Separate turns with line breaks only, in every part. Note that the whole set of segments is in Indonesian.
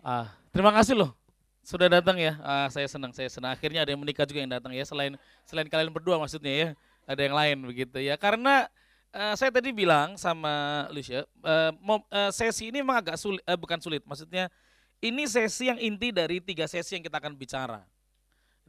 Ah, terima kasih loh. Sudah datang ya. Ah, saya senang, saya senang. Akhirnya ada yang menikah juga yang datang ya. Selain selain kalian berdua maksudnya ya. Ada yang lain begitu ya. Karena uh, saya tadi bilang sama Lucia, uh, uh, sesi ini memang agak sulit, uh, bukan sulit. Maksudnya ini sesi yang inti dari tiga sesi yang kita akan bicara.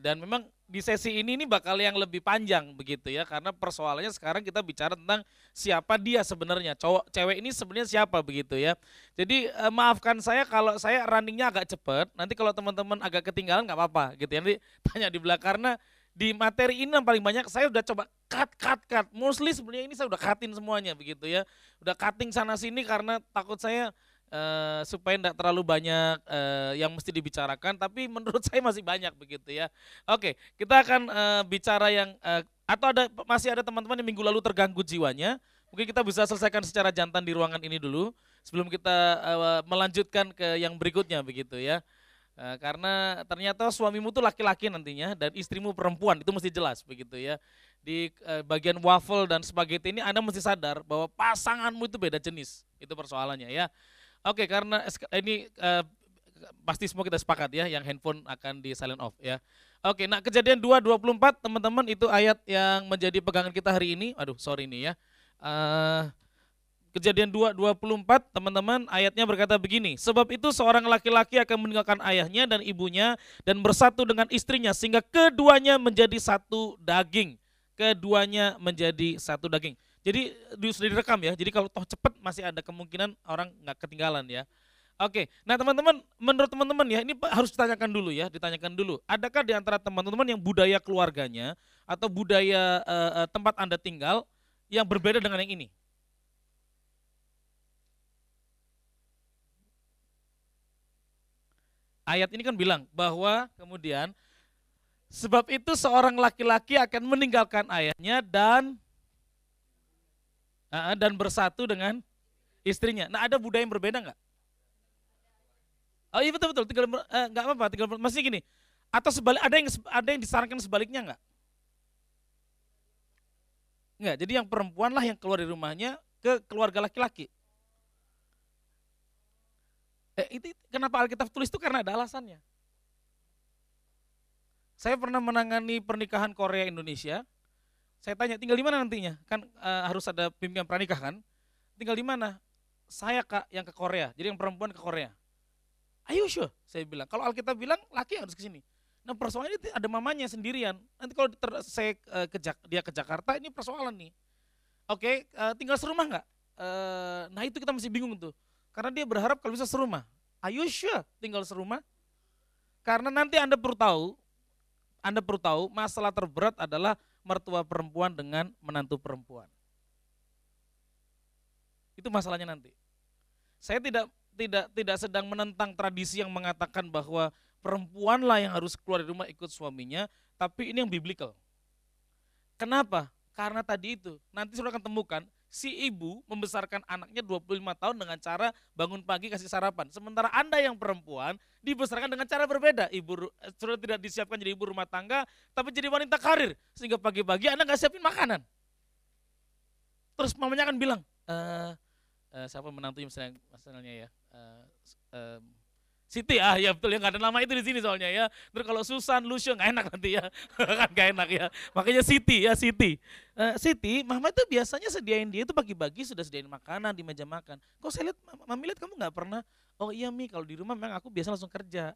Dan memang di sesi ini ini bakal yang lebih panjang begitu ya karena persoalannya sekarang kita bicara tentang siapa dia sebenarnya. Cowok cewek ini sebenarnya siapa begitu ya. Jadi eh, maafkan saya kalau saya runningnya agak cepet nanti kalau teman-teman agak ketinggalan nggak apa-apa gitu ya. Nanti tanya di belakang karena di materi ini yang paling banyak saya udah coba cut cut cut. Mostly sebenarnya ini saya udah cutin semuanya begitu ya. Udah cutting sana sini karena takut saya uh, supaya tidak terlalu banyak uh, yang mesti dibicarakan, tapi menurut saya masih banyak begitu ya. Oke, kita akan uh, bicara yang uh, atau ada masih ada teman-teman yang minggu lalu terganggu jiwanya, mungkin kita bisa selesaikan secara jantan di ruangan ini dulu sebelum kita uh, melanjutkan ke yang berikutnya begitu ya. Uh, karena ternyata suamimu itu laki-laki nantinya dan istrimu perempuan itu mesti jelas begitu ya di uh, bagian waffle dan spaghetti ini Anda mesti sadar bahwa pasanganmu itu beda jenis itu persoalannya ya Oke, karena ini uh, pasti semua kita sepakat ya, yang handphone akan di silent off ya. Oke, nah kejadian 2.24 teman-teman itu ayat yang menjadi pegangan kita hari ini. Aduh, sorry ini ya. Uh, kejadian 2.24 teman-teman ayatnya berkata begini. Sebab itu seorang laki-laki akan meninggalkan ayahnya dan ibunya dan bersatu dengan istrinya sehingga keduanya menjadi satu daging. Keduanya menjadi satu daging. Jadi sudah direkam ya. Jadi kalau toh cepat masih ada kemungkinan orang nggak ketinggalan ya. Oke, nah teman-teman, menurut teman-teman ya ini harus ditanyakan dulu ya, ditanyakan dulu. Adakah di antara teman-teman yang budaya keluarganya atau budaya uh, tempat anda tinggal yang berbeda dengan yang ini? Ayat ini kan bilang bahwa kemudian sebab itu seorang laki-laki akan meninggalkan ayahnya dan dan bersatu dengan istrinya. Nah ada budaya yang berbeda nggak? Oh iya betul betul, tinggal eh, nggak apa-apa, tinggal masih gini. Atau sebalik ada yang ada yang disarankan sebaliknya nggak? Nggak. Jadi yang perempuan lah yang keluar dari rumahnya ke keluarga laki-laki. Eh, itu kenapa Alkitab tulis itu karena ada alasannya. Saya pernah menangani pernikahan Korea Indonesia saya tanya, tinggal di mana nantinya? Kan uh, harus ada pimpinan pranikah kan? Tinggal di mana? Saya kak yang ke Korea, jadi yang perempuan ke Korea. Ayo sure, saya bilang. Kalau Alkitab bilang laki harus ke sini. Nah persoalan ini ada mamanya sendirian. Nanti kalau ter, saya uh, ke, dia ke Jakarta, ini persoalan nih. Oke, uh, tinggal serumah nggak? Uh, nah itu kita masih bingung tuh. Karena dia berharap kalau bisa serumah. Ayo sure, tinggal serumah. Karena nanti Anda perlu tahu, Anda perlu tahu masalah terberat adalah mertua perempuan dengan menantu perempuan. Itu masalahnya nanti. Saya tidak tidak tidak sedang menentang tradisi yang mengatakan bahwa perempuanlah yang harus keluar dari rumah ikut suaminya, tapi ini yang biblical. Kenapa? Karena tadi itu, nanti sudah akan temukan si ibu membesarkan anaknya 25 tahun dengan cara bangun pagi kasih sarapan. Sementara Anda yang perempuan dibesarkan dengan cara berbeda. Ibu eh, sudah tidak disiapkan jadi ibu rumah tangga, tapi jadi wanita karir. Sehingga pagi-pagi Anda nggak siapin makanan. Terus mamanya akan bilang, e, siapa menantunya misalnya, misalnya ya, uh, Siti ah ya betul ya nggak ada nama itu di sini soalnya ya. Terus kalau Susan, Lucio nggak enak nanti ya, kan nggak enak ya. Makanya Siti ya Siti. Uh, Siti, Mama itu biasanya sediain dia itu pagi-pagi sudah sediain makanan di meja makan. Kok saya lihat, Mami lihat kamu nggak pernah. Oh iya Mi, kalau di rumah memang aku biasa langsung kerja.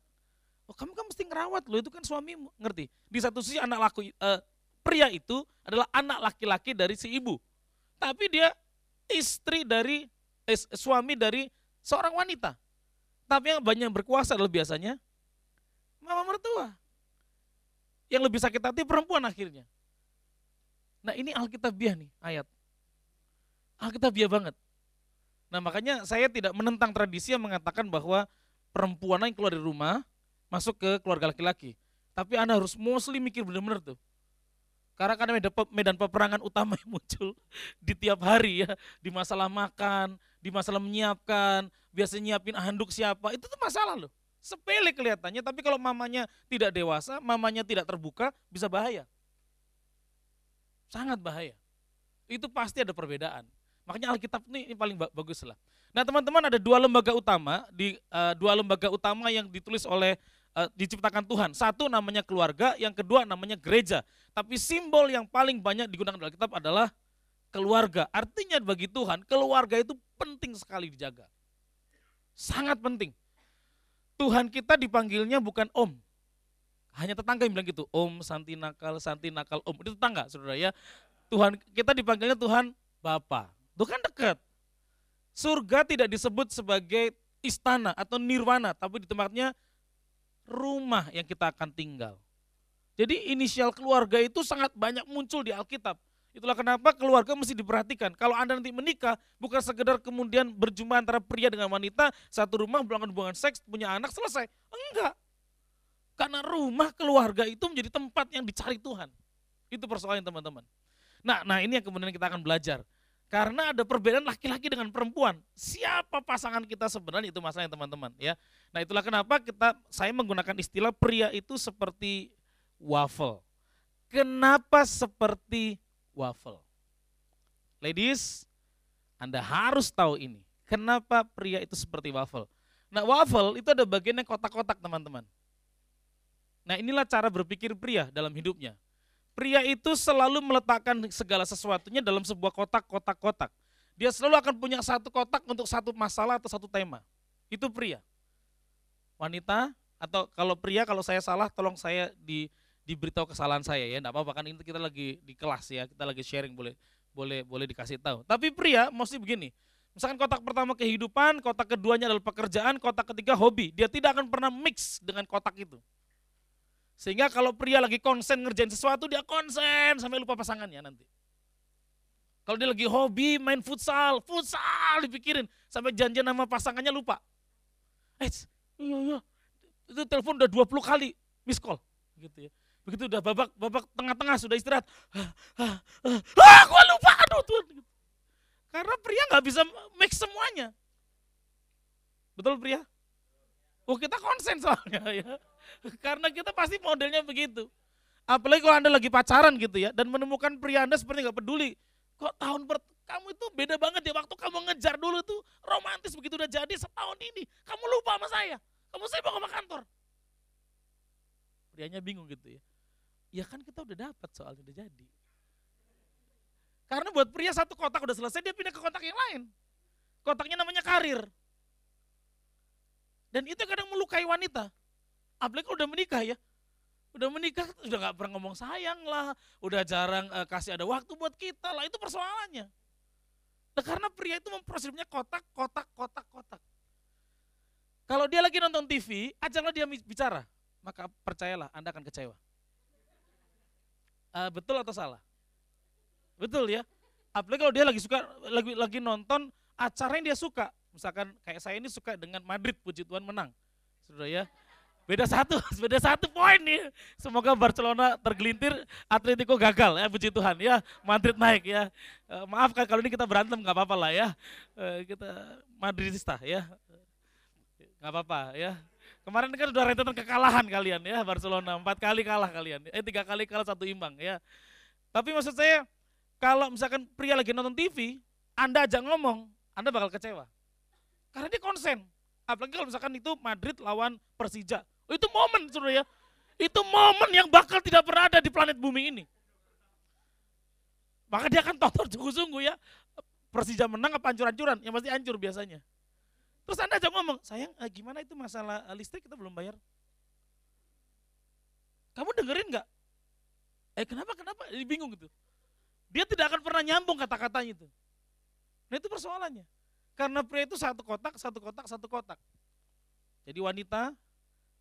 Oh kamu kan mesti ngerawat loh, itu kan suamimu, ngerti? Di satu sisi anak laku, uh, pria itu adalah anak laki-laki dari si ibu. Tapi dia istri dari, eh, suami dari seorang wanita tapi yang banyak berkuasa adalah biasanya mama mertua. Yang lebih sakit hati perempuan akhirnya. Nah ini Alkitabiah nih ayat. Alkitabiah banget. Nah makanya saya tidak menentang tradisi yang mengatakan bahwa perempuan yang keluar dari rumah masuk ke keluarga laki-laki. Tapi Anda harus mostly mikir benar-benar tuh. Karena karena medan peperangan utama yang muncul di tiap hari ya, di masalah makan, di masalah menyiapkan, biasa nyiapin handuk siapa, itu tuh masalah loh. Sepele kelihatannya, tapi kalau mamanya tidak dewasa, mamanya tidak terbuka, bisa bahaya. Sangat bahaya. Itu pasti ada perbedaan. Makanya Alkitab ini, ini paling bagus lah. Nah teman-teman ada dua lembaga utama di uh, dua lembaga utama yang ditulis oleh uh, diciptakan Tuhan. Satu namanya keluarga, yang kedua namanya gereja. Tapi simbol yang paling banyak digunakan dalam Alkitab adalah keluarga. Artinya bagi Tuhan keluarga itu penting sekali dijaga. Sangat penting. Tuhan kita dipanggilnya bukan om. Hanya tetangga yang bilang gitu, om, santi nakal, santi nakal, om. Itu tetangga, saudara ya. Tuhan kita dipanggilnya Tuhan Bapa. Itu kan dekat. Surga tidak disebut sebagai istana atau nirwana, tapi di tempatnya rumah yang kita akan tinggal. Jadi inisial keluarga itu sangat banyak muncul di Alkitab. Itulah kenapa keluarga mesti diperhatikan. Kalau Anda nanti menikah, bukan sekedar kemudian berjumpa antara pria dengan wanita, satu rumah melakukan hubungan seks, punya anak, selesai. Enggak. Karena rumah keluarga itu menjadi tempat yang dicari Tuhan. Itu persoalan teman-teman. Nah, nah ini yang kemudian kita akan belajar. Karena ada perbedaan laki-laki dengan perempuan. Siapa pasangan kita sebenarnya itu masalahnya teman-teman ya. Nah, itulah kenapa kita saya menggunakan istilah pria itu seperti waffle. Kenapa seperti waffle? Ladies, Anda harus tahu ini. Kenapa pria itu seperti waffle? Nah, waffle itu ada bagiannya kotak-kotak, teman-teman. Nah, inilah cara berpikir pria dalam hidupnya. Pria itu selalu meletakkan segala sesuatunya dalam sebuah kotak-kotak-kotak. Dia selalu akan punya satu kotak untuk satu masalah atau satu tema. Itu pria. Wanita atau kalau pria kalau saya salah tolong saya di diberitahu kesalahan saya ya, enggak apa-apa kan ini kita lagi di kelas ya, kita lagi sharing boleh boleh boleh dikasih tahu. Tapi pria mesti begini. Misalkan kotak pertama kehidupan, kotak keduanya adalah pekerjaan, kotak ketiga hobi. Dia tidak akan pernah mix dengan kotak itu. Sehingga kalau pria lagi konsen ngerjain sesuatu, dia konsen sampai lupa pasangannya nanti. Kalau dia lagi hobi main futsal, futsal dipikirin. Sampai janjian sama pasangannya lupa. Eh, iya, iya. Itu telepon udah 20 kali miss call. Gitu ya. Begitu udah babak babak tengah-tengah sudah istirahat. Ah, ah, ah gua lupa aduh Tuhan. Karena pria nggak bisa make semuanya. Betul pria? Oh kita konsen soalnya ya. Karena kita pasti modelnya begitu. Apalagi kalau Anda lagi pacaran gitu ya, dan menemukan pria Anda seperti nggak peduli. Kok tahun per, kamu itu beda banget ya waktu kamu ngejar dulu tuh romantis begitu udah jadi setahun ini kamu lupa sama saya kamu bawa ke kantor. Prianya bingung gitu ya. Ya kan kita udah dapat soalnya udah jadi. Karena buat pria satu kotak udah selesai dia pindah ke kotak yang lain. Kotaknya namanya karir. Dan itu kadang melukai wanita apalagi kalau udah menikah ya udah menikah udah gak pernah ngomong sayang lah, udah jarang uh, kasih ada waktu buat kita lah, itu persoalannya. Nah, karena pria itu memproses kotak, kotak, kotak, kotak. Kalau dia lagi nonton TV, ajaklah dia bicara, maka percayalah Anda akan kecewa. Uh, betul atau salah? Betul ya. Apalagi kalau dia lagi suka lagi lagi nonton acara yang dia suka. Misalkan kayak saya ini suka dengan Madrid, puji Tuhan menang. Sudah ya. Beda satu, beda satu poin nih. Semoga Barcelona tergelintir, Atletico gagal ya, puji Tuhan ya. Madrid naik ya. E, maaf kan kalau ini kita berantem nggak apa-apa lah ya. E, kita Madridista ya. Nggak apa-apa ya. Kemarin kan udah rentetan kekalahan kalian ya Barcelona, empat kali kalah kalian. Eh tiga kali kalah satu imbang ya. Tapi maksud saya kalau misalkan pria lagi nonton TV, Anda aja ngomong, Anda bakal kecewa. Karena dia konsen. Apalagi kalau misalkan itu Madrid lawan Persija. Itu momen saudara ya. Itu momen yang bakal tidak pernah ada di planet bumi ini. Maka dia akan tonton sungguh-sungguh ya. Persija menang apa hancur-hancuran? Yang pasti hancur biasanya. Terus Anda aja ngomong, sayang eh, gimana itu masalah eh, listrik kita belum bayar? Kamu dengerin nggak? Eh kenapa, kenapa? Jadi bingung gitu. Dia tidak akan pernah nyambung kata-katanya itu. Nah itu persoalannya. Karena pria itu satu kotak, satu kotak, satu kotak. Jadi wanita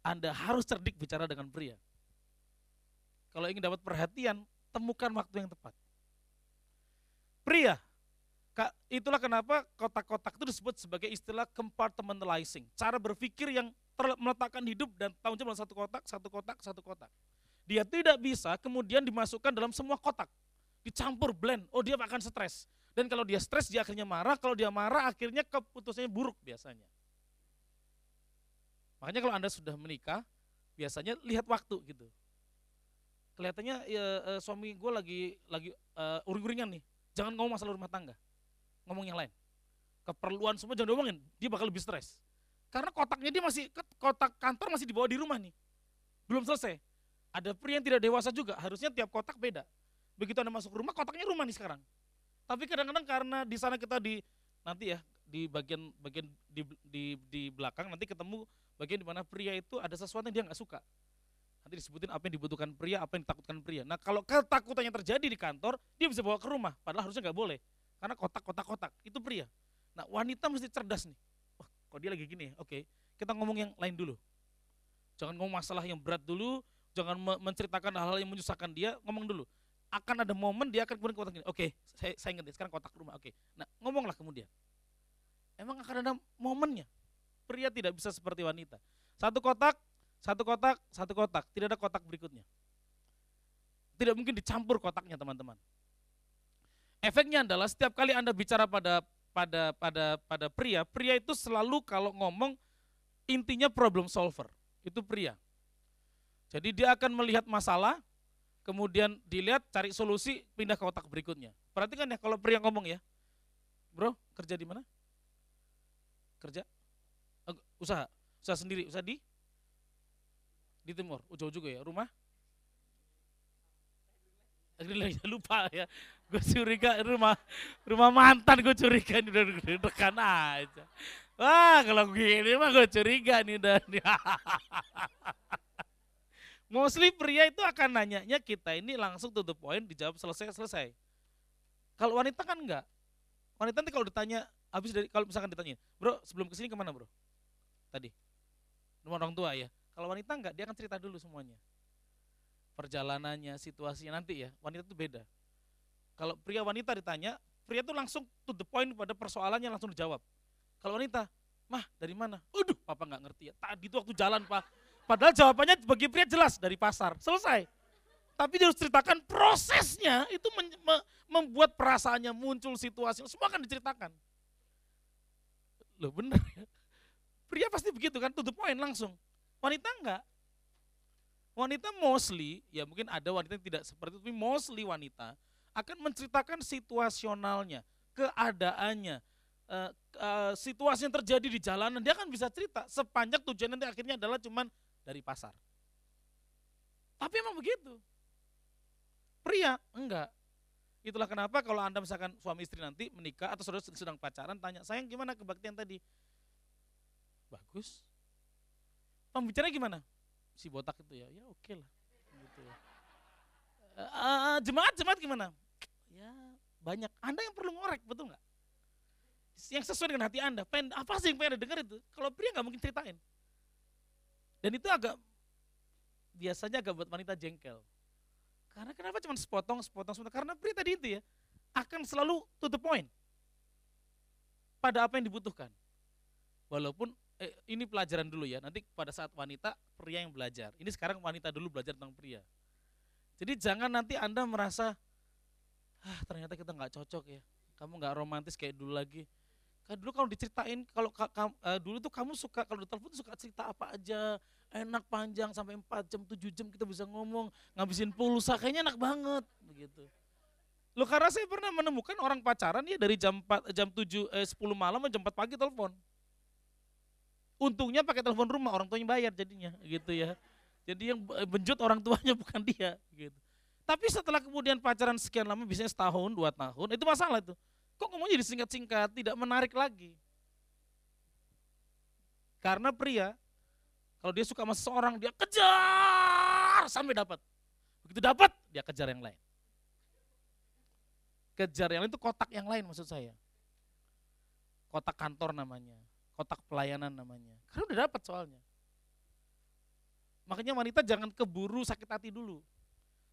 anda harus cerdik bicara dengan pria. Kalau ingin dapat perhatian, temukan waktu yang tepat. Pria, itulah kenapa kotak-kotak itu disebut sebagai istilah compartmentalizing. Cara berpikir yang meletakkan hidup dan tanggung jawab satu kotak, satu kotak, satu kotak. Dia tidak bisa kemudian dimasukkan dalam semua kotak. Dicampur blend, oh dia akan stres. Dan kalau dia stres dia akhirnya marah, kalau dia marah akhirnya keputusannya buruk biasanya. Makanya kalau Anda sudah menikah, biasanya lihat waktu gitu. Kelihatannya ya, uh, suami gue lagi lagi uh, uring-uringan nih. Jangan ngomong masalah rumah tangga. ngomong yang lain. Keperluan semua jangan diomongin, dia bakal lebih stres. Karena kotaknya dia masih, kotak kantor masih dibawa di rumah nih. Belum selesai. Ada pria yang tidak dewasa juga, harusnya tiap kotak beda. Begitu Anda masuk rumah, kotaknya rumah nih sekarang. Tapi kadang-kadang karena di sana kita di nanti ya di bagian bagian di, di, di belakang nanti ketemu bagian di mana pria itu ada sesuatu yang dia nggak suka. Nanti disebutin apa yang dibutuhkan pria, apa yang ditakutkan pria. Nah kalau ketakutannya terjadi di kantor, dia bisa bawa ke rumah. Padahal harusnya nggak boleh. Karena kotak-kotak-kotak, itu pria. Nah wanita mesti cerdas nih. Wah kok dia lagi gini ya, oke. Kita ngomong yang lain dulu. Jangan ngomong masalah yang berat dulu, jangan menceritakan hal-hal yang menyusahkan dia, ngomong dulu akan ada momen dia akan kemudian kotak gini. Oke, saya, saya ingat sekarang kotak rumah. Oke. Nah, ngomonglah kemudian. Emang akan ada momennya. Pria tidak bisa seperti wanita. Satu kotak, satu kotak, satu kotak. Tidak ada kotak berikutnya. Tidak mungkin dicampur kotaknya, teman-teman. Efeknya adalah setiap kali Anda bicara pada pada pada pada pria, pria itu selalu kalau ngomong intinya problem solver. Itu pria. Jadi dia akan melihat masalah, kemudian dilihat cari solusi pindah ke otak berikutnya. Perhatikan ya kalau pria ngomong ya, bro kerja di mana? Kerja? Usaha, usaha sendiri, usaha di? Di timur, jauh juga ya, rumah? lupa ya, gue curiga rumah rumah mantan gue curiga ini udah dekan aja. Wah kalau gini mah gue curiga nih udah. Mostly pria itu akan nanyanya kita ini langsung to the point dijawab selesai-selesai. Kalau wanita kan enggak. Wanita nanti kalau ditanya, habis dari kalau misalkan ditanya, bro sebelum ke sini ke mana bro? Tadi, rumah orang tua ya. Kalau wanita enggak, dia akan cerita dulu semuanya. Perjalanannya, situasinya nanti ya. Wanita itu beda. Kalau pria wanita ditanya, pria itu langsung to the point pada persoalannya langsung dijawab. Kalau wanita, mah dari mana? Aduh, papa nggak ngerti ya. Tadi itu waktu jalan pak, Padahal jawabannya bagi pria jelas dari pasar, selesai. Tapi dia harus ceritakan prosesnya itu membuat perasaannya muncul situasi, semua akan diceritakan. Loh benar ya. Pria pasti begitu kan, to the point langsung. Wanita enggak. Wanita mostly, ya mungkin ada wanita yang tidak seperti itu, tapi mostly wanita akan menceritakan situasionalnya, keadaannya, uh, uh, situasi yang terjadi di jalanan, dia akan bisa cerita sepanjang tujuan nanti akhirnya adalah cuman dari pasar. Tapi emang begitu. Pria enggak. Itulah kenapa kalau Anda misalkan suami istri nanti menikah atau saudara sedang pacaran tanya, "Sayang gimana kebaktian tadi?" Bagus. Pembicaranya gimana? Si botak itu ya, ya oke okay lah. Gitu ya. Uh, jemaat jemaat gimana? Ya banyak. Anda yang perlu ngorek, betul nggak? Yang sesuai dengan hati Anda. Pen, apa sih yang pengen dengar itu? Kalau pria nggak mungkin ceritain. Dan itu agak biasanya agak buat wanita jengkel. Karena kenapa cuma sepotong, sepotong, sepotong? Karena pria tadi itu ya akan selalu to the point pada apa yang dibutuhkan. Walaupun eh, ini pelajaran dulu ya, nanti pada saat wanita pria yang belajar. Ini sekarang wanita dulu belajar tentang pria. Jadi jangan nanti anda merasa, ah ternyata kita nggak cocok ya, kamu nggak romantis kayak dulu lagi Kan dulu kalau diceritain kalau uh, dulu tuh kamu suka kalau di telepon suka cerita apa aja, enak panjang sampai 4 jam 7 jam kita bisa ngomong, ngabisin pulsa kayaknya enak banget begitu. Lo karena saya pernah menemukan orang pacaran ya dari jam 4 jam 7 eh 10 malam jam 4 pagi telepon. Untungnya pakai telepon rumah, orang tuanya bayar jadinya gitu ya. Jadi yang benjut orang tuanya bukan dia gitu. Tapi setelah kemudian pacaran sekian lama, biasanya setahun, dua tahun, itu masalah itu Kok ngomongnya disingkat-singkat, tidak menarik lagi. Karena pria, kalau dia suka sama seseorang, dia kejar sampai dapat. Begitu dapat, dia kejar yang lain. Kejar yang lain itu kotak yang lain maksud saya. Kotak kantor namanya, kotak pelayanan namanya. Karena udah dapat soalnya. Makanya wanita jangan keburu sakit hati dulu.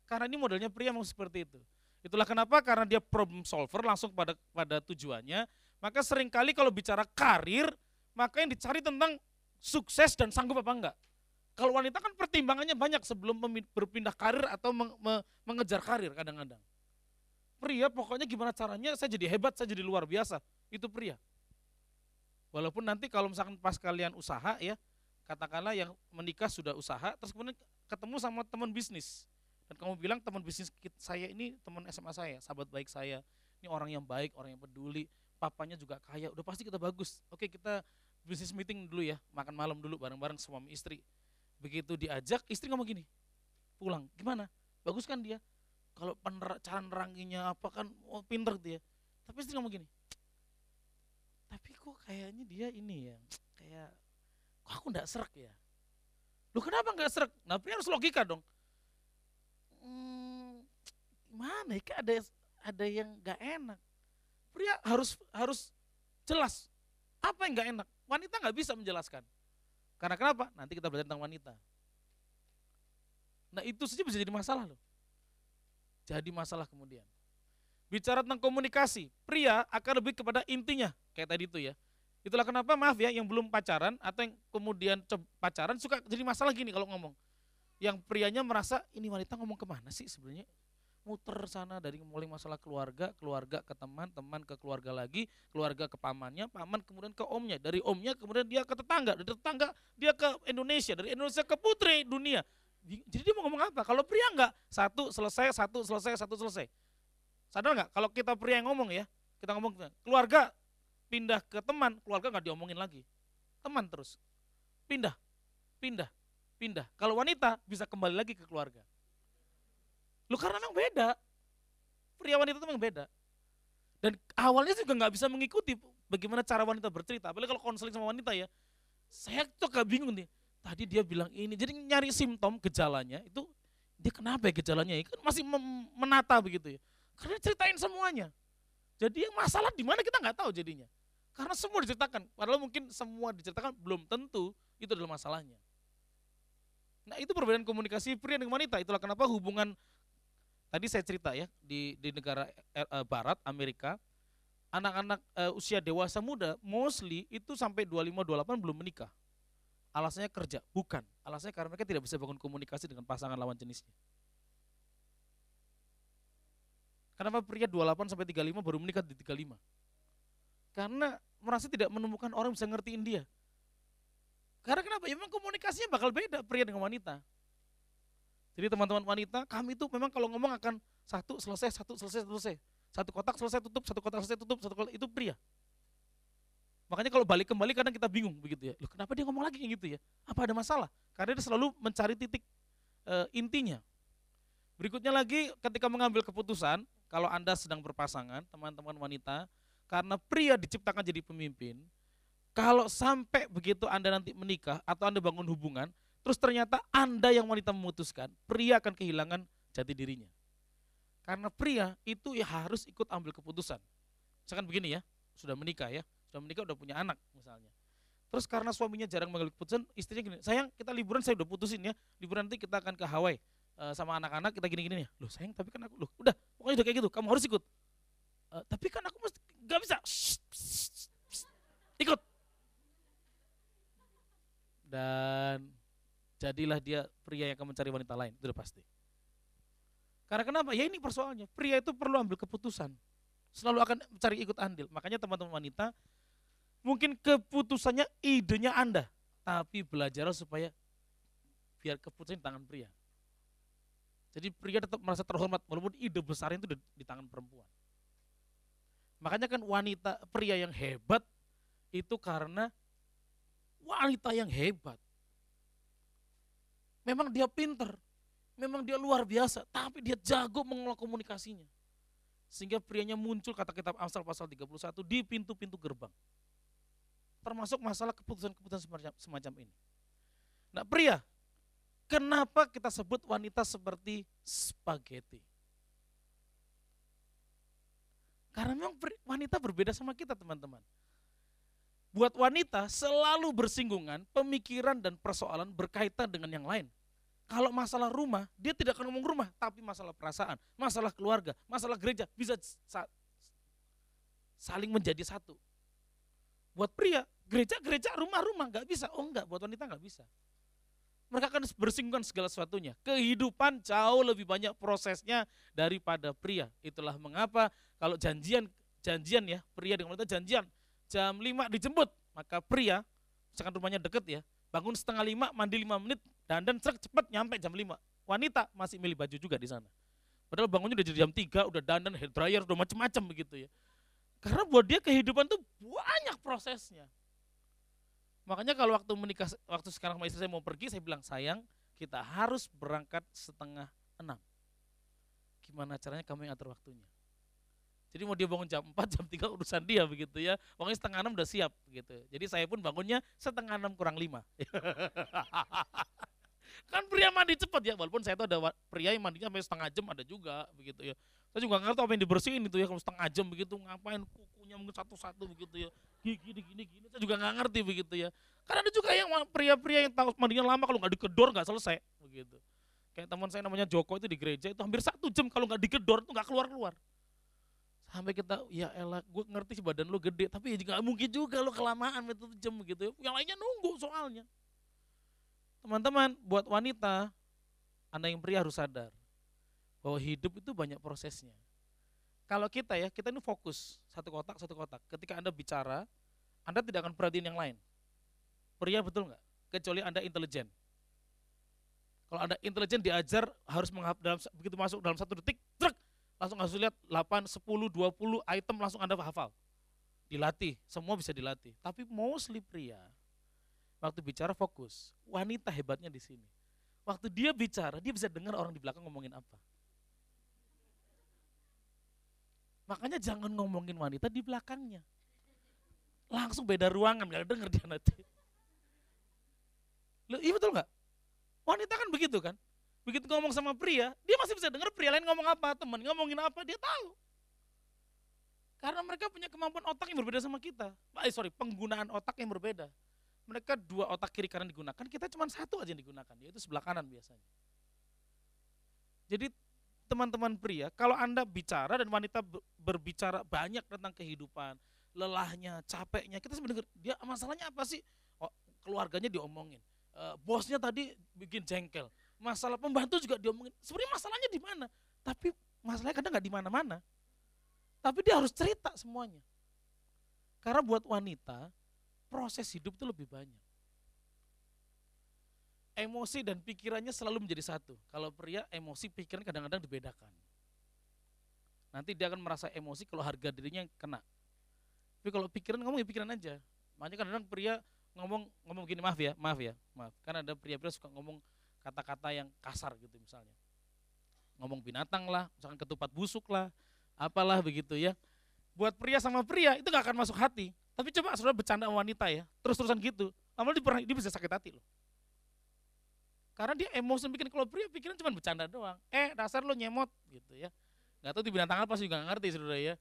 Karena ini modelnya pria mau seperti itu. Itulah kenapa karena dia problem solver langsung pada pada tujuannya, maka sering kali kalau bicara karir, maka yang dicari tentang sukses dan sanggup apa enggak. Kalau wanita kan pertimbangannya banyak sebelum berpindah karir atau mengejar karir kadang-kadang. Pria pokoknya gimana caranya saya jadi hebat, saya jadi luar biasa. Itu pria. Walaupun nanti kalau misalkan pas kalian usaha ya, katakanlah yang menikah sudah usaha, terus kemudian ketemu sama teman bisnis dan kamu bilang teman bisnis saya ini teman SMA saya, sahabat baik saya, ini orang yang baik, orang yang peduli, papanya juga kaya, udah pasti kita bagus. Oke kita bisnis meeting dulu ya, makan malam dulu bareng-bareng suami istri. Begitu diajak, istri ngomong gini, pulang, gimana? Bagus kan dia? Kalau cara neranginya apa kan, oh, pinter dia. Tapi istri ngomong gini, tapi kok kayaknya dia ini ya, kayak, kok aku nggak serak ya? Lu kenapa nggak serak? Nah, harus logika dong. Hmm, gimana ya? Ada ada yang nggak enak. Pria harus harus jelas apa yang nggak enak. Wanita nggak bisa menjelaskan. Karena kenapa? Nanti kita belajar tentang wanita. Nah itu saja bisa jadi masalah loh. Jadi masalah kemudian. Bicara tentang komunikasi, pria akan lebih kepada intinya, kayak tadi itu ya. Itulah kenapa maaf ya yang belum pacaran atau yang kemudian pacaran suka jadi masalah gini kalau ngomong. Yang prianya merasa ini wanita ngomong ke mana sih sebenarnya? muter sana dari mulai masalah keluarga, keluarga ke teman, teman ke keluarga lagi, keluarga ke pamannya, paman kemudian ke omnya, dari omnya kemudian dia ke tetangga, dari tetangga dia ke Indonesia, dari Indonesia ke putri dunia. Jadi dia mau ngomong apa? Kalau pria enggak, satu selesai, satu selesai, satu selesai. Sadar nggak? Kalau kita pria yang ngomong ya, kita ngomong keluarga pindah ke teman, keluarga nggak diomongin lagi, teman terus, pindah, pindah, pindah. Kalau wanita bisa kembali lagi ke keluarga. Lu karena memang beda. Pria wanita itu memang beda. Dan awalnya juga nggak bisa mengikuti bagaimana cara wanita bercerita. Apalagi kalau konseling sama wanita ya, saya tuh gak bingung nih. Tadi dia bilang ini, jadi nyari simptom gejalanya itu dia kenapa ya gejalanya? Kan masih menata begitu ya. Karena ceritain semuanya. Jadi yang masalah di mana kita nggak tahu jadinya. Karena semua diceritakan. Padahal mungkin semua diceritakan belum tentu itu adalah masalahnya. Nah itu perbedaan komunikasi pria dengan wanita. Itulah kenapa hubungan Tadi saya cerita ya di di negara uh, barat Amerika anak-anak uh, usia dewasa muda mostly itu sampai 25 28 belum menikah. Alasannya kerja, bukan. Alasannya karena mereka tidak bisa bangun komunikasi dengan pasangan lawan jenisnya. Kenapa pria 28 sampai 35 baru menikah di 35? Karena merasa tidak menemukan orang yang bisa ngertiin dia. Karena kenapa? Ya memang komunikasinya bakal beda pria dengan wanita. Jadi teman-teman wanita, kami itu memang kalau ngomong akan satu selesai, satu selesai, satu selesai. Satu kotak selesai tutup, satu kotak selesai tutup, satu kotak itu pria. Makanya kalau balik kembali kadang kita bingung begitu ya. Loh kenapa dia ngomong lagi kayak gitu ya? Apa ada masalah? Karena dia selalu mencari titik e, intinya. Berikutnya lagi ketika mengambil keputusan, kalau Anda sedang berpasangan, teman-teman wanita, karena pria diciptakan jadi pemimpin, kalau sampai begitu Anda nanti menikah atau Anda bangun hubungan, Terus ternyata Anda yang wanita memutuskan, pria akan kehilangan jati dirinya. Karena pria itu ya harus ikut ambil keputusan. Misalkan begini ya, sudah menikah ya, sudah menikah udah punya anak misalnya. Terus karena suaminya jarang mengambil keputusan, istrinya gini, sayang kita liburan saya udah putusin ya, liburan nanti kita akan ke Hawaii uh, sama anak-anak kita gini-gini ya. Loh sayang tapi kan aku, loh udah pokoknya udah kayak gitu, kamu harus ikut. Uh, tapi kan aku mesti, gak bisa. Ikut. Dan jadilah dia pria yang akan mencari wanita lain, itu udah pasti. Karena kenapa? Ya ini persoalannya, pria itu perlu ambil keputusan. Selalu akan mencari ikut andil. Makanya teman-teman wanita, mungkin keputusannya idenya Anda, tapi belajar supaya biar keputusan di tangan pria. Jadi pria tetap merasa terhormat walaupun ide besar itu di tangan perempuan. Makanya kan wanita pria yang hebat itu karena wanita yang hebat. Memang dia pinter, memang dia luar biasa, tapi dia jago mengelola komunikasinya. Sehingga prianya muncul kata kitab Amsal pasal 31 di pintu-pintu gerbang. Termasuk masalah keputusan-keputusan semacam ini. Nah pria, kenapa kita sebut wanita seperti spaghetti? Karena memang wanita berbeda sama kita teman-teman. Buat wanita selalu bersinggungan, pemikiran dan persoalan berkaitan dengan yang lain. Kalau masalah rumah, dia tidak akan ngomong rumah, tapi masalah perasaan, masalah keluarga, masalah gereja bisa saling menjadi satu. Buat pria, gereja, gereja, rumah, rumah, nggak bisa. Oh enggak, buat wanita nggak bisa. Mereka akan bersinggungan segala sesuatunya. Kehidupan jauh lebih banyak prosesnya daripada pria. Itulah mengapa kalau janjian, janjian ya, pria dengan wanita janjian, jam 5 dijemput, maka pria, misalkan rumahnya deket ya, bangun setengah lima, mandi lima menit, dan dan cepat nyampe jam 5. Wanita masih milih baju juga di sana. Padahal bangunnya udah jam 3, udah dandan, hair dryer, udah macem-macem begitu ya. Karena buat dia kehidupan tuh banyak prosesnya. Makanya kalau waktu menikah, waktu sekarang sama istri saya mau pergi, saya bilang sayang, kita harus berangkat setengah enam. Gimana caranya kamu yang atur waktunya? Jadi mau dia bangun jam 4, jam 3 urusan dia begitu ya. Pokoknya setengah enam udah siap gitu. Jadi saya pun bangunnya setengah enam kurang lima. kan pria mandi cepat ya, walaupun saya tuh ada pria yang mandinya sampai setengah jam ada juga begitu ya. Saya juga ngerti apa yang dibersihin itu ya kalau setengah jam begitu ngapain kukunya mungkin satu-satu begitu ya. Gini gini gini saya juga nggak ngerti begitu ya. Karena ada juga yang pria-pria yang tahu mandinya lama kalau nggak dikedor nggak selesai begitu. Kayak teman saya namanya Joko itu di gereja itu hampir satu jam kalau nggak dikedor itu nggak keluar-keluar. Sampai kita, ya elah gue ngerti sih badan lu gede, tapi ya juga mungkin juga lo kelamaan itu jam gitu ya. Yang lainnya nunggu soalnya. Teman-teman, buat wanita, Anda yang pria harus sadar bahwa hidup itu banyak prosesnya. Kalau kita ya, kita ini fokus satu kotak satu kotak. Ketika Anda bicara, Anda tidak akan perhatiin yang lain. Pria betul nggak? Kecuali Anda intelijen. Kalau Anda intelijen diajar harus menghap, dalam, begitu masuk dalam satu detik, truk, langsung harus lihat 8, 10, 20 item langsung Anda hafal. Dilatih, semua bisa dilatih. Tapi mostly pria, waktu bicara fokus. Wanita hebatnya di sini. Waktu dia bicara, dia bisa dengar orang di belakang ngomongin apa. Makanya jangan ngomongin wanita di belakangnya. Langsung beda ruangan, gak denger dia nanti. Loh, iya betul nggak? Wanita kan begitu kan? Begitu ngomong sama pria, dia masih bisa dengar pria lain ngomong apa, teman ngomongin apa, dia tahu. Karena mereka punya kemampuan otak yang berbeda sama kita. Eh, sorry, penggunaan otak yang berbeda. Mereka dua otak kiri kanan digunakan, kita cuma satu aja yang digunakan, yaitu sebelah kanan biasanya. Jadi teman-teman pria, kalau Anda bicara dan wanita berbicara banyak tentang kehidupan, lelahnya, capeknya, kita sebenarnya dia masalahnya apa sih? Oh, keluarganya diomongin. E, bosnya tadi bikin jengkel masalah pembantu juga diomongin. Sebenarnya masalahnya di mana? Tapi masalahnya kadang nggak di mana-mana. Tapi dia harus cerita semuanya. Karena buat wanita, proses hidup itu lebih banyak. Emosi dan pikirannya selalu menjadi satu. Kalau pria, emosi pikiran kadang-kadang dibedakan. Nanti dia akan merasa emosi kalau harga dirinya kena. Tapi kalau pikiran ngomong ya pikiran aja. Makanya kadang-kadang pria ngomong ngomong gini maaf ya, maaf ya, maaf. Karena ada pria-pria suka ngomong kata-kata yang kasar gitu misalnya. Ngomong binatang lah, misalkan ketupat busuk lah, apalah begitu ya. Buat pria sama pria itu gak akan masuk hati. Tapi coba saudara bercanda sama wanita ya, terus-terusan gitu. Lama dia, dia bisa sakit hati loh. Karena dia emosi bikin kalau pria pikiran cuma bercanda doang. Eh dasar lo nyemot gitu ya. Gak tahu di binatang apa sih juga gak ngerti saudara ya.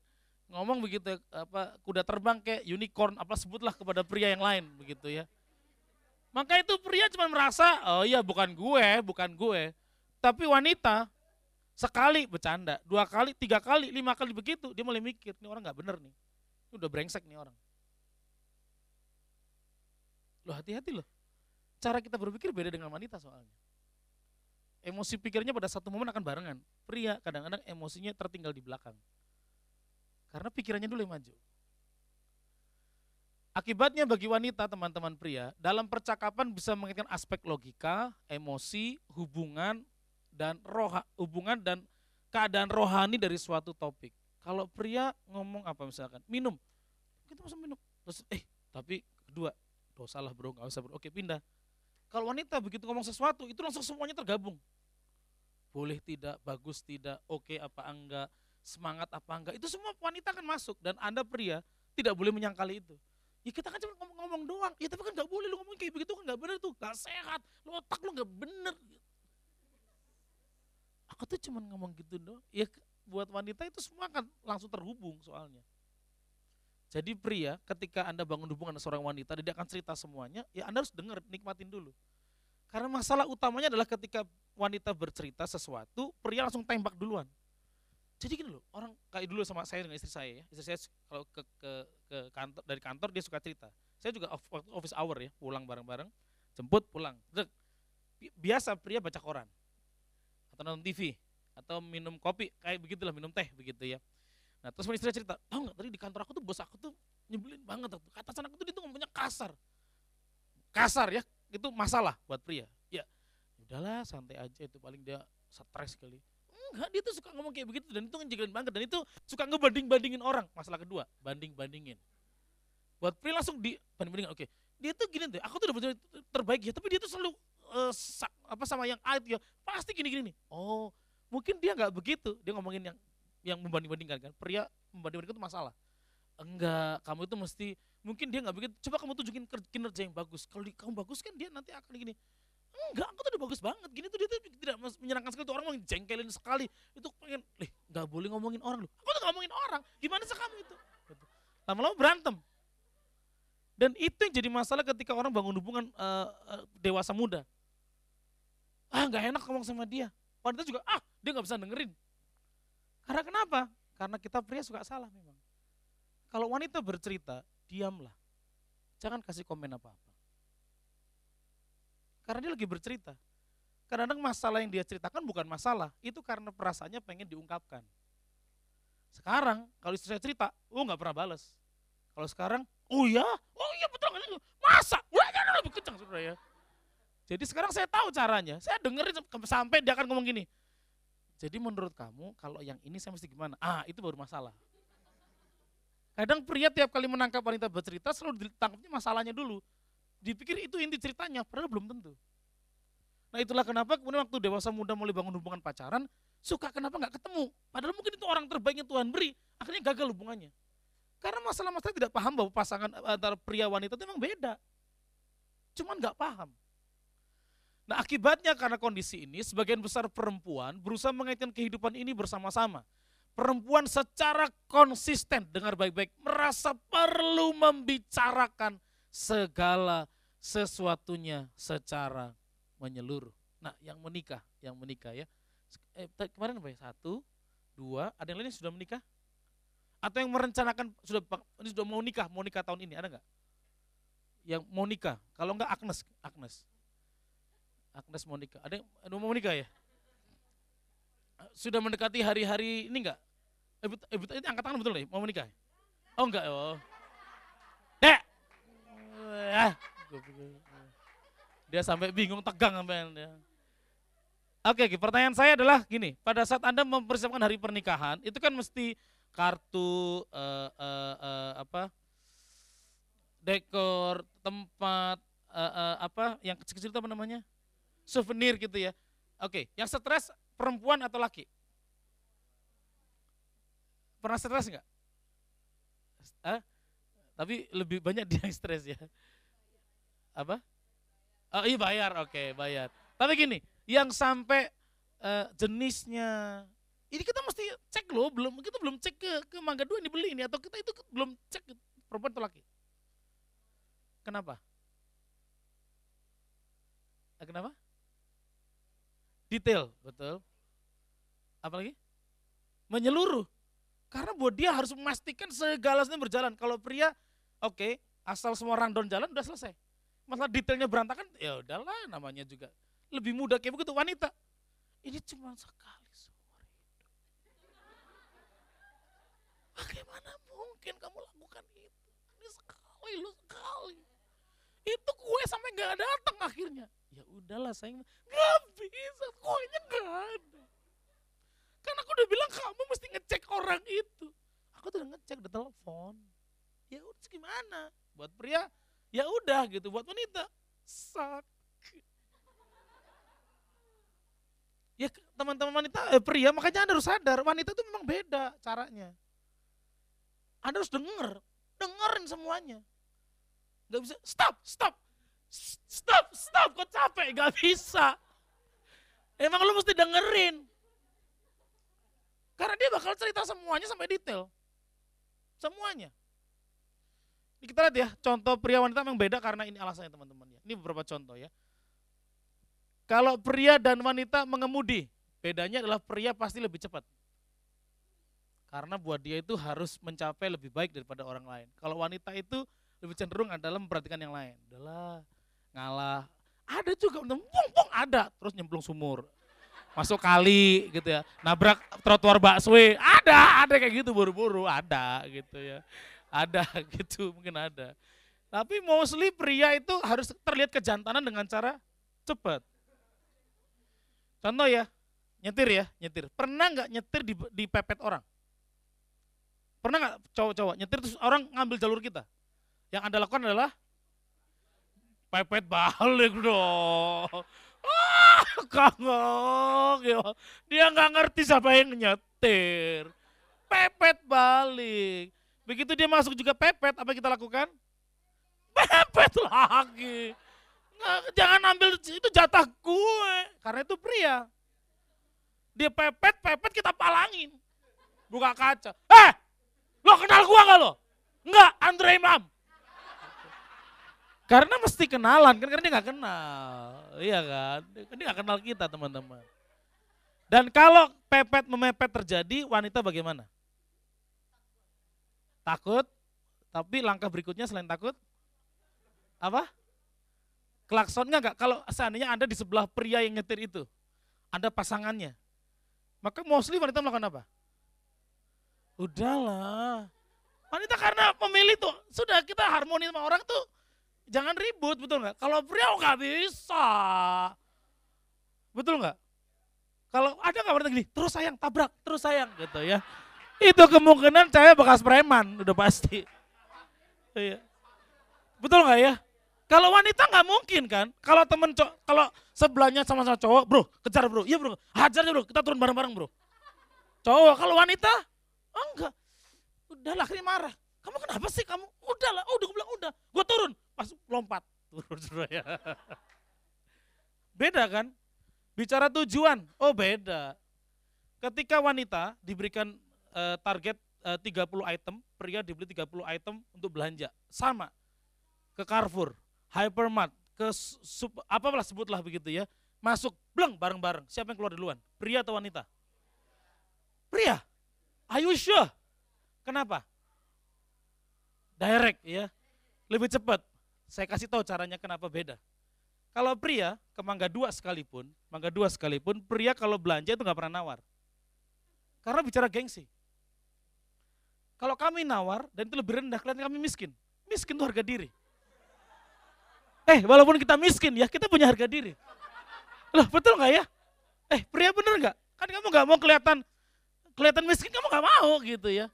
Ngomong begitu apa kuda terbang kayak unicorn apa sebutlah kepada pria yang lain begitu ya. Maka itu pria cuma merasa, oh iya bukan gue, bukan gue. Tapi wanita sekali bercanda, dua kali, tiga kali, lima kali begitu, dia mulai mikir, ini orang nggak bener nih. Udah brengsek nih orang. Loh hati-hati loh. Cara kita berpikir beda dengan wanita soalnya. Emosi pikirnya pada satu momen akan barengan. Pria kadang-kadang emosinya tertinggal di belakang. Karena pikirannya dulu yang maju. Akibatnya bagi wanita, teman-teman pria, dalam percakapan bisa mengingatkan aspek logika, emosi, hubungan, dan roha, hubungan dan keadaan rohani dari suatu topik. Kalau pria ngomong apa misalkan, minum, kita masuk minum. Terus, eh, tapi kedua, dosa lah bro, gak usah bro, oke pindah. Kalau wanita begitu ngomong sesuatu, itu langsung semuanya tergabung. Boleh tidak, bagus tidak, oke apa enggak, semangat apa enggak, itu semua wanita akan masuk. Dan Anda pria tidak boleh menyangkali itu. Ya kita kan cuma ngomong-ngomong doang. Ya tapi kan gak boleh lu ngomong kayak begitu kan gak bener tuh. Gak sehat. Lu otak lu gak bener. Aku tuh cuma ngomong gitu doang. Ya buat wanita itu semua kan langsung terhubung soalnya. Jadi pria ketika Anda bangun hubungan dengan seorang wanita, dia akan cerita semuanya, ya Anda harus dengar, nikmatin dulu. Karena masalah utamanya adalah ketika wanita bercerita sesuatu, pria langsung tembak duluan. Jadi gini loh, orang kayak dulu sama saya dengan istri saya ya. Istri saya kalau ke, ke, ke kantor dari kantor dia suka cerita. Saya juga office hour ya, pulang bareng-bareng, jemput pulang. Biasa pria baca koran atau nonton TV atau minum kopi kayak begitulah minum teh begitu ya. Nah terus istri cerita, tahu nggak tadi di kantor aku tuh bos aku tuh nyebelin banget tuh. Kata sana aku tuh dia tuh ngomongnya kasar. Kasar ya, itu masalah buat pria. Ya, udahlah santai aja itu paling dia stres kali Enggak, dia tuh suka ngomong kayak begitu dan itu ngejegelin banget dan itu suka ngebanding-bandingin orang. Masalah kedua, banding-bandingin. Buat Pri langsung di banding-bandingin. Oke, dia tuh gini deh, aku tuh udah terbaik ya, tapi dia tuh selalu uh, apa sama yang A itu ya, pasti gini-gini nih. Oh, mungkin dia nggak begitu. Dia ngomongin yang yang membanding-bandingkan kan. Pria membanding-bandingkan itu masalah. Enggak, kamu itu mesti mungkin dia nggak begitu. Coba kamu tunjukin kinerja yang bagus. Kalau kamu bagus kan dia nanti akan gini. Enggak, aku tuh udah bagus banget. Gini tuh dia tuh tidak menyenangkan sekali tuh orang mau jengkelin sekali. Itu pengen, eh nggak boleh ngomongin orang loh. Aku tuh ngomongin orang. Gimana sih kamu itu? Gitu. Lama-lama berantem. Dan itu yang jadi masalah ketika orang bangun hubungan uh, uh, dewasa muda. Ah nggak enak ngomong sama dia. Wanita juga, ah dia nggak bisa dengerin. Karena kenapa? Karena kita pria suka salah memang. Kalau wanita bercerita, diamlah. Jangan kasih komen apa-apa. Karena dia lagi bercerita. Kadang-kadang masalah yang dia ceritakan bukan masalah, itu karena perasaannya pengen diungkapkan. Sekarang kalau istri saya cerita, oh nggak pernah balas. Kalau sekarang, oh ya, oh iya betul, masa, wah lebih kencang saudara ya. Jadi sekarang saya tahu caranya, saya dengerin sampai dia akan ngomong gini. Jadi menurut kamu kalau yang ini saya mesti gimana? Ah itu baru masalah. Kadang pria tiap kali menangkap wanita bercerita selalu ditangkapnya masalahnya dulu dipikir itu inti ceritanya, padahal belum tentu. Nah itulah kenapa kemudian waktu dewasa muda mulai bangun hubungan pacaran, suka kenapa nggak ketemu. Padahal mungkin itu orang terbaiknya Tuhan beri, akhirnya gagal hubungannya. Karena masalah-masalah tidak paham bahwa pasangan antara pria wanita itu memang beda. Cuman nggak paham. Nah akibatnya karena kondisi ini, sebagian besar perempuan berusaha mengaitkan kehidupan ini bersama-sama. Perempuan secara konsisten, dengar baik-baik, merasa perlu membicarakan segala sesuatunya secara menyeluruh. Nah, yang menikah, yang menikah ya. Eh, kemarin apa ya? Satu, dua, ada yang lain yang sudah menikah? Atau yang merencanakan sudah sudah mau nikah, mau nikah tahun ini, ada nggak? Yang mau nikah, kalau enggak Agnes, Agnes. Agnes mau nikah. Ada yang mau nikah ya? Sudah mendekati hari-hari ini enggak? Ibu, ibu, ini angkat tangan betul nih, mau menikah? Oh enggak, oh. Dek, ya. Dia sampai bingung, tegang sampai dia. Oke, pertanyaan saya adalah gini, pada saat Anda mempersiapkan hari pernikahan, itu kan mesti kartu uh, uh, uh, apa? dekor, tempat uh, uh, apa yang kecil-kecil itu apa namanya? Souvenir gitu ya. Oke, yang stres perempuan atau laki? Pernah stres nggak? Uh, tapi lebih banyak dia yang stres ya. Apa? Oh iya bayar, oke okay, bayar. Tapi gini, yang sampai uh, jenisnya, ini kita mesti cek loh, belum kita belum cek ke ke Mangga Dua ini beli ini atau kita itu belum cek perempuan atau laki. Kenapa? Eh, kenapa? Detail, betul. Apalagi? Menyeluruh. Karena buat dia harus memastikan segala sesuatu berjalan. Kalau pria Oke, okay, asal semua rundown jalan udah selesai. Masalah detailnya berantakan, ya udahlah namanya juga. Lebih mudah kayak begitu wanita. Ini cuma sekali seumur. Bagaimana mungkin kamu lakukan itu? Ini sekali lu sekali. Itu kue sampai nggak datang akhirnya. Ya udahlah saya nggak bisa, kuenya nggak ada. Karena aku udah bilang kamu mesti ngecek orang itu. Aku tuh udah ngecek di telepon. Ya udah gimana buat pria ya udah gitu. Buat wanita sakit ya teman-teman wanita eh, pria makanya anda harus sadar wanita itu memang beda caranya. Anda harus denger dengerin semuanya. Nggak bisa stop stop stop stop kok capek nggak bisa emang lu mesti dengerin karena dia bakal cerita semuanya sampai detail semuanya ini kita lihat ya, contoh pria wanita memang beda karena ini alasannya teman-teman ya. Ini beberapa contoh ya. Kalau pria dan wanita mengemudi, bedanya adalah pria pasti lebih cepat. Karena buat dia itu harus mencapai lebih baik daripada orang lain. Kalau wanita itu lebih cenderung adalah memperhatikan yang lain. Udahlah, ngalah. Ada juga, pung pung ada, terus nyemplung sumur. Masuk kali gitu ya, nabrak trotoar baksoe, ada, ada kayak gitu buru-buru, ada gitu ya. Ada gitu, mungkin ada. Tapi mostly pria itu harus terlihat kejantanan dengan cara cepat. Contoh ya, nyetir ya, nyetir. Pernah nggak nyetir di, di pepet orang? Pernah nggak cowok-cowok nyetir terus orang ngambil jalur kita? Yang anda lakukan adalah pepet balik dong. Ah, kangong ya. Dia nggak ngerti siapa yang nyetir. Pepet balik. Begitu dia masuk juga pepet, apa kita lakukan? Pepet lagi. Nggak, jangan ambil itu jatah gue, karena itu pria. Dia pepet, pepet kita palangin. Buka kaca. Eh, lo kenal gua gak lo? Enggak, Andre Imam. Karena mesti kenalan, kan karena dia gak kenal. Iya kan? Dia gak kenal kita teman-teman. Dan kalau pepet memepet terjadi, wanita bagaimana? Takut, tapi langkah berikutnya selain takut, apa? Klakson enggak, enggak? Kalau seandainya Anda di sebelah pria yang nyetir itu, Anda pasangannya, maka mostly wanita melakukan apa? Udahlah. Wanita karena memilih tuh, sudah kita harmoni sama orang tuh, jangan ribut, betul nggak? Kalau pria oh, nggak bisa. Betul nggak? Kalau ada nggak wanita gini, terus sayang, tabrak, terus sayang gitu ya. Itu kemungkinan saya bekas preman, udah pasti. Iya. Betul nggak ya? Kalau wanita nggak mungkin kan? Kalau temen cowok, kalau sebelahnya sama-sama cowok, bro, kejar bro, iya bro, hajar bro, kita turun bareng-bareng bro. Cowok, kalau wanita, oh enggak. Udahlah, akhirnya marah. Kamu kenapa sih kamu? Udahlah, oh, udah gue bilang udah, gue turun, pas lompat. Turun ya. Beda kan? Bicara tujuan, oh beda. Ketika wanita diberikan uh, target uh, 30 item, pria dibeli 30 item untuk belanja. Sama, ke Carrefour, hypermart, ke sub, apalah sebutlah begitu ya. Masuk, bleng bareng-bareng. Siapa yang keluar duluan? Pria atau wanita? Pria. Are you sure? Kenapa? Direct ya. Lebih cepat. Saya kasih tahu caranya kenapa beda. Kalau pria ke Mangga Dua sekalipun, Mangga Dua sekalipun, pria kalau belanja itu nggak pernah nawar. Karena bicara gengsi. Kalau kami nawar dan itu lebih rendah, kelihatan kami miskin. Miskin itu harga diri. Eh, walaupun kita miskin ya, kita punya harga diri. Loh, betul nggak ya? Eh, pria bener nggak? Kan kamu nggak mau kelihatan kelihatan miskin, kamu nggak mau gitu ya.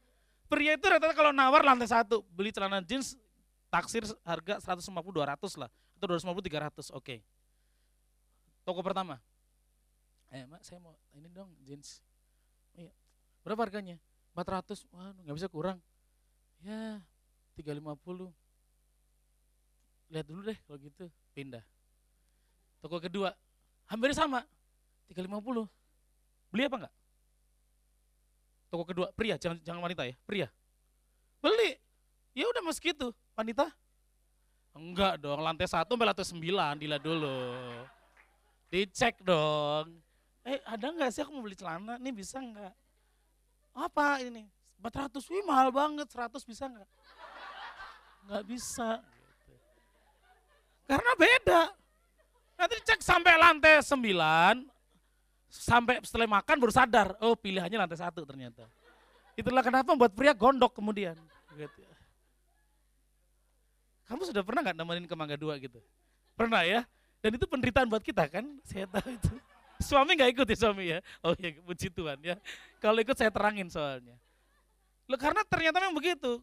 Pria itu rata-rata kalau nawar lantai satu, beli celana jeans taksir harga 150-200 lah. Atau 250-300, oke. Okay. Toko pertama. Eh, mak saya mau ini dong jeans. Iya. Berapa harganya? 400. Wah, nggak bisa kurang. Ya, 350 lihat dulu deh kalau gitu pindah toko kedua hampir sama 350 beli apa enggak toko kedua pria jangan jangan wanita ya pria beli ya udah mas gitu wanita enggak dong lantai satu sampai lantai sembilan dilihat dulu. Dicek dong. Eh ada nggak sih aku mau beli celana? Nih bisa nggak? Apa ini? 400 wih mahal banget. 100 bisa nggak? Nggak bisa. Karena beda. Nanti cek sampai lantai 9, sampai setelah makan baru sadar, oh pilihannya lantai satu ternyata. Itulah kenapa buat pria gondok kemudian. Gitu. Kamu sudah pernah nggak nemenin ke Mangga Dua gitu? Pernah ya? Dan itu penderitaan buat kita kan, saya tahu itu. Suami nggak ikut ya suami ya? Oh ya, puji Tuhan ya. Kalau ikut saya terangin soalnya. Loh, karena ternyata memang begitu.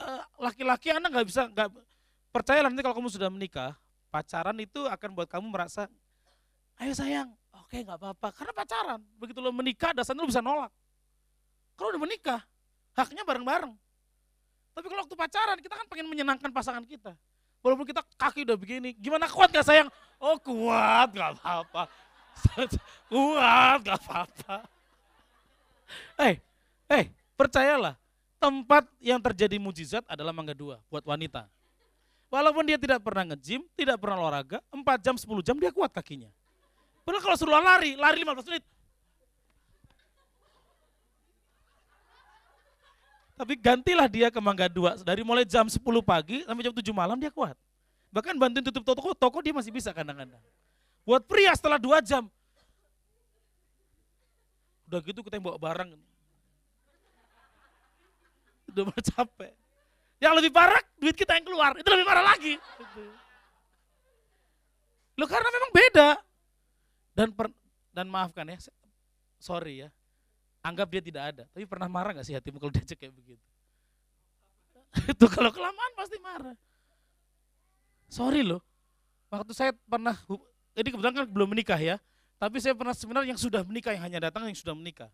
Eh, laki-laki uh, anak nggak bisa nggak Percayalah nanti kalau kamu sudah menikah, pacaran itu akan buat kamu merasa, ayo sayang, oke nggak apa-apa. Karena pacaran, begitu lo menikah, dasarnya lo bisa nolak. Kalau udah menikah, haknya bareng-bareng. Tapi kalau waktu pacaran, kita kan pengen menyenangkan pasangan kita. Walaupun kita kaki udah begini, gimana kuat gak sayang? Oh kuat, gak apa-apa. kuat, gak apa-apa. Eh, eh, percayalah, tempat yang terjadi mujizat adalah Mangga Dua buat wanita. Walaupun dia tidak pernah nge-gym, tidak pernah olahraga, 4 jam, 10 jam dia kuat kakinya. Padahal kalau suruh lari, lari 15 menit. Tapi gantilah dia ke Mangga 2, dari mulai jam 10 pagi sampai jam 7 malam dia kuat. Bahkan bantuin tutup toko, toko dia masih bisa kadang-kadang. Buat pria setelah 2 jam, udah gitu kita yang bawa barang. Udah capek. Yang lebih parah, duit kita yang keluar. Itu lebih parah lagi. Lu karena memang beda. Dan per, dan maafkan ya, sorry ya, anggap dia tidak ada. Tapi pernah marah gak sih hatimu kalau diajak kayak begitu? itu kalau kelamaan pasti marah. Sorry loh, waktu saya pernah, ini kebetulan kan belum menikah ya, tapi saya pernah seminar yang sudah menikah, yang hanya datang yang sudah menikah.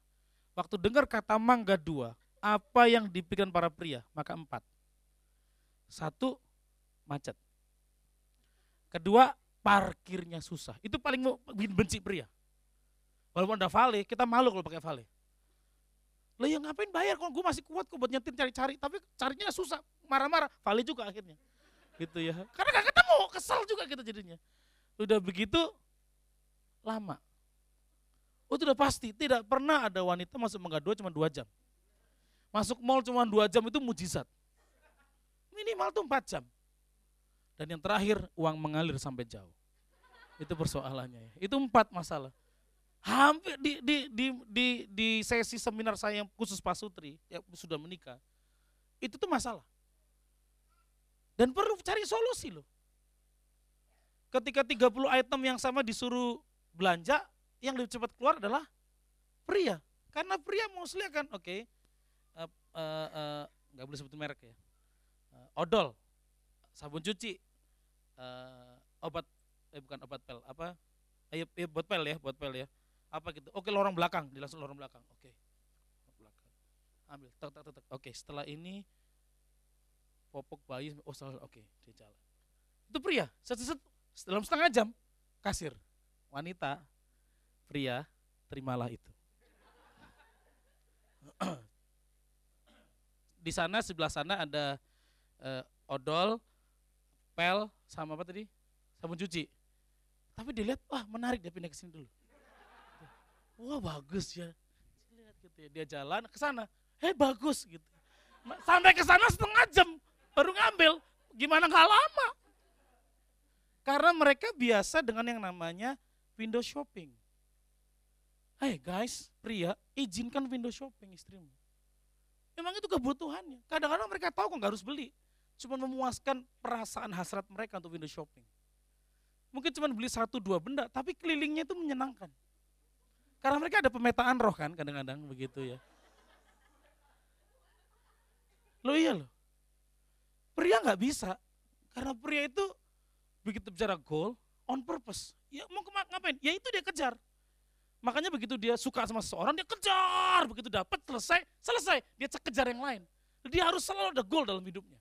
Waktu dengar kata mangga dua, apa yang dipikirkan para pria? Maka empat. Satu, macet. Kedua, parkirnya susah. Itu paling benci pria. Walaupun ada vale, kita malu kalau pakai vale. Lah ya ngapain bayar kalau gue masih kuat kok buat nyetir cari-cari, tapi carinya susah, marah-marah, vale juga akhirnya gitu ya. Karena gak ketemu, kesal juga kita jadinya. Udah begitu lama. Oh sudah pasti, tidak pernah ada wanita masuk mangga dua cuma dua jam. Masuk mall cuma dua jam itu mujizat. Minimal tuh empat jam. Dan yang terakhir uang mengalir sampai jauh. Itu persoalannya ya. Itu empat masalah. Hampir di, di, di, di, di sesi seminar saya yang khusus Pak Sutri, yang sudah menikah, itu tuh masalah. Dan perlu cari solusi loh. Ketika 30 item yang sama disuruh belanja, yang lebih cepat keluar adalah pria. Karena pria mostly akan, oke, okay, uh, uh, uh, nggak boleh sebutin merek ya. Uh, odol, sabun cuci, uh, obat, eh bukan obat pel, apa? Eh, eh buat pel ya, buat pel ya. Apa gitu? Oke, lorong belakang, dilangsung lorong belakang. Oke, belakang. Ambil, tek tek tek. Oke, setelah ini popok bayi oh salah oke dia itu pria. Set, set, dalam setengah jam kasir. Wanita pria terimalah itu. Di sana sebelah sana ada uh, odol pel sama apa tadi? Sabun cuci. Tapi dilihat wah menarik dia pindah ke sini dulu wah bagus ya lihat gitu ya dia jalan ke sana hei bagus gitu sampai ke sana setengah jam baru ngambil. Gimana nggak lama? Karena mereka biasa dengan yang namanya window shopping. Hey guys, pria, izinkan window shopping istrimu. Memang itu kebutuhannya. Kadang-kadang mereka tahu kok nggak harus beli. Cuma memuaskan perasaan hasrat mereka untuk window shopping. Mungkin cuma beli satu dua benda, tapi kelilingnya itu menyenangkan. Karena mereka ada pemetaan roh kan kadang-kadang begitu ya. Lo iya loh. Pria nggak bisa, karena pria itu begitu bicara goal, on purpose. Ya mau ngapain? Ya itu dia kejar. Makanya begitu dia suka sama seseorang, dia kejar. Begitu dapat, selesai, selesai. Dia kejar yang lain. Dia harus selalu ada goal dalam hidupnya.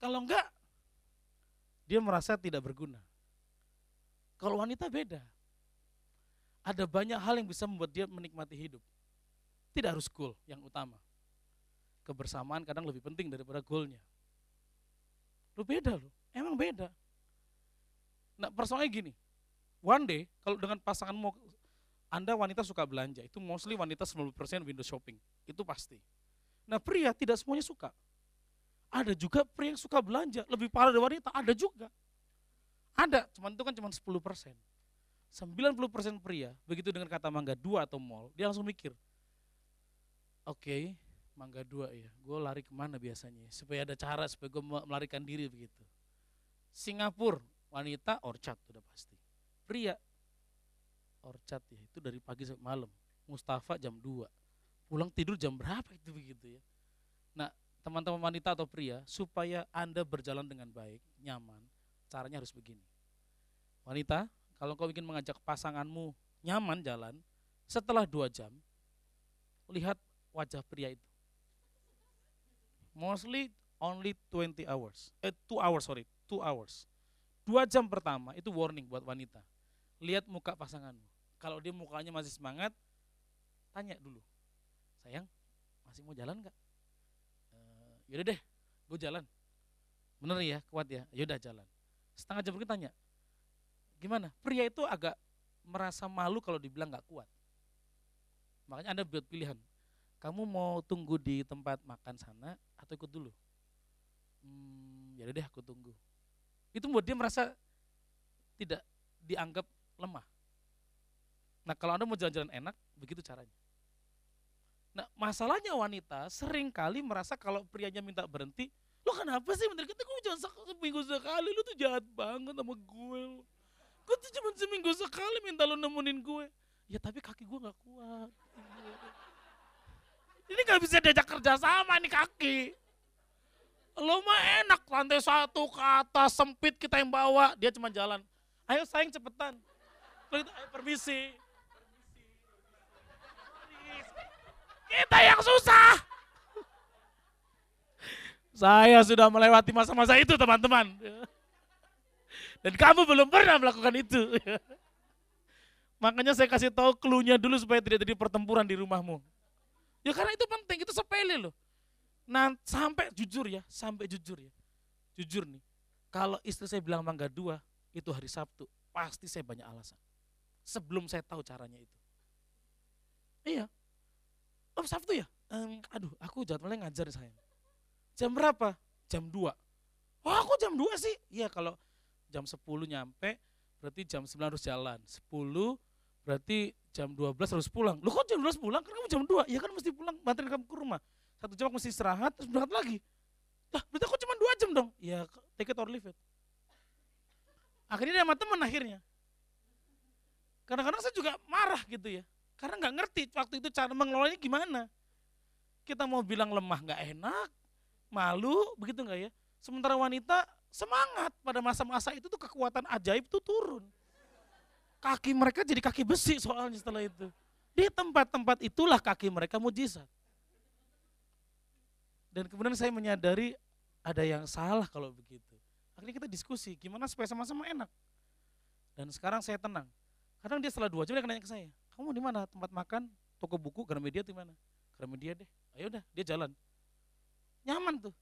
Kalau enggak, dia merasa tidak berguna. Kalau wanita beda. Ada banyak hal yang bisa membuat dia menikmati hidup. Tidak harus goal yang utama. Kebersamaan kadang lebih penting daripada goalnya. Lu beda lu, emang beda. Nah persoalannya gini, one day kalau dengan pasangan mau anda wanita suka belanja, itu mostly wanita 90% window shopping, itu pasti. Nah pria tidak semuanya suka. Ada juga pria yang suka belanja, lebih parah dari wanita, ada juga. Ada, cuman itu kan cuma 10%. 90% pria, begitu dengan kata mangga dua atau mall, dia langsung mikir, oke, okay, Mangga dua ya, gue lari ke mana biasanya? Supaya ada cara supaya gue melarikan diri begitu. Singapura, wanita orcat sudah pasti. Pria, orcat ya, itu dari pagi sampai malam. Mustafa jam 2. Pulang tidur jam berapa itu begitu ya. Nah, teman-teman wanita atau pria, supaya Anda berjalan dengan baik, nyaman, caranya harus begini. Wanita, kalau kau ingin mengajak pasanganmu nyaman jalan, setelah dua jam, lihat wajah pria itu mostly only 20 hours. Eh, 2 hours, sorry, 2 hours. Dua jam pertama itu warning buat wanita. Lihat muka pasanganmu. Kalau dia mukanya masih semangat, tanya dulu. Sayang, masih mau jalan nggak? E, yaudah deh, gue jalan. Bener ya, kuat ya? Yaudah jalan. Setengah jam berikutnya tanya, gimana? Pria itu agak merasa malu kalau dibilang nggak kuat. Makanya Anda buat pilihan, kamu mau tunggu di tempat makan sana atau ikut dulu? Hmm, ya deh aku tunggu. Itu membuat dia merasa tidak dianggap lemah. Nah kalau Anda mau jalan-jalan enak, begitu caranya. Nah masalahnya wanita sering kali merasa kalau prianya minta berhenti, lo kenapa sih bentar kita gue jangan seminggu sekali, lo tuh jahat banget sama gue. Gue tuh cuma seminggu sekali minta lo nemenin gue. Ya tapi kaki gue gak kuat. Ini gak bisa diajak kerja sama nih kaki. Lo mah enak lantai satu ke atas sempit kita yang bawa. Dia cuma jalan. Ayo sayang cepetan. Ayo permisi. Kita yang susah. Saya sudah melewati masa-masa itu teman-teman. Dan kamu belum pernah melakukan itu. Makanya saya kasih tahu klunya dulu supaya tidak terjadi pertempuran di rumahmu. Ya karena itu penting, itu sepele loh. Nah sampai jujur ya, sampai jujur ya. Jujur nih, kalau istri saya bilang mangga dua, itu hari Sabtu, pasti saya banyak alasan. Sebelum saya tahu caranya itu. Iya. Oh Sabtu ya? Um, aduh, aku jadwalnya ngajar saya. Jam berapa? Jam 2. Oh aku jam 2 sih? Iya kalau jam 10 nyampe, berarti jam 9 harus jalan. 10 berarti jam 12 harus pulang. Lu kok jam 12 pulang? Kan kamu jam 2. Ya kan mesti pulang, bantuin kamu ke rumah. Satu jam aku mesti istirahat, terus berangkat lagi. Lah, berarti aku cuma 2 jam dong. Ya, take it or leave it. Akhirnya dia sama teman akhirnya. Kadang-kadang saya juga marah gitu ya. Karena nggak ngerti waktu itu cara mengelolanya gimana. Kita mau bilang lemah nggak enak, malu, begitu nggak ya? Sementara wanita semangat pada masa-masa itu tuh kekuatan ajaib tuh turun kaki mereka jadi kaki besi soalnya setelah itu. Di tempat-tempat itulah kaki mereka mujizat. Dan kemudian saya menyadari ada yang salah kalau begitu. Akhirnya kita diskusi, gimana supaya sama-sama enak. Dan sekarang saya tenang. Kadang dia setelah dua jam dia nanya ke saya, kamu di mana? Tempat makan, toko buku, Gramedia di mana? Gramedia deh. Ayo dah, dia jalan. Nyaman tuh.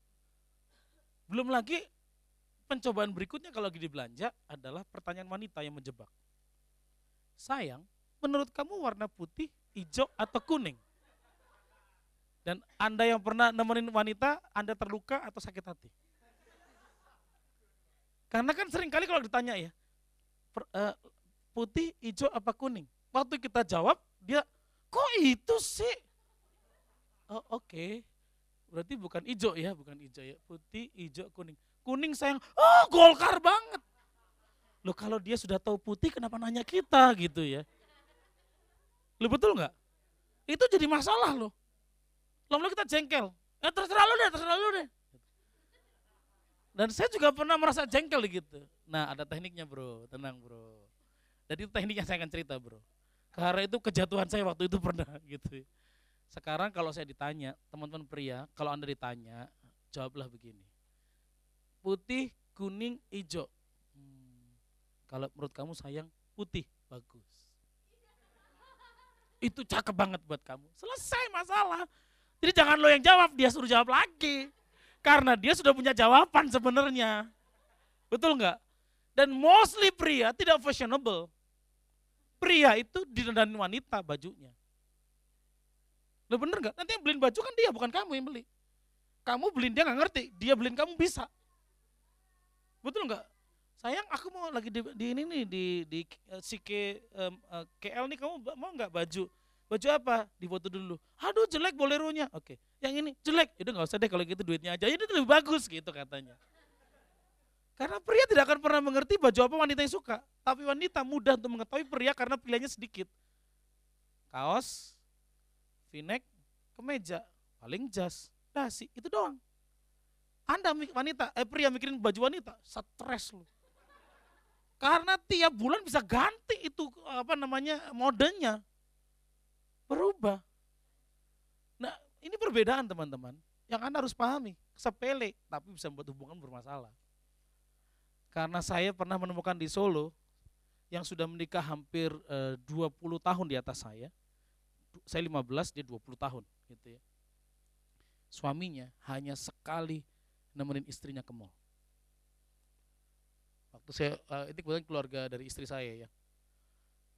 Belum lagi pencobaan berikutnya kalau lagi belanja adalah pertanyaan wanita yang menjebak. Sayang, menurut kamu warna putih, hijau, atau kuning? Dan Anda yang pernah nemenin wanita, Anda terluka atau sakit hati? Karena kan sering kali kalau ditanya ya, per, uh, putih, hijau, apa kuning? Waktu kita jawab, dia, kok itu sih? Oh, Oke, okay. berarti bukan hijau ya, bukan hijau ya, putih, hijau, kuning. Kuning sayang, oh golkar banget. Loh kalau dia sudah tahu putih kenapa nanya kita gitu ya. Lo betul nggak? Itu jadi masalah loh. Lalu kita jengkel. Ya terserah lu deh, terserah lu deh. Dan saya juga pernah merasa jengkel gitu. Nah ada tekniknya bro, tenang bro. Jadi tekniknya saya akan cerita bro. Karena itu kejatuhan saya waktu itu pernah gitu. Sekarang kalau saya ditanya, teman-teman pria, kalau anda ditanya, jawablah begini. Putih, kuning, hijau. Kalau menurut kamu sayang putih, bagus. Itu cakep banget buat kamu. Selesai masalah. Jadi jangan lo yang jawab, dia suruh jawab lagi. Karena dia sudah punya jawaban sebenarnya. Betul nggak? Dan mostly pria tidak fashionable. Pria itu dindan wanita bajunya. Lo bener nggak? Nanti yang beliin baju kan dia, bukan kamu yang beli. Kamu beliin dia nggak ngerti, dia beliin kamu bisa. Betul nggak? sayang aku mau lagi di, di ini nih di di uh, si K, um, uh, KL nih kamu mau nggak baju? Baju apa? Difoto dulu. Aduh jelek boleronya. Oke yang ini jelek. Itu nggak usah deh kalau gitu duitnya aja. Itu lebih bagus gitu katanya. Karena pria tidak akan pernah mengerti baju apa wanita yang suka. Tapi wanita mudah untuk mengetahui pria karena pilihannya sedikit. Kaos v-neck kemeja paling jas. Dasi itu doang anda wanita, eh pria mikirin baju wanita, stres loh. Karena tiap bulan bisa ganti itu apa namanya modenya. Berubah. Nah, ini perbedaan teman-teman. Yang Anda harus pahami, sepele tapi bisa membuat hubungan bermasalah. Karena saya pernah menemukan di Solo yang sudah menikah hampir eh, 20 tahun di atas saya. Saya 15, dia 20 tahun gitu ya. Suaminya hanya sekali nemenin istrinya ke mall. Waktu saya uh, ini kebetulan keluarga dari istri saya ya.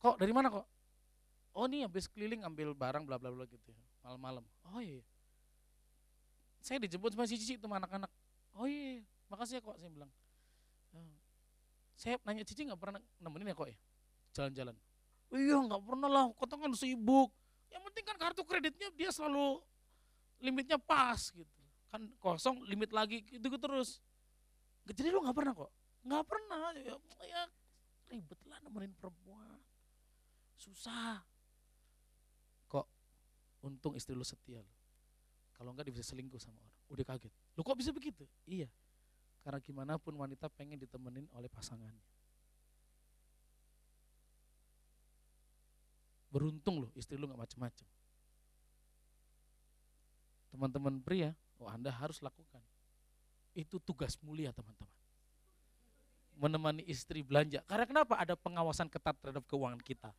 Kok dari mana kok? Oh nih habis keliling ambil barang bla bla bla gitu ya malam-malam. Oh iya, iya. saya dijemput sama si Cici itu anak-anak. Oh iya, iya makasih ya kok saya bilang. Oh. saya nanya Cici nggak pernah nemenin ya kok ya? Jalan-jalan. Iya nggak pernah lah kok kan sibuk. Yang penting kan kartu kreditnya dia selalu limitnya pas gitu kan kosong limit lagi itu terus jadi lu nggak pernah kok nggak pernah ya, ya ribet lah nemenin perempuan susah untung istri lu setia lu. Kalau enggak dia bisa selingkuh sama orang. Udah kaget. Lu kok bisa begitu? Iya. Karena gimana pun wanita pengen ditemenin oleh pasangannya. Beruntung loh istri lu nggak macem-macem. Teman-teman pria, oh Anda harus lakukan. Itu tugas mulia teman-teman. Menemani istri belanja. Karena kenapa? Ada pengawasan ketat terhadap keuangan kita.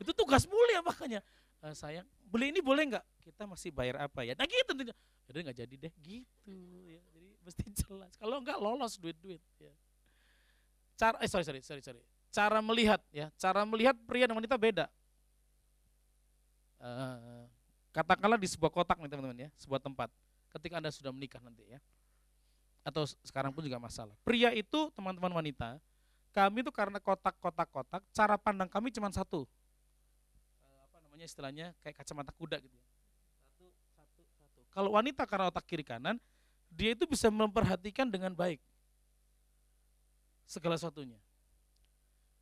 Itu tugas mulia makanya. Uh, sayang, beli ini boleh nggak? Kita masih bayar apa ya? Nah gitu tentunya. Jadi nggak jadi deh, gitu ya. Jadi mesti jelas. Kalau nggak lolos duit-duit. Ya. Cara, eh sorry sorry sorry sorry. Cara melihat ya, cara melihat pria dan wanita beda. Uh, katakanlah di sebuah kotak nih teman-teman ya, sebuah tempat. Ketika anda sudah menikah nanti ya, atau sekarang pun juga masalah. Pria itu teman-teman wanita, kami itu karena kotak-kotak-kotak, cara pandang kami cuma satu. Uh, apa namanya istilahnya kayak kacamata kuda gitu ya. Satu, satu, satu. Kalau wanita karena otak kiri kanan, dia itu bisa memperhatikan dengan baik segala sesuatunya.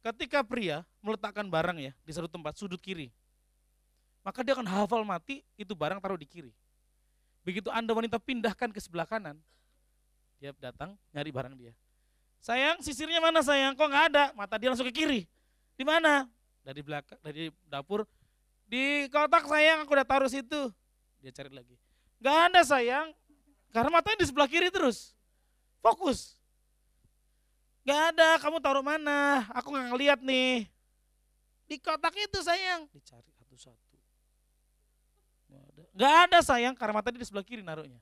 Ketika pria meletakkan barang ya di satu tempat sudut kiri, maka dia akan hafal mati itu barang taruh di kiri. Begitu Anda wanita pindahkan ke sebelah kanan, dia datang nyari barang dia. Sayang, sisirnya mana sayang? Kok nggak ada? Mata dia langsung ke kiri. Di mana? Dari belakang, dari dapur. Di kotak sayang, aku udah taruh situ. Dia cari lagi. Gak ada sayang, karena matanya di sebelah kiri terus. Fokus. Gak ada, kamu taruh mana? Aku nggak ngeliat nih. Di kotak itu sayang. Dicari satu-satu. Gak ada sayang karena mata dia di sebelah kiri naruhnya.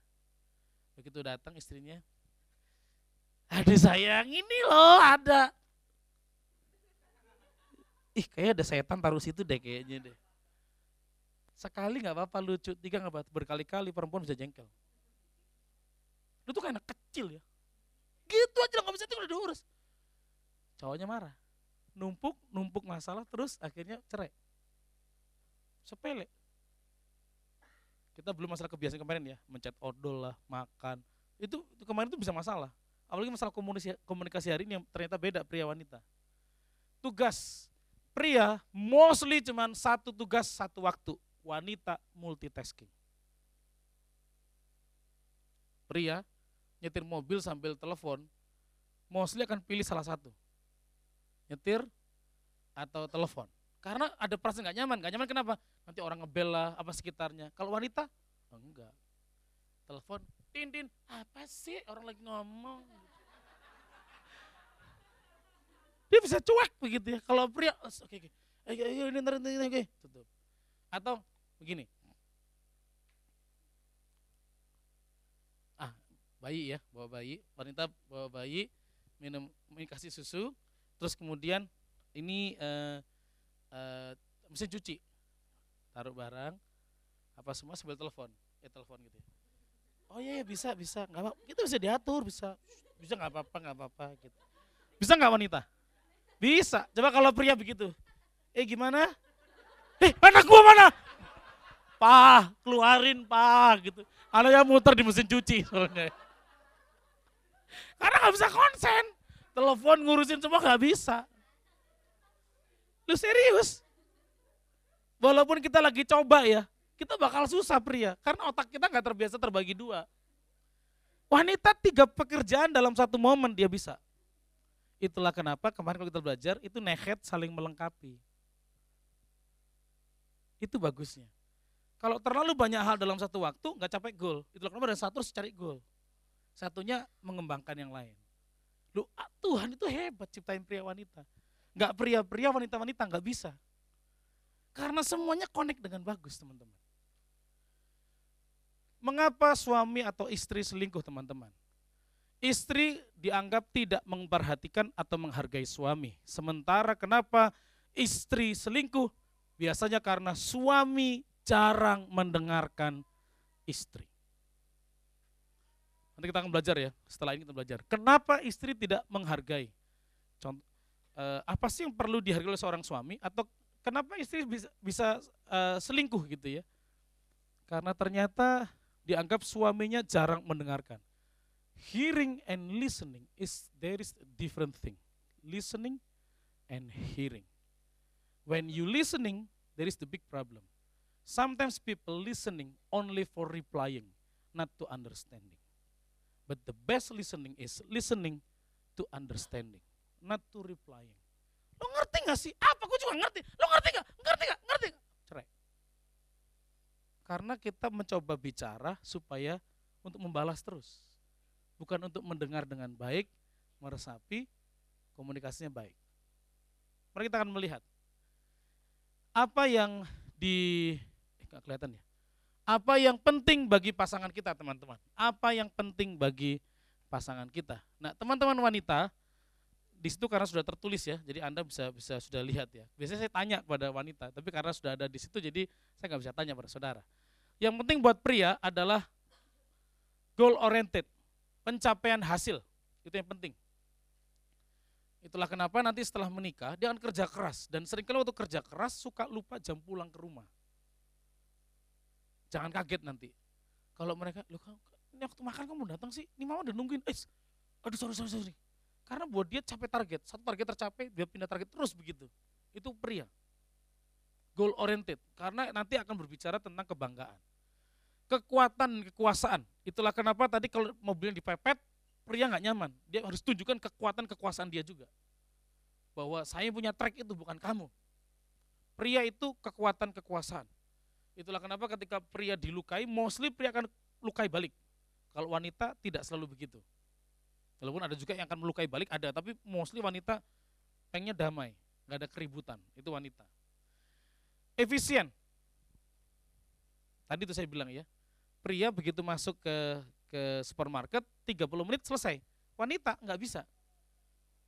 Begitu datang istrinya, ada sayang ini loh ada. Ih kayak ada setan taruh situ deh kayaknya deh. Sekali nggak apa-apa lucu, tiga nggak apa-apa, berkali-kali perempuan bisa jengkel. Lu tuh kayak anak kecil ya. Gitu aja nggak bisa itu udah diurus. Cowoknya marah. Numpuk, numpuk masalah terus akhirnya cerai. Sepele. Kita belum masalah kebiasaan kemarin ya, mencet odol lah, makan. Itu, itu kemarin itu bisa masalah. Apalagi masalah komunikasi, komunikasi hari ini yang ternyata beda pria wanita. Tugas pria mostly cuma satu tugas satu waktu. Wanita multitasking. Pria nyetir mobil sambil telepon, mostly akan pilih salah satu. Nyetir atau telepon. Karena ada perasaan nggak nyaman, nggak nyaman kenapa? Nanti orang ngebel lah, apa sekitarnya. Kalau wanita, enggak. Telepon, tin tin, apa sih orang lagi ngomong? Dia bisa cuek begitu ya. Kalau pria, oke oke, oke, ini ntar ini oke, tutup. Atau begini, ah bayi ya, bawa bayi, wanita bawa bayi, minum, minum kasih susu, terus kemudian ini uh, uh, mesin cuci taruh barang apa semua sambil telepon ya telepon gitu ya. oh iya ya bisa bisa nggak apa kita bisa diatur bisa. Bisa nggak apa-apa nggak apa-apa gitu. Bisa nggak wanita? Bisa. Coba kalau pria begitu. Eh gimana? Eh anak gua mana? Pah keluarin pah gitu. Yang muter di mesin cuci soalnya. Karena nggak bisa konsen. Telepon ngurusin semua nggak bisa. Lu serius? Walaupun kita lagi coba ya, kita bakal susah pria. Karena otak kita nggak terbiasa terbagi dua. Wanita tiga pekerjaan dalam satu momen dia bisa. Itulah kenapa kemarin kalau kita belajar itu nehet saling melengkapi. Itu bagusnya. Kalau terlalu banyak hal dalam satu waktu nggak capek gol. Itulah kenapa ada satu cari gol. Satunya mengembangkan yang lain. Lu ah, Tuhan itu hebat ciptain pria wanita. Nggak pria-pria, wanita-wanita, nggak bisa. Karena semuanya connect dengan bagus teman-teman. Mengapa suami atau istri selingkuh teman-teman? Istri dianggap tidak memperhatikan atau menghargai suami. Sementara kenapa istri selingkuh? Biasanya karena suami jarang mendengarkan istri. Nanti kita akan belajar ya, setelah ini kita belajar. Kenapa istri tidak menghargai? Contoh, uh, apa sih yang perlu dihargai oleh seorang suami atau kenapa istri bisa, bisa uh, selingkuh gitu ya? Karena ternyata dianggap suaminya jarang mendengarkan. Hearing and listening is there is a different thing. Listening and hearing. When you listening, there is the big problem. Sometimes people listening only for replying, not to understanding. But the best listening is listening to understanding, not to replying. Lo ngerti gak sih? Apa? Gue juga ngerti. Lo ngerti gak? Ngerti gak? Ngerti gak? Cerai. Karena kita mencoba bicara supaya untuk membalas terus. Bukan untuk mendengar dengan baik, meresapi, komunikasinya baik. Mari kita akan melihat apa yang di eh, gak kelihatan ya. Apa yang penting bagi pasangan kita, teman-teman? Apa yang penting bagi pasangan kita? Nah, teman-teman wanita, di situ karena sudah tertulis ya, jadi Anda bisa bisa sudah lihat ya. Biasanya saya tanya kepada wanita, tapi karena sudah ada di situ jadi saya nggak bisa tanya pada saudara. Yang penting buat pria adalah goal oriented, pencapaian hasil. Itu yang penting. Itulah kenapa nanti setelah menikah dia akan kerja keras dan sering kali waktu kerja keras suka lupa jam pulang ke rumah. Jangan kaget nanti. Kalau mereka, lu ini waktu makan kamu datang sih, ini mama udah nungguin. Eh, aduh sorry sorry sorry. Karena buat dia capek target, satu target tercapai dia pindah target terus begitu. Itu pria. Goal oriented, karena nanti akan berbicara tentang kebanggaan. Kekuatan, kekuasaan. Itulah kenapa tadi kalau mobilnya dipepet, pria nggak nyaman. Dia harus tunjukkan kekuatan kekuasaan dia juga. Bahwa saya punya track itu bukan kamu. Pria itu kekuatan kekuasaan. Itulah kenapa ketika pria dilukai, mostly pria akan lukai balik. Kalau wanita tidak selalu begitu. Walaupun ada juga yang akan melukai balik, ada. Tapi mostly wanita pengennya damai, nggak ada keributan. Itu wanita. Efisien. Tadi itu saya bilang ya, pria begitu masuk ke ke supermarket 30 menit selesai. Wanita nggak bisa.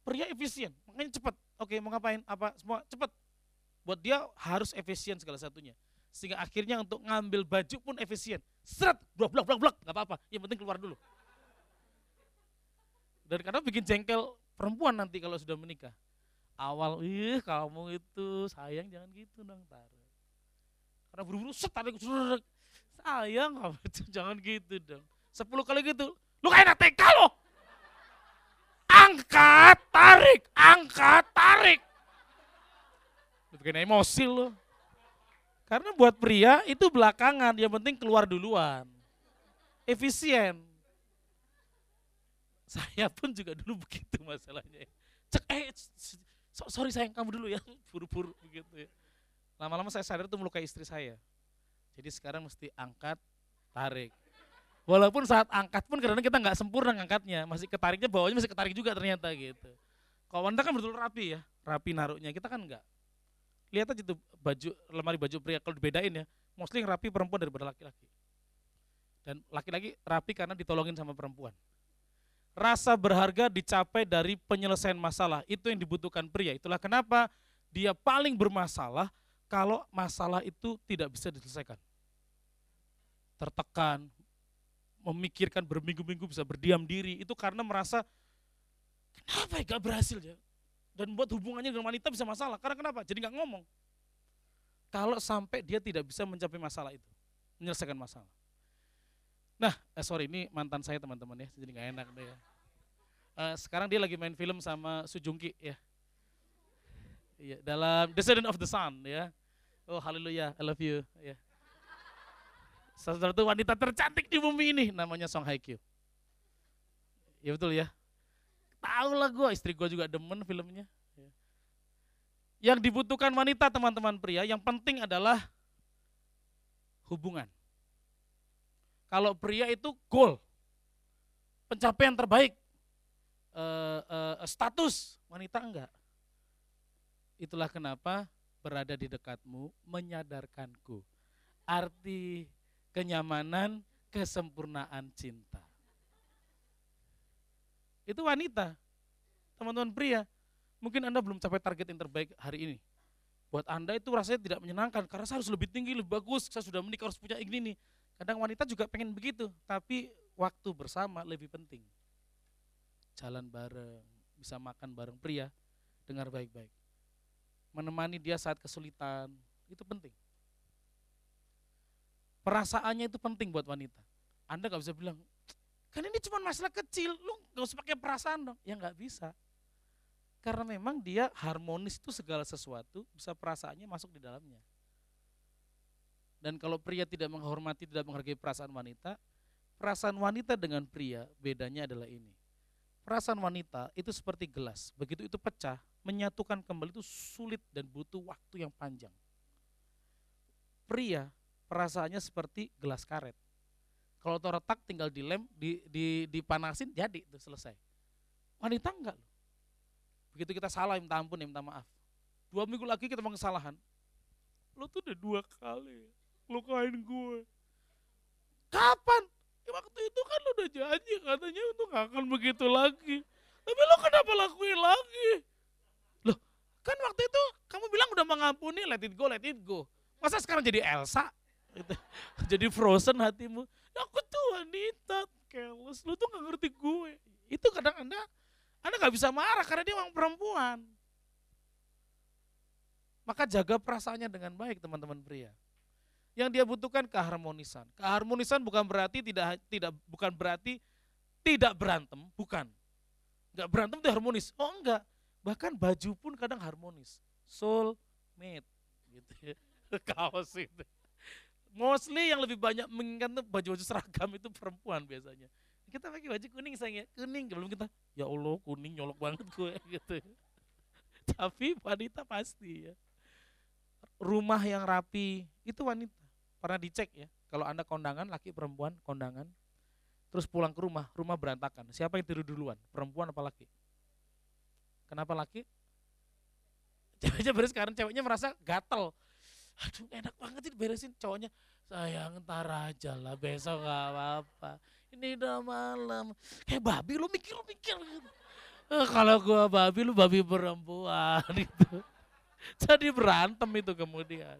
Pria efisien, makanya cepat. Oke, mau ngapain? Apa semua cepat. Buat dia harus efisien segala satunya. Sehingga akhirnya untuk ngambil baju pun efisien. Seret, blok blok blok blok, nggak apa-apa. Yang penting keluar dulu. Dan karena bikin jengkel perempuan nanti kalau sudah menikah. Awal, ih kamu itu sayang jangan gitu dong, taruh. Karena buru-buru set tarik, sayang kamu itu jangan gitu dong. Sepuluh kali gitu. Lu kayak anak TK lo. Angkat, tarik, angkat, tarik. Lu bikin emosi lo. Karena buat pria itu belakangan, yang penting keluar duluan. Efisien. Saya pun juga dulu begitu masalahnya. Cek, eh, sorry sayang kamu dulu ya, buru-buru begitu ya. Lama-lama saya sadar itu melukai istri saya. Jadi sekarang mesti angkat, tarik. Walaupun saat angkat pun karena kita nggak sempurna ngangkatnya, masih ketariknya bawahnya masih ketarik juga ternyata gitu. Kalau wanita kan betul rapi ya, rapi naruhnya. Kita kan enggak. Lihat aja tuh baju lemari baju pria kalau dibedain ya, mostly rapi perempuan daripada laki-laki. Dan laki-laki rapi karena ditolongin sama perempuan. Rasa berharga dicapai dari penyelesaian masalah, itu yang dibutuhkan pria. Itulah kenapa dia paling bermasalah kalau masalah itu tidak bisa diselesaikan. Tertekan, memikirkan berminggu-minggu bisa berdiam diri. Itu karena merasa kenapa ya gak berhasil ya? Dan buat hubungannya dengan wanita bisa masalah. Karena kenapa? Jadi nggak ngomong. Kalau sampai dia tidak bisa mencapai masalah itu menyelesaikan masalah nah eh, sorry ini mantan saya teman-teman ya jadi nggak enak deh ya uh, sekarang dia lagi main film sama Sujungki ya Iya, dalam Descendant of the Sun ya. Oh haleluya, I love you ya. Salah satu wanita tercantik di bumi ini namanya Song Hye Kyo. Ya betul ya. Tahu lah gue, istri gue juga demen filmnya. Yang dibutuhkan wanita teman-teman pria, yang penting adalah hubungan. Kalau pria itu goal, pencapaian terbaik, uh, uh, status, wanita enggak. Itulah kenapa berada di dekatmu menyadarkanku. Arti kenyamanan, kesempurnaan cinta. Itu wanita. Teman-teman pria, mungkin Anda belum capai target yang terbaik hari ini. Buat Anda itu rasanya tidak menyenangkan karena saya harus lebih tinggi, lebih bagus, saya sudah menikah harus punya ini nih. Kadang wanita juga pengen begitu, tapi waktu bersama lebih penting. Jalan bareng, bisa makan bareng pria, dengar baik-baik. Menemani dia saat kesulitan, itu penting. Perasaannya itu penting buat wanita. Anda nggak bisa bilang, kan ini cuma masalah kecil, lu nggak usah pakai perasaan dong. Ya nggak bisa. Karena memang dia harmonis itu segala sesuatu, bisa perasaannya masuk di dalamnya. Dan kalau pria tidak menghormati, tidak menghargai perasaan wanita, perasaan wanita dengan pria bedanya adalah ini. Perasaan wanita itu seperti gelas, begitu itu pecah, menyatukan kembali itu sulit dan butuh waktu yang panjang. Pria perasaannya seperti gelas karet. Kalau retak tinggal dilem, di, di, dipanasin jadi itu selesai. Wanita enggak loh. Begitu kita salah minta ampun ya minta maaf. Dua minggu lagi kita mau kesalahan. Lo tuh udah dua kali lukain gue. Kapan? Ya, waktu itu kan lo udah janji katanya untuk gak akan begitu lagi. Tapi lo kenapa lakuin lagi? Loh, kan waktu itu kamu bilang udah mengampuni, let it go, let it go. Masa sekarang jadi Elsa? Gitu. jadi frozen hatimu. Ya aku tuh wanita, careless. Lo tuh gak ngerti gue. Itu kadang anda, anda gak bisa marah karena dia orang perempuan. Maka jaga perasaannya dengan baik teman-teman pria. Yang dia butuhkan keharmonisan. Keharmonisan bukan berarti tidak tidak bukan berarti tidak berantem, bukan. Enggak berantem itu harmonis. Oh enggak. Bahkan baju pun kadang harmonis. Soul mate gitu ya. Kaos itu. Mostly yang lebih banyak mengingat baju-baju seragam itu perempuan biasanya. Kita pakai baju kuning sayang ya, kuning. Belum kita, ya Allah kuning nyolok banget gue gitu. Tapi wanita pasti ya. Rumah yang rapi itu wanita pernah dicek ya, kalau Anda kondangan, laki perempuan kondangan, terus pulang ke rumah, rumah berantakan. Siapa yang tidur duluan? Perempuan apa laki? Kenapa laki? Ceweknya beres sekarang ceweknya merasa gatel. Aduh enak banget sih beresin cowoknya. Sayang ntar aja lah besok gak apa-apa. Ini udah malam. Kayak babi lu mikir lu mikir. Eh, kalau gua babi lu babi perempuan gitu. Jadi berantem itu kemudian.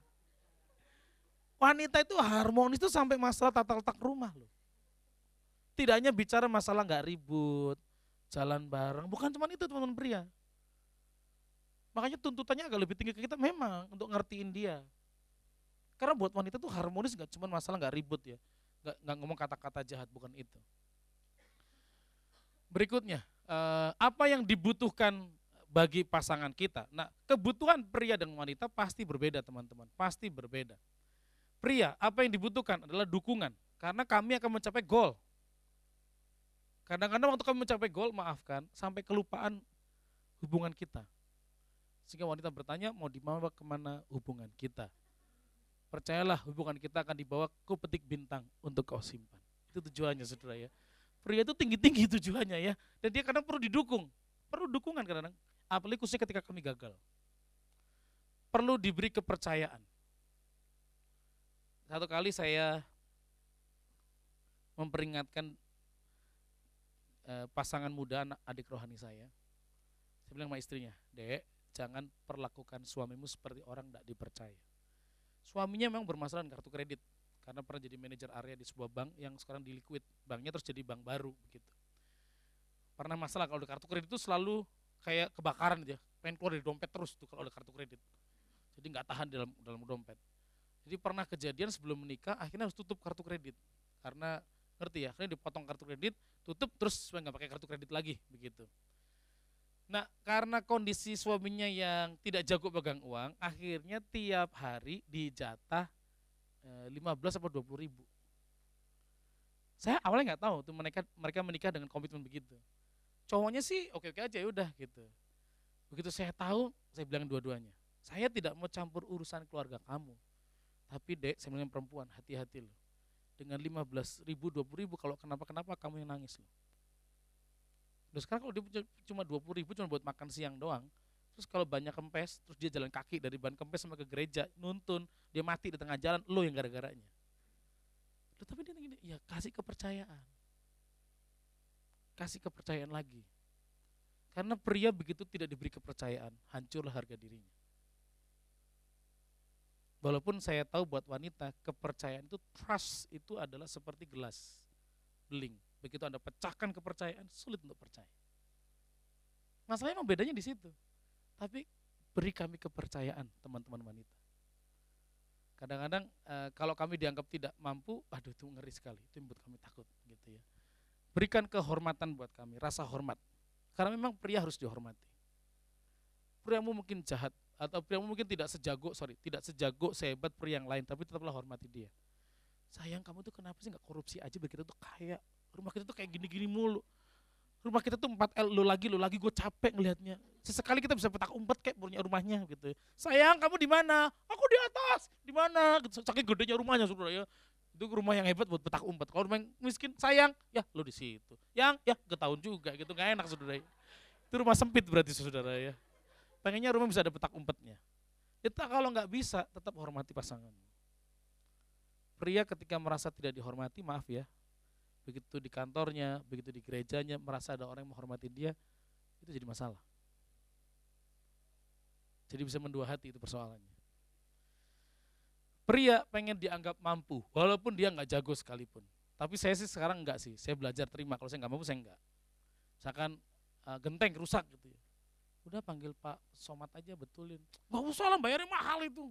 Wanita itu harmonis itu sampai masalah tata letak rumah loh. Tidak hanya bicara masalah nggak ribut, jalan bareng, bukan cuma itu teman-teman pria. Makanya tuntutannya agak lebih tinggi ke kita memang untuk ngertiin dia. Karena buat wanita tuh harmonis gak cuma masalah nggak ribut ya, nggak nggak ngomong kata-kata jahat bukan itu. Berikutnya, eh, apa yang dibutuhkan bagi pasangan kita? Nah, kebutuhan pria dan wanita pasti berbeda teman-teman, pasti berbeda. Pria, apa yang dibutuhkan adalah dukungan. Karena kami akan mencapai goal. Kadang-kadang waktu kami mencapai goal, maafkan, sampai kelupaan hubungan kita. Sehingga wanita bertanya, mau dibawa ke mana hubungan kita? Percayalah hubungan kita akan dibawa ke petik bintang untuk kau simpan. Itu tujuannya saudara ya. Pria itu tinggi-tinggi tujuannya ya. Dan dia kadang perlu didukung. Perlu dukungan kadang-kadang. Apalagi khususnya ketika kami gagal. Perlu diberi kepercayaan satu kali saya memperingatkan eh, pasangan muda anak adik rohani saya. Saya bilang sama istrinya, Dek, jangan perlakukan suamimu seperti orang tidak dipercaya. Suaminya memang bermasalah dengan kartu kredit karena pernah jadi manajer area di sebuah bank yang sekarang di liquid, banknya terus jadi bank baru begitu. Pernah masalah kalau ada kartu kredit itu selalu kayak kebakaran aja, pengen keluar dari dompet terus tuh kalau ada kartu kredit. Jadi nggak tahan dalam dalam dompet. Jadi pernah kejadian sebelum menikah akhirnya harus tutup kartu kredit karena ngerti ya, akhirnya dipotong kartu kredit, tutup terus supaya nggak pakai kartu kredit lagi begitu. Nah karena kondisi suaminya yang tidak jago pegang uang, akhirnya tiap hari dijatah e, 15 atau 20 ribu. Saya awalnya nggak tahu tuh mereka mereka menikah dengan komitmen begitu. Cowoknya sih oke oke aja ya udah gitu. Begitu saya tahu, saya bilang dua-duanya, saya tidak mau campur urusan keluarga kamu tapi dek, saya bilang perempuan, hati-hati loh. Dengan 15 ribu, 20 ribu, kalau kenapa-kenapa kamu yang nangis loh. Terus sekarang kalau dia cuma 20 ribu cuma buat makan siang doang, terus kalau banyak kempes, terus dia jalan kaki dari ban kempes sama ke gereja, nuntun, dia mati di tengah jalan, lo yang gara-garanya. Tapi dia gini, ya kasih kepercayaan. Kasih kepercayaan lagi. Karena pria begitu tidak diberi kepercayaan, hancurlah harga dirinya. Walaupun saya tahu buat wanita kepercayaan itu trust itu adalah seperti gelas beling. Begitu Anda pecahkan kepercayaan, sulit untuk percaya. Masalahnya memang bedanya di situ. Tapi beri kami kepercayaan teman-teman wanita. Kadang-kadang e, kalau kami dianggap tidak mampu, aduh itu ngeri sekali, itu membuat kami takut gitu ya. Berikan kehormatan buat kami, rasa hormat. Karena memang pria harus dihormati. Priamu mungkin jahat, atau pria mungkin tidak sejago, sorry, tidak sejago, sehebat pria yang lain, tapi tetaplah hormati dia. Sayang kamu tuh kenapa sih nggak korupsi aja kita tuh kaya. Rumah kita tuh kayak gini-gini mulu. Rumah kita tuh 4 L, lu lagi, lu lagi, gue capek ngelihatnya. Sesekali kita bisa petak umpet kayak punya rumahnya gitu. Sayang kamu di mana? Aku di atas. Di mana? Gitu. Saking gedenya rumahnya saudara ya. Itu rumah yang hebat buat petak umpet. Kalau rumah yang miskin, sayang, ya lu di situ. Yang, ya ke tahun juga gitu, nggak enak saudara. Itu rumah sempit berarti saudara ya. Pengennya rumah bisa ada petak umpetnya. Kita kalau nggak bisa, tetap hormati pasangan. Pria ketika merasa tidak dihormati, maaf ya, begitu di kantornya, begitu di gerejanya, merasa ada orang yang menghormati dia, itu jadi masalah. Jadi bisa mendua hati itu persoalannya. Pria pengen dianggap mampu, walaupun dia nggak jago sekalipun. Tapi saya sih sekarang enggak sih, saya belajar terima. Kalau saya nggak mampu, saya enggak. Misalkan uh, genteng rusak gitu ya udah panggil Pak Somat aja betulin. Nggak usah lah bayarnya mahal itu.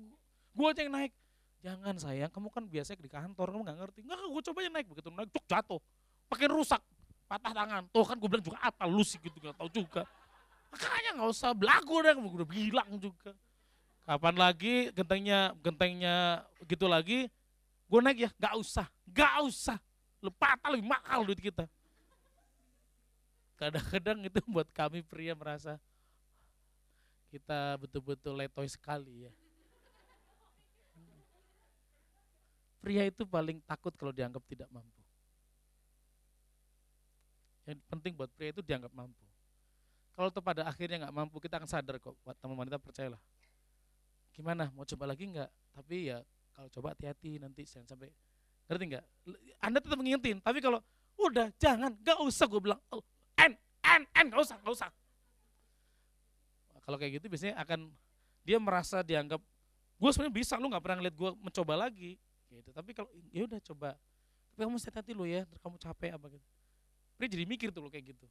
Gue aja yang naik. Jangan sayang. Kamu kan biasa di kantor kamu nggak ngerti. Nggak gue coba aja naik. Begitu naik cuk jatuh. Pakai rusak. Patah tangan. Tuh kan gue bilang juga apa lu sih? Gitu nggak tahu juga. Makanya nggak usah belagu deh gue udah bilang juga. Kapan lagi gentengnya gentengnya gitu lagi gue naik ya. Nggak usah. Nggak usah. Lu patah lebih mahal duit kita. Kadang-kadang itu buat kami pria merasa kita betul-betul letoy sekali ya. Pria itu paling takut kalau dianggap tidak mampu. Yang penting buat pria itu dianggap mampu. Kalau tuh pada akhirnya nggak mampu, kita akan sadar kok. Buat teman wanita percayalah. Gimana? Mau coba lagi nggak? Tapi ya kalau coba hati-hati nanti jangan sampai ngerti nggak? Anda tetap mengingetin. Tapi kalau udah jangan, nggak usah gue bilang, oh, en, en, nggak usah, nggak usah. Kalau kayak gitu biasanya akan dia merasa dianggap gue sebenarnya bisa lu nggak pernah ngeliat gue mencoba lagi gitu. Tapi kalau ya udah coba. Tapi kamu hati-hati lu ya, kamu capek apa gitu. Dia jadi mikir tuh lo kayak gitu.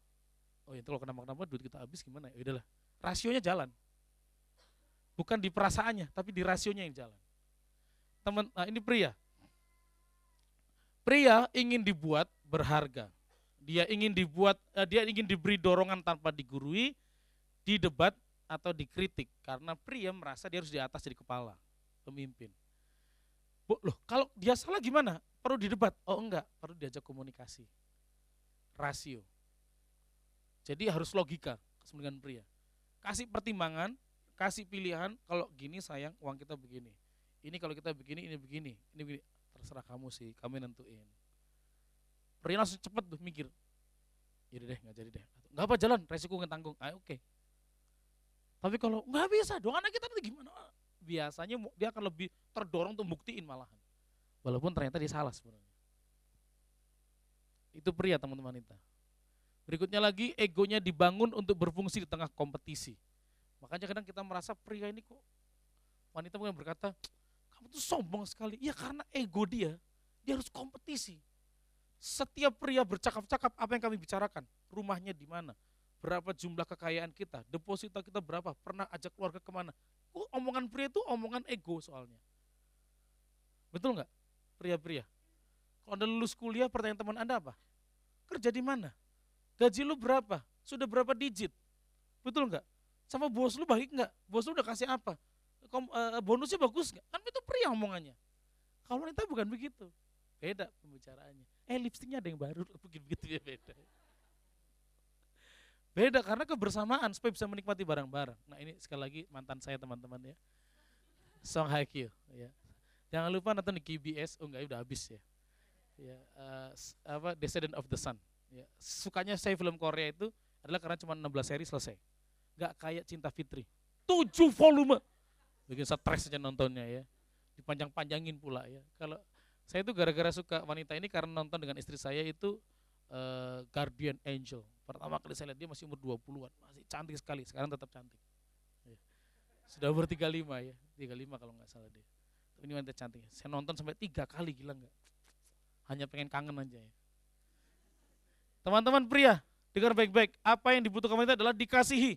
Oh itu kalau kenapa-kenapa duit kita habis gimana? Ya udahlah. Rasionya jalan. Bukan di perasaannya, tapi di rasionya yang jalan. Teman, nah ini pria. Pria ingin dibuat berharga. Dia ingin dibuat, uh, dia ingin diberi dorongan tanpa digurui, di debat atau dikritik karena pria merasa dia harus di atas jadi kepala, pemimpin. Bu, loh, kalau dia salah gimana? Perlu didebat? Oh enggak, perlu diajak komunikasi. Rasio. Jadi harus logika kesemuanya pria. Kasih pertimbangan, kasih pilihan, kalau gini sayang uang kita begini. Ini kalau kita begini, ini begini, ini begini. Terserah kamu sih, kami nentuin. Pria langsung cepet tuh mikir. Yaudah deh, nggak jadi deh. Nggak apa jalan, resiko nggak tanggung. Ah, oke. Okay tapi kalau nggak bisa dong anak kita nanti gimana? Biasanya dia akan lebih terdorong untuk buktiin malahan. Walaupun ternyata dia salah sebenarnya. Itu pria teman-teman wanita. Berikutnya lagi egonya dibangun untuk berfungsi di tengah kompetisi. Makanya kadang kita merasa pria ini kok wanita mungkin berkata, kamu tuh sombong sekali. Iya karena ego dia, dia harus kompetisi. Setiap pria bercakap-cakap apa yang kami bicarakan, rumahnya di mana, berapa jumlah kekayaan kita, deposita kita berapa, pernah ajak keluarga ke mana. Oh, omongan pria itu omongan ego soalnya. Betul nggak? Pria-pria. Kalau Anda lulus kuliah, pertanyaan teman Anda apa? Kerja di mana? Gaji lu berapa? Sudah berapa digit? Betul nggak? Sama bos lu baik nggak? Bos lu udah kasih apa? Kom, uh, bonusnya bagus nggak? Kan itu pria omongannya. Kalau wanita bukan begitu. Beda pembicaraannya. Eh lipstiknya ada yang baru, begitu ya beda. Beda karena kebersamaan supaya bisa menikmati barang-barang. Nah ini sekali lagi mantan saya teman-teman ya. Song Kyo ya. Jangan lupa nonton di KBS, oh enggak udah habis ya. Ya, uh, apa Descendant of the Sun. Ya. Sukanya saya film Korea itu adalah karena cuma 16 seri selesai. Gak kayak Cinta Fitri. 7 volume. Bikin stres aja nontonnya ya. Dipanjang-panjangin pula ya. Kalau saya itu gara-gara suka wanita ini karena nonton dengan istri saya itu uh, Guardian Angel. Pertama kali saya lihat dia masih umur 20-an, masih cantik sekali. Sekarang tetap cantik. Ya. Sudah umur 35 ya, 35 kalau nggak salah dia. Ini wanita cantik. Saya nonton sampai tiga kali, gila nggak? Hanya pengen kangen aja ya. Teman-teman pria, dengar baik-baik. Apa yang dibutuhkan wanita adalah dikasihi.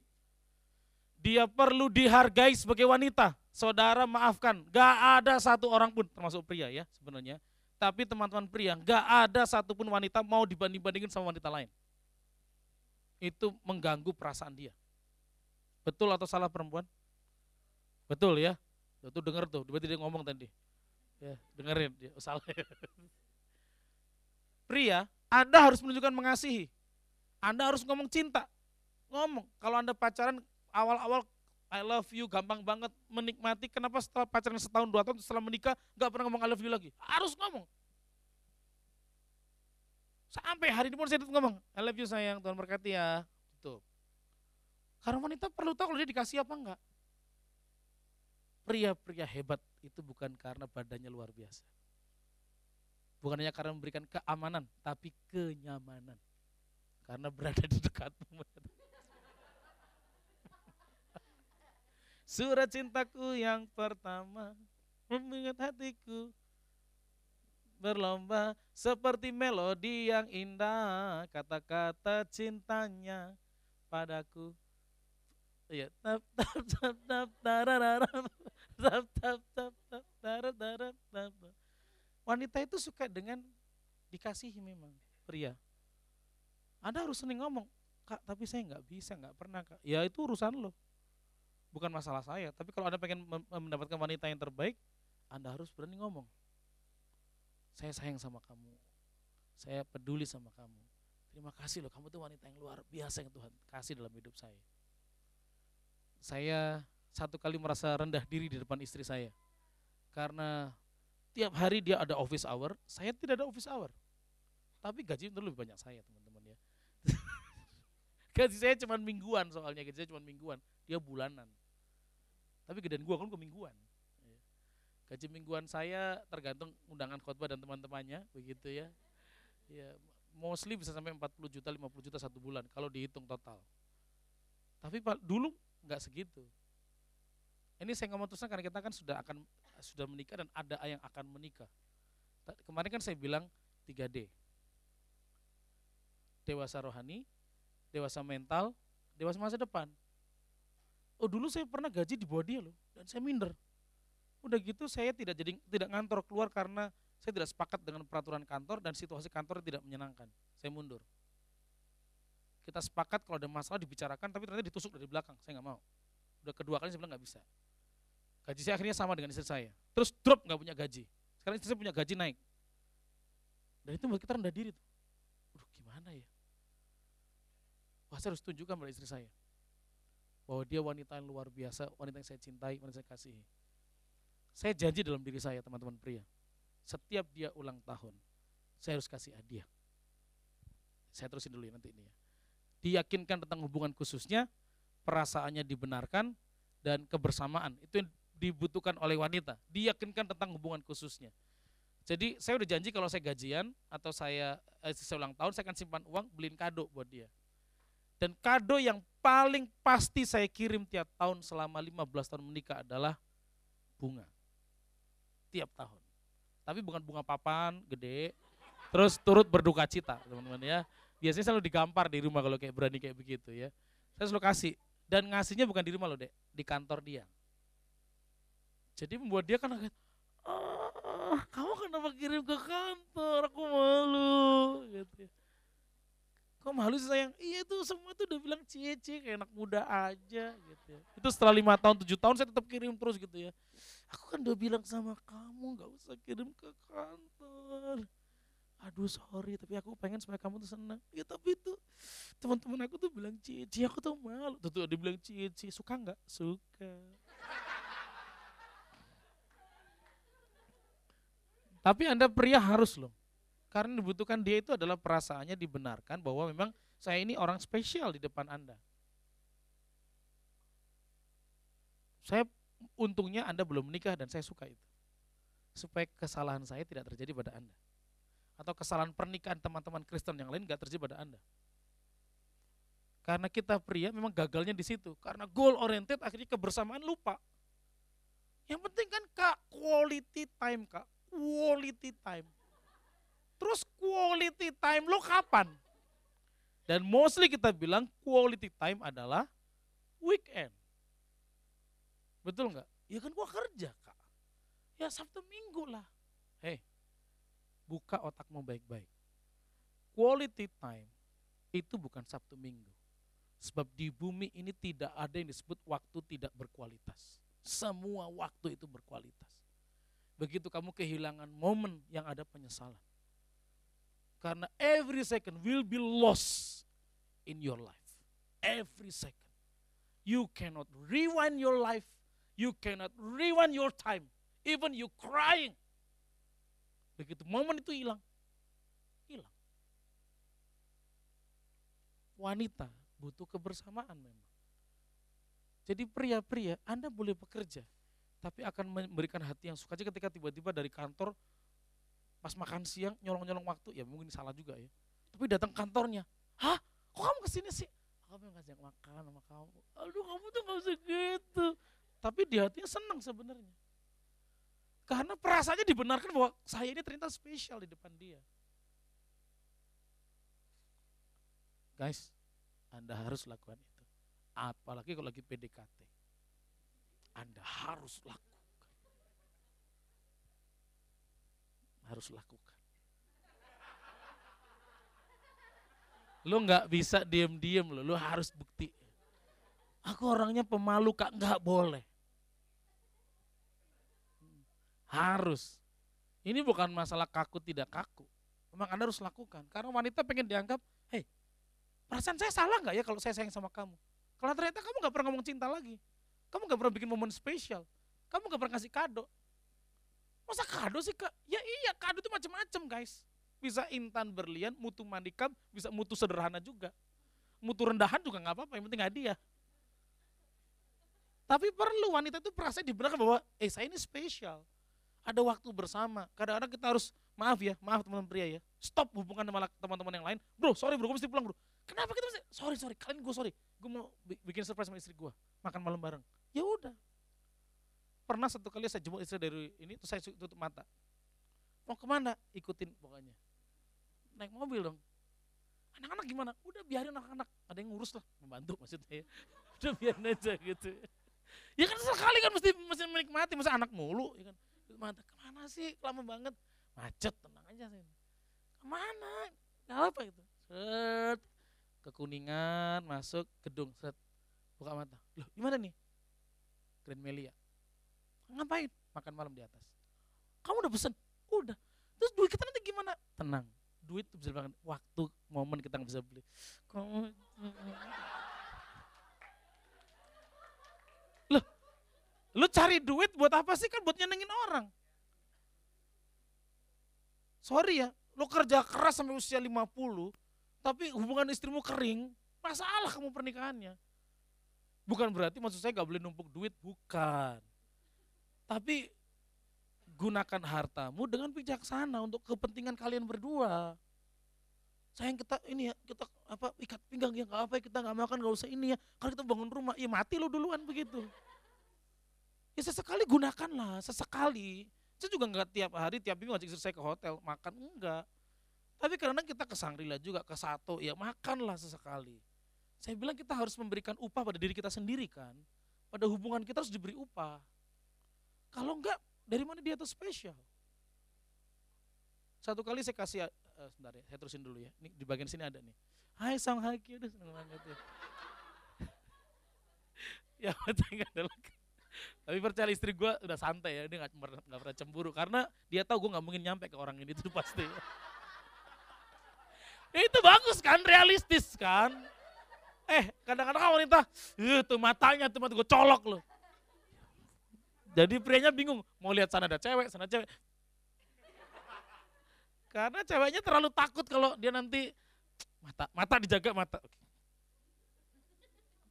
Dia perlu dihargai sebagai wanita. Saudara maafkan, gak ada satu orang pun, termasuk pria ya sebenarnya, tapi teman-teman pria, nggak ada satupun wanita mau dibanding-bandingin sama wanita lain. Itu mengganggu perasaan dia. Betul atau salah perempuan? Betul ya? Tuh denger tuh, tiba-tiba dia ngomong tadi. Ya, dengerin dia, oh, salah. Pria, Anda harus menunjukkan mengasihi. Anda harus ngomong cinta. Ngomong, kalau Anda pacaran awal-awal I love you gampang banget menikmati. Kenapa setelah pacaran setahun dua tahun setelah menikah nggak pernah ngomong I love you lagi? Harus ngomong. Sampai hari ini pun saya ngomong I love you sayang Tuhan berkati ya. Tuh. Karena wanita perlu tahu kalau dia dikasih apa enggak. Pria-pria hebat itu bukan karena badannya luar biasa. Bukan hanya karena memberikan keamanan, tapi kenyamanan. Karena berada di dekatmu. Surat cintaku yang pertama mengingat hatiku berlomba seperti melodi yang indah. Kata-kata cintanya padaku. Ya tap tap tap tap tarararap tap tap tap tap tarararap tap wanita itu suka dengan dikasihi memang pria. Anda harus sering ngomong kak tapi saya nggak bisa nggak pernah kak. Ya itu urusan lo. Bukan masalah saya. Tapi kalau Anda pengen mendapatkan wanita yang terbaik, Anda harus berani ngomong. Saya sayang sama kamu. Saya peduli sama kamu. Terima kasih loh, kamu tuh wanita yang luar biasa yang Tuhan kasih dalam hidup saya. Saya satu kali merasa rendah diri di depan istri saya. Karena tiap hari dia ada office hour, saya tidak ada office hour. Tapi gaji itu lebih banyak saya teman-teman ya. gaji saya cuma mingguan soalnya, gaji saya cuma mingguan, dia bulanan. Tapi gedean gua kan ke mingguan. Gaji mingguan saya tergantung undangan khotbah dan teman-temannya, begitu ya. Ya, mostly bisa sampai 40 juta, 50 juta satu bulan kalau dihitung total. Tapi dulu nggak segitu. Ini saya ngomong terusnya karena kita kan sudah akan sudah menikah dan ada yang akan menikah. Kemarin kan saya bilang 3D. Dewasa rohani, dewasa mental, dewasa masa depan. Oh dulu saya pernah gaji di bawah dia loh dan saya minder. Udah gitu saya tidak jadi tidak ngantor keluar karena saya tidak sepakat dengan peraturan kantor dan situasi kantor tidak menyenangkan. Saya mundur. Kita sepakat kalau ada masalah dibicarakan tapi ternyata ditusuk dari belakang. Saya nggak mau. Udah kedua kali saya bilang nggak bisa. Gaji saya akhirnya sama dengan istri saya. Terus drop nggak punya gaji. Sekarang istri saya punya gaji naik. Dan itu buat kita rendah diri tuh. Udah gimana ya? Wah saya harus tunjukkan pada istri saya bahwa dia wanita yang luar biasa, wanita yang saya cintai, wanita yang saya kasihi. Saya janji dalam diri saya, teman-teman pria, setiap dia ulang tahun, saya harus kasih hadiah. Saya terusin dulu ya nanti ini ya. Diyakinkan tentang hubungan khususnya, perasaannya dibenarkan, dan kebersamaan. Itu yang dibutuhkan oleh wanita. Diyakinkan tentang hubungan khususnya. Jadi saya udah janji kalau saya gajian atau saya eh, saya ulang tahun, saya akan simpan uang beliin kado buat dia. Dan kado yang paling pasti saya kirim tiap tahun selama 15 tahun menikah adalah bunga. Tiap tahun. Tapi bukan bunga papan gede, terus turut berduka cita teman-teman ya. Biasanya selalu digampar di rumah kalau kayak berani kayak begitu ya. Saya selalu kasih. Dan ngasihnya bukan di rumah loh dek, di kantor dia. Jadi membuat dia kan ah, kamu kenapa kirim ke kantor, aku malu. Gitu. Ya kok malu sih sayang? Iya tuh semua tuh udah bilang cie cie kayak anak muda aja gitu ya. itu setelah lima tahun tujuh tahun saya tetap kirim terus gitu ya. Aku kan udah bilang sama kamu nggak usah kirim ke kantor. Aduh sorry tapi aku pengen supaya kamu tuh senang ya tapi itu teman-teman aku tuh bilang cie cie aku tuh malu. Tuh, tuh dia bilang cie cie suka nggak? Suka. Tapi anda pria harus loh karena dibutuhkan dia itu adalah perasaannya dibenarkan bahwa memang saya ini orang spesial di depan Anda. Saya untungnya Anda belum menikah dan saya suka itu. Supaya kesalahan saya tidak terjadi pada Anda. Atau kesalahan pernikahan teman-teman Kristen yang lain gak terjadi pada Anda. Karena kita pria memang gagalnya di situ. Karena goal oriented akhirnya kebersamaan lupa. Yang penting kan kak quality time kak, quality time. Terus quality time lo kapan? Dan mostly kita bilang quality time adalah weekend. Betul nggak? Ya kan gua kerja kak. Ya Sabtu Minggu lah. Hei, buka otakmu baik-baik. Quality time itu bukan Sabtu Minggu. Sebab di bumi ini tidak ada yang disebut waktu tidak berkualitas. Semua waktu itu berkualitas. Begitu kamu kehilangan momen yang ada penyesalan. Karena every second will be lost in your life. Every second. You cannot rewind your life. You cannot rewind your time. Even you crying. Begitu momen itu hilang. Hilang. Wanita butuh kebersamaan memang. Jadi pria-pria, Anda boleh bekerja, tapi akan memberikan hati yang suka aja ketika tiba-tiba dari kantor pas makan siang nyolong-nyolong waktu, ya mungkin salah juga ya. Tapi datang kantornya, hah? Kok kamu ke sini sih? Aku pengen ngajak makan sama kamu. Aduh kamu tuh gak usah gitu. Tapi di hatinya senang sebenarnya. Karena perasaannya dibenarkan bahwa saya ini ternyata spesial di depan dia. Guys, Anda harus lakukan itu. Apalagi kalau lagi PDKT. Anda harus lakukan. Harus lakukan. Lu nggak bisa diem-diem lo, lu harus bukti. Aku orangnya pemalu kak, nggak boleh. Harus. Ini bukan masalah kaku tidak kaku. Memang Anda harus lakukan. Karena wanita pengen dianggap, hei, perasaan saya salah nggak ya kalau saya sayang sama kamu? Kalau ternyata kamu gak pernah ngomong cinta lagi. Kamu gak pernah bikin momen spesial. Kamu gak pernah kasih kado. Masa kado sih kak? Ya iya kado itu macam-macam guys. Bisa intan berlian, mutu mandikam, bisa mutu sederhana juga. Mutu rendahan juga gak apa-apa, yang penting hadiah. Tapi perlu wanita itu perasaan dibenarkan bahwa, eh saya ini spesial. Ada waktu bersama. Kadang-kadang kita harus, maaf ya, maaf teman-teman pria ya. Stop hubungan sama teman-teman yang lain. Bro, sorry bro, gue mesti pulang bro. Kenapa kita mesti, sorry, sorry, kalian gue sorry gue mau bikin surprise sama istri gue makan malam bareng ya udah pernah satu kali saya jemput istri dari ini terus saya tutup mata. Mau ke mana? Ikutin pokoknya. Naik mobil dong. Anak-anak gimana? Udah biarin anak-anak. Ada yang ngurus lah membantu maksudnya ya. Udah biarin aja gitu. Ya kan sekali kan mesti mesti menikmati masa anak mulu ya kan. Mata ke mana sih? Lama banget. Macet tenang aja sih. Ke mana? Nggak apa gitu. Set ke Kuningan, masuk gedung, set, buka mata. Loh, gimana nih? Grand Melia. Ngapain? Makan malam di atas. Kamu udah pesen? Udah. Terus duit kita nanti gimana? Tenang. Duit tuh bisa banget. Waktu, momen kita nggak bisa beli. Kamu... Loh, lu cari duit buat apa sih? Kan buat nyenengin orang. Sorry ya, lu kerja keras sampai usia 50, tapi hubungan istrimu kering, masalah kamu pernikahannya. Bukan berarti maksud saya gak boleh numpuk duit, bukan. Tapi gunakan hartamu dengan bijaksana untuk kepentingan kalian berdua. Sayang kita ini ya, kita apa ikat pinggang ya nggak apa ya kita nggak makan nggak usah ini ya. Kalau kita bangun rumah, ya mati lo duluan begitu. Ya sesekali gunakanlah, sesekali. Saya juga nggak tiap hari, tiap minggu ngajak saya ke hotel makan enggak. Tapi karena kita ke Sangrila juga, ke Sato, ya makanlah sesekali. Saya bilang kita harus memberikan upah pada diri kita sendiri kan. Pada hubungan kita harus diberi upah. Kalau enggak, dari mana dia itu spesial? Satu kali saya kasih, uh, sebentar ya, saya terusin dulu ya. Ini di bagian sini ada nih. Hai Sang Haki, udah seneng banget ya. ya ada lagi. Tapi percaya istri gue udah santai ya, dia gak, gak pernah cemburu. Karena dia tahu gue gak mungkin nyampe ke orang ini, itu pasti. Itu bagus kan, realistis kan. Eh, kadang-kadang kan wanita, itu matanya tuh mata gue colok loh. Jadi prianya bingung, mau lihat sana ada cewek, sana cewek. Karena ceweknya terlalu takut kalau dia nanti mata mata dijaga mata.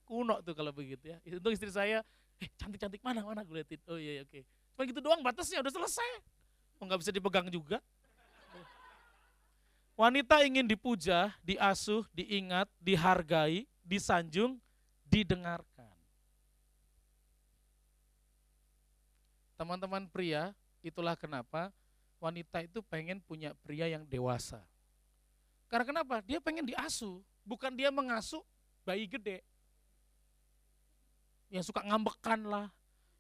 Kuno tuh kalau begitu ya. Untuk istri saya, eh cantik-cantik mana mana gue liatin. Oh iya, iya oke. Cuma gitu doang batasnya udah selesai. Oh nggak bisa dipegang juga. Wanita ingin dipuja, diasuh, diingat, dihargai, disanjung, didengarkan. Teman-teman pria, itulah kenapa wanita itu pengen punya pria yang dewasa. Karena kenapa? Dia pengen diasuh, bukan dia mengasuh bayi gede. Yang suka ngambekan lah,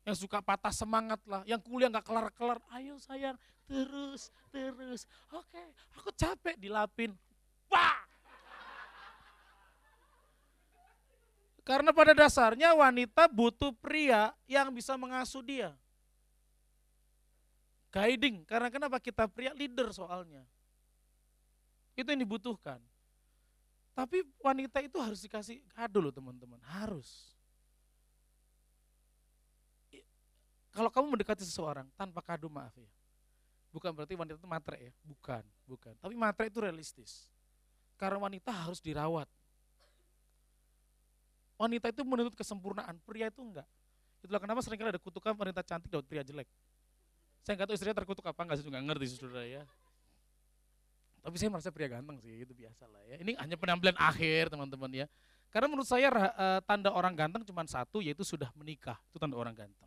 yang suka patah semangat lah, yang kuliah nggak kelar-kelar, ayo sayang, terus, terus. Oke, aku capek dilapin. Wah! Karena pada dasarnya wanita butuh pria yang bisa mengasuh dia. Guiding, karena kenapa kita pria leader soalnya. Itu yang dibutuhkan. Tapi wanita itu harus dikasih kado loh teman-teman, harus. Kalau kamu mendekati seseorang tanpa kado maaf ya. Bukan berarti wanita itu matre ya, bukan, bukan. Tapi matre itu realistis. Karena wanita harus dirawat, Wanita itu menuntut kesempurnaan, pria itu enggak. Itulah kenapa sering kali ada kutukan wanita cantik dapat pria jelek. Saya nggak tahu istrinya terkutuk apa enggak, saya juga ngerti saudara ya. Tapi saya merasa pria ganteng sih, itu biasa lah ya. Ini hanya penampilan akhir teman-teman ya. Karena menurut saya uh, tanda orang ganteng cuma satu, yaitu sudah menikah. Itu tanda orang ganteng.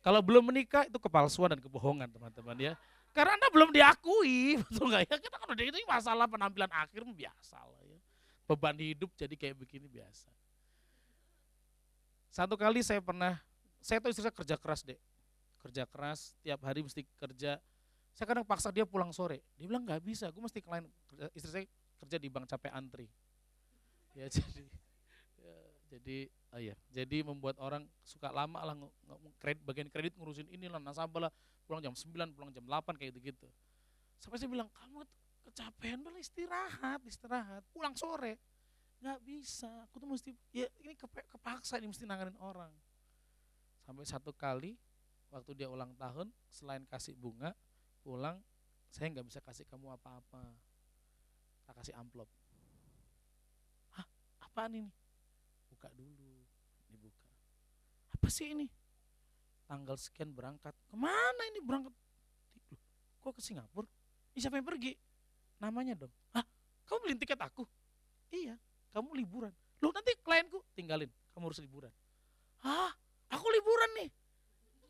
Kalau belum menikah itu kepalsuan dan kebohongan teman-teman ya. Karena anda belum diakui, betul nggak ya? Kita kalau itu masalah penampilan akhir biasa lah ya. Beban hidup jadi kayak begini biasa. Satu kali saya pernah, saya tahu istri saya kerja keras deh, kerja keras, tiap hari mesti kerja. Saya kadang paksa dia pulang sore. Dia bilang nggak bisa, gue mesti klien. Istri saya kerja di bank capek antri. Ya jadi, ya, jadi, oh iya, jadi membuat orang suka lama lah kredit, bagian kredit ngurusin ini lah, nasabah lah, pulang jam 9, pulang jam 8 kayak gitu-gitu. Sampai saya bilang, kamu kecapean, boleh istirahat, istirahat, pulang sore nggak bisa aku tuh mesti ya ini kepaksa ini mesti nanganin orang sampai satu kali waktu dia ulang tahun selain kasih bunga pulang saya nggak bisa kasih kamu apa-apa. Tak kasih amplop. Hah? Apaan ini? Buka dulu. Dibuka apa sih ini? Tanggal sekian berangkat. Ke mana ini berangkat? Kok ke Singapura? Ini siapa yang pergi? Namanya dong. Hah? Kamu beli tiket aku? Iya kamu liburan. Lu nanti klienku tinggalin, kamu harus liburan. Hah? Aku liburan nih.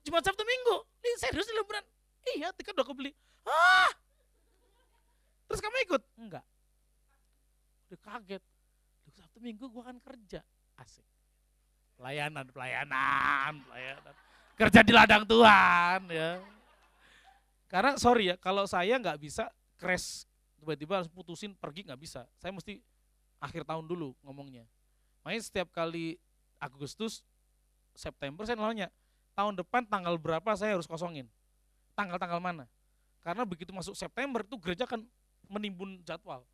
Cuma Sabtu Minggu. Ini serius liburan? Iya, tiket udah aku beli. Hah? Terus kamu ikut? Enggak. Udah kaget. Sabtu Minggu gua akan kerja. Asik. Pelayanan, pelayanan, pelayanan. Kerja di ladang Tuhan ya. Karena sorry ya, kalau saya nggak bisa crash tiba-tiba harus putusin pergi nggak bisa. Saya mesti akhir tahun dulu ngomongnya. Makanya setiap kali Agustus, September saya nanya, tahun depan tanggal berapa saya harus kosongin? Tanggal-tanggal mana? Karena begitu masuk September itu gereja kan menimbun jadwal.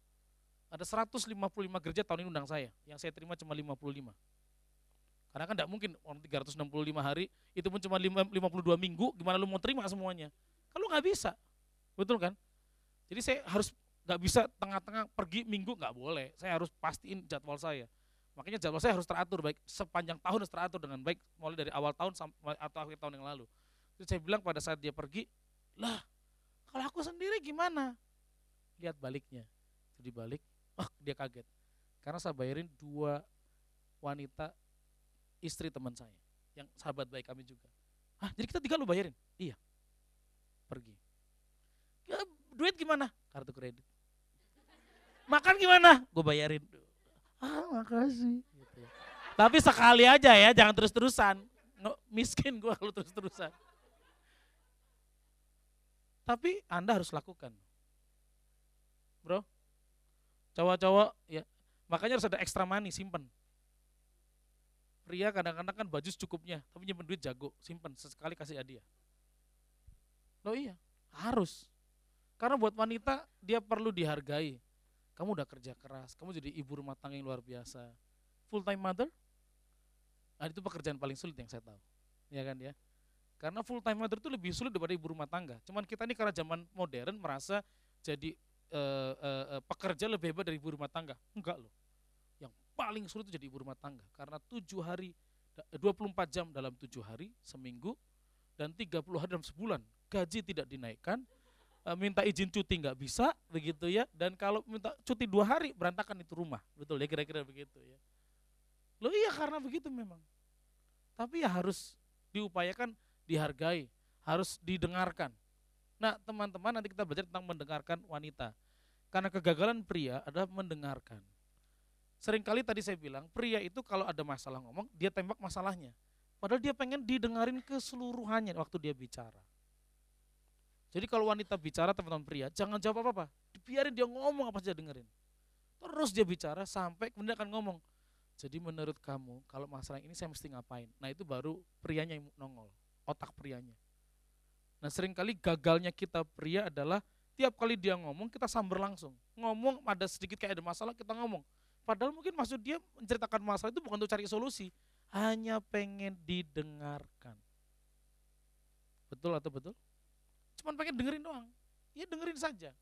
Ada 155 gereja tahun ini undang saya, yang saya terima cuma 55. Karena kan tidak mungkin orang 365 hari, itu pun cuma 52 minggu, gimana lu mau terima semuanya? Kalau nggak bisa, betul kan? Jadi saya harus nggak bisa tengah-tengah pergi minggu nggak boleh. Saya harus pastiin jadwal saya. Makanya jadwal saya harus teratur baik sepanjang tahun harus teratur dengan baik mulai dari awal tahun sampai atau akhir tahun yang lalu. Jadi saya bilang pada saat dia pergi, lah kalau aku sendiri gimana? Lihat baliknya. Jadi balik, oh dia kaget. Karena saya bayarin dua wanita istri teman saya yang sahabat baik kami juga. Hah, jadi kita tiga lu bayarin? Iya. Pergi. Ya, duit gimana? Kartu kredit makan gimana? Gue bayarin. Ah makasih. Gitu. Tapi sekali aja ya, jangan terus-terusan. Miskin gue kalau terus-terusan. Tapi Anda harus lakukan. Bro, cowok-cowok ya, makanya harus ada ekstra money, simpen. Pria kadang-kadang kan baju cukupnya, tapi nyimpen duit jago, simpen sesekali kasih hadiah. Loh iya, harus. Karena buat wanita dia perlu dihargai. Kamu udah kerja keras, kamu jadi ibu rumah tangga yang luar biasa. Full time mother? Nah, itu pekerjaan paling sulit yang saya tahu. Ya kan ya? Karena full time mother itu lebih sulit daripada ibu rumah tangga. Cuman kita ini karena zaman modern merasa jadi uh, uh, uh, pekerja lebih hebat dari ibu rumah tangga. Enggak loh. Yang paling sulit itu jadi ibu rumah tangga. Karena tujuh hari, 24 jam dalam tujuh hari, seminggu, dan 30 hari dalam sebulan. Gaji tidak dinaikkan, minta izin cuti nggak bisa begitu ya. Dan kalau minta cuti dua hari berantakan itu rumah. Betul ya kira-kira begitu ya. Lo iya karena begitu memang. Tapi ya harus diupayakan dihargai harus didengarkan. Nah teman-teman nanti kita belajar tentang mendengarkan wanita. Karena kegagalan pria adalah mendengarkan. Seringkali tadi saya bilang pria itu kalau ada masalah ngomong dia tembak masalahnya. Padahal dia pengen didengarin keseluruhannya waktu dia bicara jadi kalau wanita bicara teman-teman pria, jangan jawab apa-apa. Biarin dia ngomong apa saja dengerin. Terus dia bicara sampai kemudian akan ngomong, Jadi menurut kamu kalau masalah ini saya mesti ngapain? Nah itu baru prianya yang nongol, otak prianya. Nah sering kali gagalnya kita pria adalah tiap kali dia ngomong kita samber langsung. Ngomong ada sedikit kayak ada masalah kita ngomong. Padahal mungkin maksud dia menceritakan masalah itu bukan untuk cari solusi. Hanya pengen didengarkan. Betul atau betul? Cuman pengen dengerin doang. Ya dengerin saja.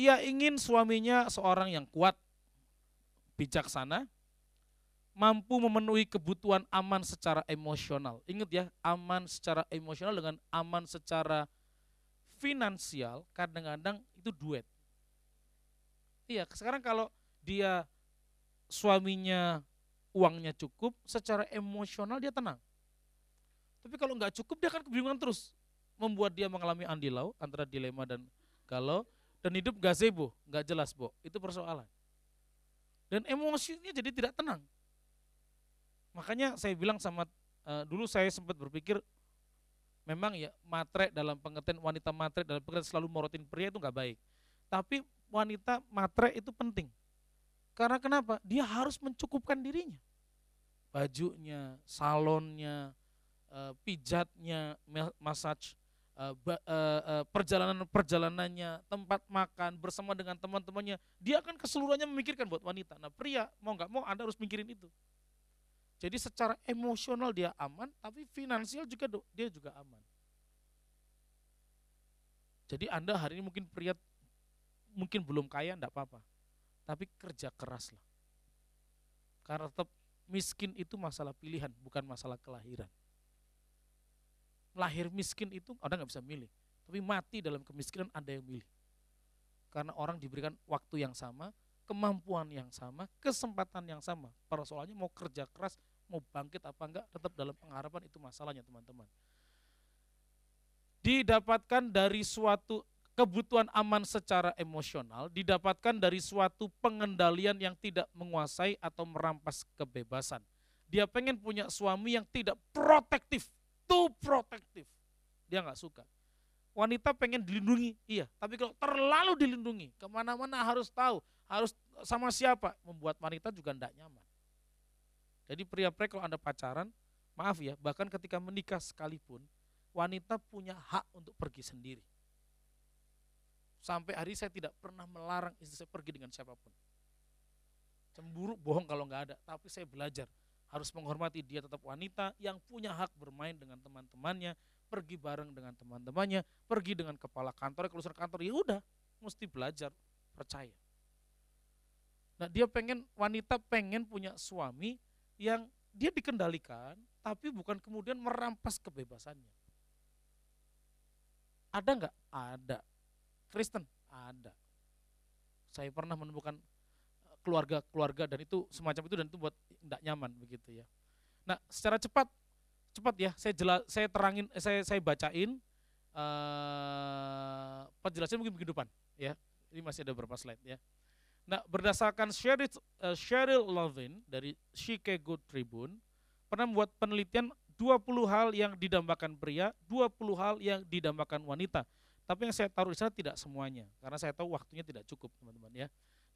Ia ingin suaminya seorang yang kuat, bijaksana, mampu memenuhi kebutuhan aman secara emosional. Ingat ya, aman secara emosional dengan aman secara finansial kadang-kadang itu duet. Iya, sekarang kalau dia suaminya uangnya cukup, secara emosional dia tenang. Tapi kalau nggak cukup dia akan kebingungan terus, membuat dia mengalami andilau antara dilema dan galau dan hidup gazebo, nggak jelas, Bo. Itu persoalan. Dan emosinya jadi tidak tenang. Makanya saya bilang sama uh, dulu saya sempat berpikir memang ya matre dalam pengertian wanita matre dalam pengertian selalu morotin pria itu nggak baik. Tapi wanita matre itu penting. Karena kenapa? Dia harus mencukupkan dirinya. Bajunya, salonnya, uh, pijatnya, massage, uh, uh, perjalanan perjalanannya, tempat makan bersama dengan teman-temannya, dia akan keseluruhannya memikirkan buat wanita. Nah pria mau nggak mau anda harus mikirin itu. Jadi secara emosional dia aman, tapi finansial juga dia juga aman. Jadi anda hari ini mungkin pria mungkin belum kaya, enggak apa-apa. Tapi kerja keras lah. Karena tetap miskin itu masalah pilihan, bukan masalah kelahiran lahir miskin itu ada nggak bisa milih. Tapi mati dalam kemiskinan ada yang milih. Karena orang diberikan waktu yang sama, kemampuan yang sama, kesempatan yang sama. Persoalannya mau kerja keras, mau bangkit apa enggak, tetap dalam pengharapan itu masalahnya teman-teman. Didapatkan dari suatu kebutuhan aman secara emosional, didapatkan dari suatu pengendalian yang tidak menguasai atau merampas kebebasan. Dia pengen punya suami yang tidak protektif, too protective. Dia nggak suka. Wanita pengen dilindungi, iya. Tapi kalau terlalu dilindungi, ke mana-mana harus tahu, harus sama siapa, membuat wanita juga tidak nyaman. Jadi pria-pria kalau anda pacaran, maaf ya, bahkan ketika menikah sekalipun, wanita punya hak untuk pergi sendiri. Sampai hari saya tidak pernah melarang istri saya pergi dengan siapa pun. Cemburu, bohong kalau nggak ada. Tapi saya belajar harus menghormati dia tetap wanita yang punya hak bermain dengan teman-temannya, pergi bareng dengan teman-temannya, pergi dengan kepala kantor, kalau kantor ya udah, mesti belajar, percaya. Nah, dia pengen wanita pengen punya suami yang dia dikendalikan, tapi bukan kemudian merampas kebebasannya. Ada nggak? Ada. Kristen? Ada. Saya pernah menemukan keluarga-keluarga dan itu semacam itu dan itu buat tidak nyaman begitu ya. Nah, secara cepat cepat ya saya jelas saya terangin eh, saya saya bacain uh, penjelasan mungkin depan ya. Ini masih ada beberapa slide ya. Nah, berdasarkan Cheryl, uh, Cheryl Lovin dari Chicago Tribune pernah membuat penelitian 20 hal yang didambakan pria, 20 hal yang didambakan wanita. Tapi yang saya taruh di sana tidak semuanya, karena saya tahu waktunya tidak cukup, teman-teman ya.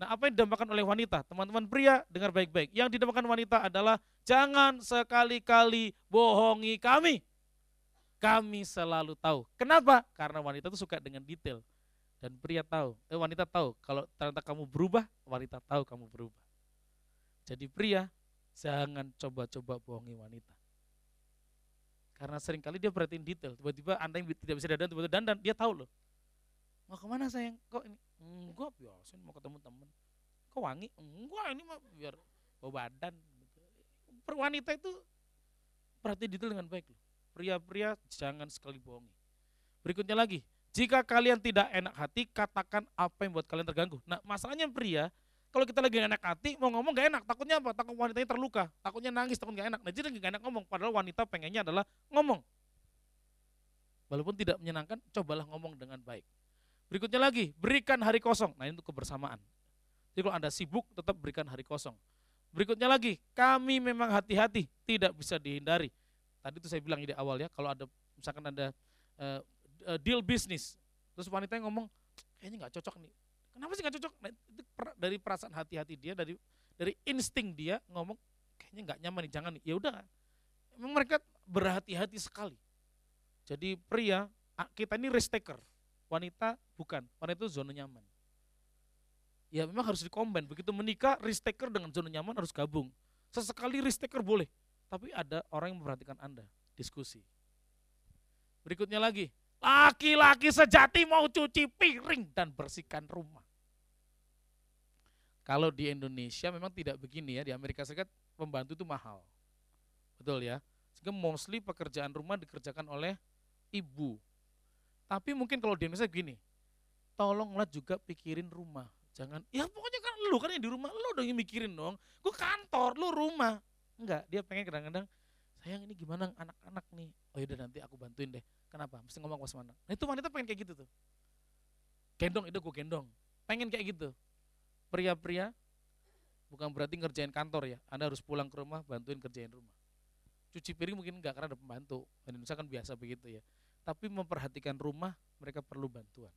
Nah, apa yang didambakan oleh wanita? Teman-teman pria, dengar baik-baik. Yang didambakan wanita adalah jangan sekali-kali bohongi kami. Kami selalu tahu. Kenapa? Karena wanita itu suka dengan detail. Dan pria tahu, eh wanita tahu kalau ternyata kamu berubah, wanita tahu kamu berubah. Jadi pria, jangan coba-coba bohongi wanita. Karena sering kali dia perhatiin detail. Tiba-tiba Anda yang tidak bisa dandan, tiba-tiba dandan, dia tahu loh. Mau ke mana sayang? Kok ini? Enggak biasa mau ketemu temen. Kok wangi? Enggak ini mah biar bawa badan. Wanita itu perhati detail dengan baik loh. Pria-pria jangan sekali bohongi. Berikutnya lagi, jika kalian tidak enak hati, katakan apa yang buat kalian terganggu. Nah masalahnya pria, kalau kita lagi enak hati, mau ngomong gak enak. Takutnya apa? Takut wanitanya terluka. Takutnya nangis, takut gak enak. Nah jadi gak enak ngomong. Padahal wanita pengennya adalah ngomong. Walaupun tidak menyenangkan, cobalah ngomong dengan baik. Berikutnya lagi, berikan hari kosong. Nah, ini untuk kebersamaan. Jadi kalau Anda sibuk, tetap berikan hari kosong. Berikutnya lagi, kami memang hati-hati, tidak bisa dihindari. Tadi itu saya bilang di awal ya, kalau ada misalkan ada uh, deal bisnis, terus wanita yang ngomong, kayaknya nggak cocok nih, Kenapa sih nggak cocok? Nah, itu dari perasaan hati-hati dia, dari dari insting dia ngomong kayaknya nggak nyaman nih, jangan nih. Ya udah, memang mereka berhati-hati sekali. Jadi pria kita ini risk taker, wanita bukan, wanita itu zona nyaman. Ya memang harus dikombin. Begitu menikah, risk taker dengan zona nyaman harus gabung. Sesekali risk taker boleh, tapi ada orang yang memperhatikan Anda. Diskusi. Berikutnya lagi, laki-laki sejati mau cuci piring dan bersihkan rumah. Kalau di Indonesia memang tidak begini ya, di Amerika Serikat pembantu itu mahal. Betul ya? Sehingga mostly pekerjaan rumah dikerjakan oleh ibu. Tapi mungkin kalau di Indonesia gini, tolonglah juga pikirin rumah. Jangan, ya pokoknya kan lu kan yang di rumah, lu dong yang mikirin dong. Gue kantor, lu rumah. Enggak, dia pengen kadang-kadang, sayang ini gimana anak-anak nih. Oh yaudah nanti aku bantuin deh. Kenapa? Mesti ngomong sama anak. Nah itu wanita pengen kayak gitu tuh. Gendong, itu gue gendong. Pengen kayak gitu. Pria-pria, bukan berarti ngerjain kantor ya. Anda harus pulang ke rumah, bantuin kerjain rumah. Cuci piring mungkin enggak karena ada pembantu. Indonesia kan biasa begitu ya. Tapi memperhatikan rumah, mereka perlu bantuan.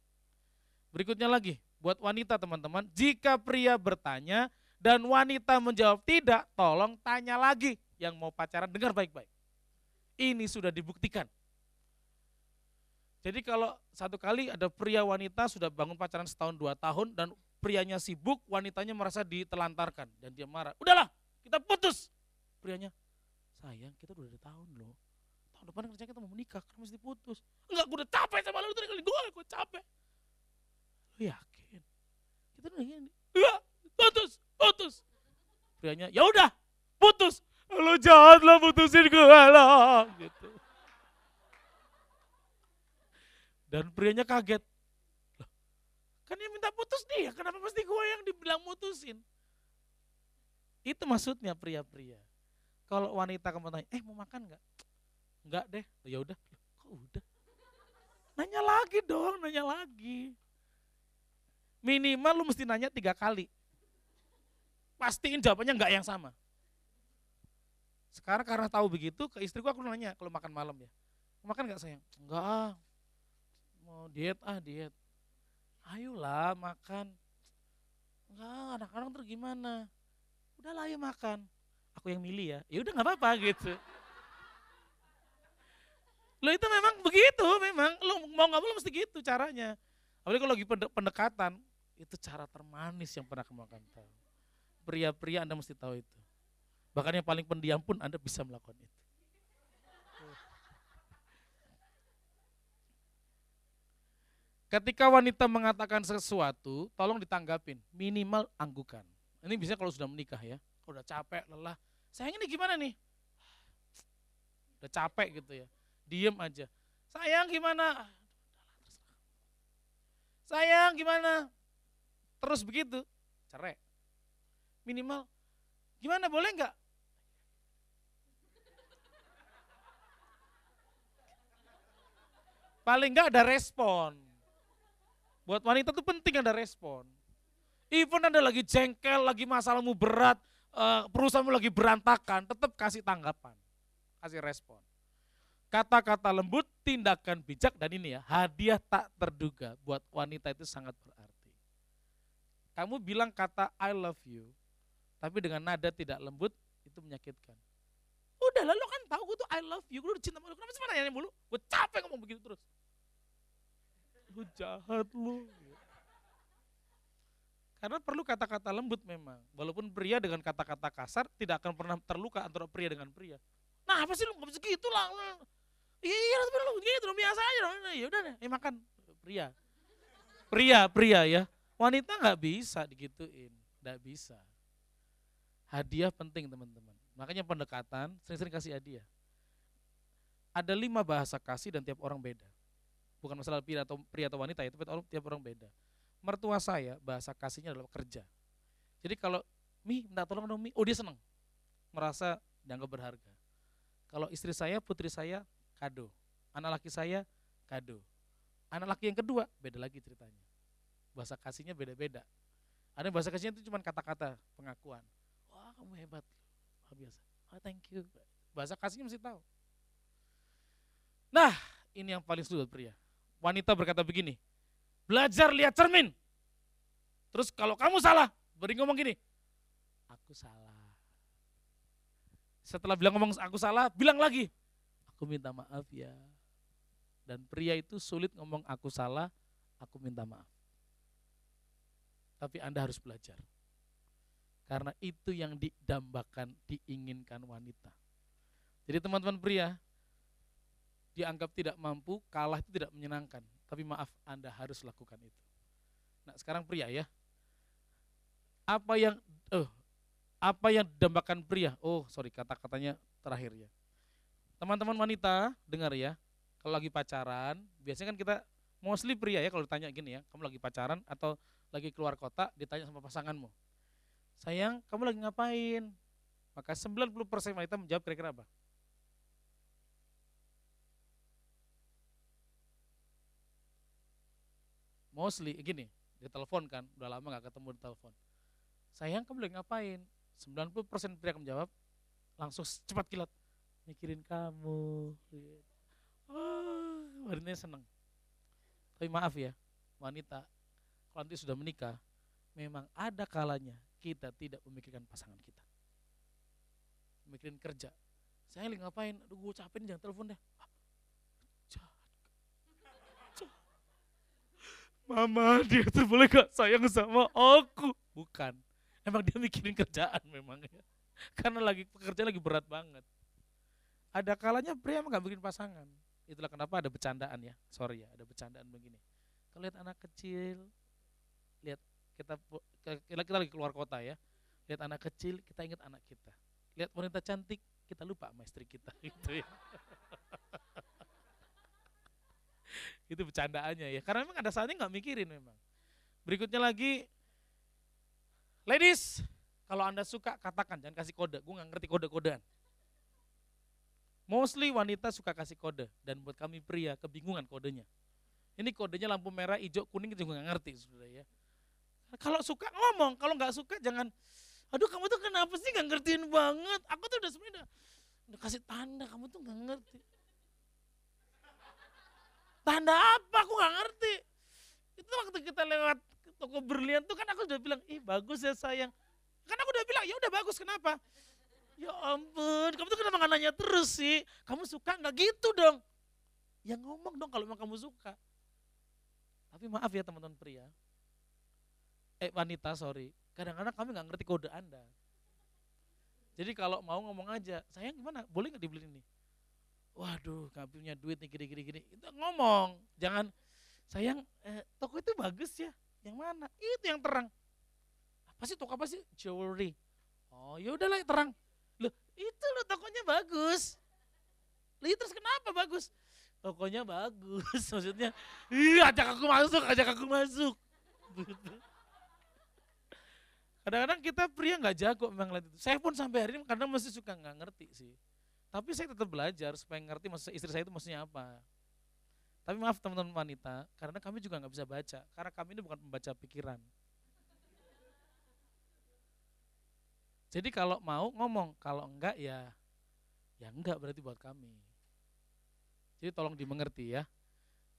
Berikutnya lagi, buat wanita teman-teman, jika pria bertanya dan wanita menjawab tidak, tolong tanya lagi. Yang mau pacaran dengar baik-baik. Ini sudah dibuktikan. Jadi kalau satu kali ada pria wanita sudah bangun pacaran setahun dua tahun dan prianya sibuk, wanitanya merasa ditelantarkan dan dia marah. Udahlah, kita putus. Prianya, sayang kita udah ada tahun loh. Tahun depan kerja kita mau menikah, kan mesti putus. Enggak, gue udah capek sama lu, tadi kali gue, gue capek. Lu yakin? Kita udah gini. Iya, putus, putus. Prianya, ya udah, putus. Lu jahat lah putusin gue lah. Gitu. Dan prianya kaget. Kan yang minta putus dia, kenapa mesti gue yang dibilang mutusin? Itu maksudnya pria-pria. Kalau wanita kamu tanya, eh mau makan nggak? Enggak deh. Ya udah. Kok udah? Nanya lagi dong, nanya lagi. Minimal lu mesti nanya tiga kali. Pastiin jawabannya enggak yang sama. Sekarang karena tahu begitu, ke istriku aku nanya kalau makan malam ya. Makan enggak sayang? Enggak. Mau diet ah diet. Ayolah makan. Enggak, anak-anak terus gimana? Udahlah ayo makan. Aku yang milih ya. Ya udah nggak apa-apa gitu. Lo itu memang begitu, memang lo mau nggak mau mesti gitu caranya. Apalagi kalau lagi pendekatan, itu cara termanis yang pernah kamu akan tahu. Pria-pria Anda mesti tahu itu. Bahkan yang paling pendiam pun Anda bisa melakukan itu. Ketika wanita mengatakan sesuatu, tolong ditanggapin, minimal anggukan. Ini bisa kalau sudah menikah ya, kalau udah capek, lelah. Sayang ini gimana nih? Udah capek gitu ya, diem aja. Sayang gimana? Sayang gimana? terus begitu, cerai. Minimal, gimana boleh nggak? Paling nggak ada respon. Buat wanita tuh penting ada respon. Even Anda lagi jengkel, lagi masalahmu berat, uh, perusahaanmu lagi berantakan, tetap kasih tanggapan, kasih respon. Kata-kata lembut, tindakan bijak, dan ini ya, hadiah tak terduga buat wanita itu sangat berarti. Kamu bilang kata I love you, tapi dengan nada tidak lembut, itu menyakitkan. Udah lalu kan tahu gue tuh I love you, gue udah cinta sama lu. Kenapa sih nanya mulu? Gue capek ngomong begitu terus. Lu jahat lu. Karena perlu kata-kata lembut memang. Walaupun pria dengan kata-kata kasar tidak akan pernah terluka antara pria dengan pria. Nah apa sih lu gak bisa gitu lah. Iya, iya tapi lu gitu biasa aja dong. Ya udah deh, eh, makan. Pria. Pria, pria ya. Wanita nggak bisa digituin, nggak bisa. Hadiah penting teman-teman. Makanya pendekatan sering-sering kasih hadiah. Ada lima bahasa kasih dan tiap orang beda. Bukan masalah pria atau pria atau wanita ya, tapi tiap orang beda. Mertua saya bahasa kasihnya adalah kerja. Jadi kalau Mi minta tolong dong Mi, oh dia senang. Merasa dianggap berharga. Kalau istri saya, putri saya, kado. Anak laki saya, kado. Anak laki yang kedua, beda lagi ceritanya bahasa kasihnya beda-beda. Ada bahasa kasihnya itu cuma kata-kata pengakuan. Wah kamu hebat, luar biasa. Oh, thank you. Bahasa kasihnya mesti tahu. Nah, ini yang paling sulit pria. Wanita berkata begini, belajar lihat cermin. Terus kalau kamu salah, beri ngomong gini, aku salah. Setelah bilang ngomong aku salah, bilang lagi, aku minta maaf ya. Dan pria itu sulit ngomong aku salah, aku minta maaf. Tapi Anda harus belajar. Karena itu yang didambakan, diinginkan wanita. Jadi teman-teman pria, dianggap tidak mampu, kalah itu tidak menyenangkan. Tapi maaf, Anda harus lakukan itu. Nah sekarang pria ya, apa yang oh, apa yang didambakan pria? Oh, sorry kata-katanya terakhir ya. Teman-teman wanita, dengar ya. Kalau lagi pacaran, biasanya kan kita mostly pria ya kalau ditanya gini ya, kamu lagi pacaran atau lagi keluar kota ditanya sama pasanganmu. Sayang, kamu lagi ngapain? Maka 90% wanita menjawab kira-kira apa? Mostly gini, ditelepon kan, udah lama gak ketemu di telepon sayang kamu lagi ngapain 90% pria menjawab langsung cepat kilat mikirin kamu oh, wanitanya seneng tapi maaf ya wanita kalau nanti sudah menikah memang ada kalanya kita tidak memikirkan pasangan kita mikirin kerja saya lagi ngapain aduh gue capek nih jangan telepon deh Mama dia tuh boleh gak sayang sama aku? Bukan. Emang dia mikirin kerjaan memang ya. Karena lagi pekerjaan lagi berat banget. Ada kalanya pria emang gak bikin pasangan. Itulah kenapa ada bercandaan ya. Sorry ya, ada bercandaan begini. Kalau lihat anak kecil, lihat kita kita, lagi keluar kota ya. Lihat anak kecil, kita ingat anak kita. Lihat wanita cantik, kita lupa sama istri kita gitu ya. itu bercandaannya ya. Karena memang ada saatnya nggak mikirin memang. Berikutnya lagi Ladies, kalau Anda suka katakan, jangan kasih kode. Gue gak ngerti kode-kodean. Mostly wanita suka kasih kode dan buat kami pria kebingungan kodenya. Ini kodenya lampu merah, hijau, kuning juga gak ngerti sudah ya. Kalau suka ngomong, kalau nggak suka jangan. Aduh kamu tuh kenapa sih gak ngertiin banget? Aku tuh udah sebenarnya udah, kasih tanda, kamu tuh gak ngerti. Tanda apa? Aku gak ngerti. Itu waktu kita lewat toko berlian tuh kan aku udah bilang, ih bagus ya sayang. Kan aku udah bilang, ya udah bagus, kenapa? Ya ampun, kamu tuh kenapa gak nanya terus sih? Kamu suka nggak gitu dong? Ya ngomong dong kalau memang kamu suka. Tapi maaf ya teman-teman pria. Eh wanita sorry, kadang-kadang kami nggak ngerti kode Anda. Jadi kalau mau ngomong aja, sayang gimana? Boleh nggak dibeli ini? Waduh, nggak punya duit nih gini-gini. Itu ngomong, jangan sayang eh, toko itu bagus ya. Yang mana? Itu yang terang. Apa sih toko apa sih? Jewelry. Oh ya udahlah terang. Loh itu loh tokonya bagus. Loh terus kenapa bagus? Tokonya bagus. Maksudnya, iya ajak aku masuk, ajak aku masuk. Kadang-kadang kita pria nggak jago memang lihat itu. Saya pun sampai hari ini kadang masih suka nggak ngerti sih. Tapi saya tetap belajar supaya ngerti maksud istri saya itu maksudnya apa. Tapi maaf teman-teman wanita, karena kami juga nggak bisa baca, karena kami ini bukan pembaca pikiran. Jadi kalau mau ngomong, kalau enggak ya ya enggak berarti buat kami. Jadi tolong dimengerti ya.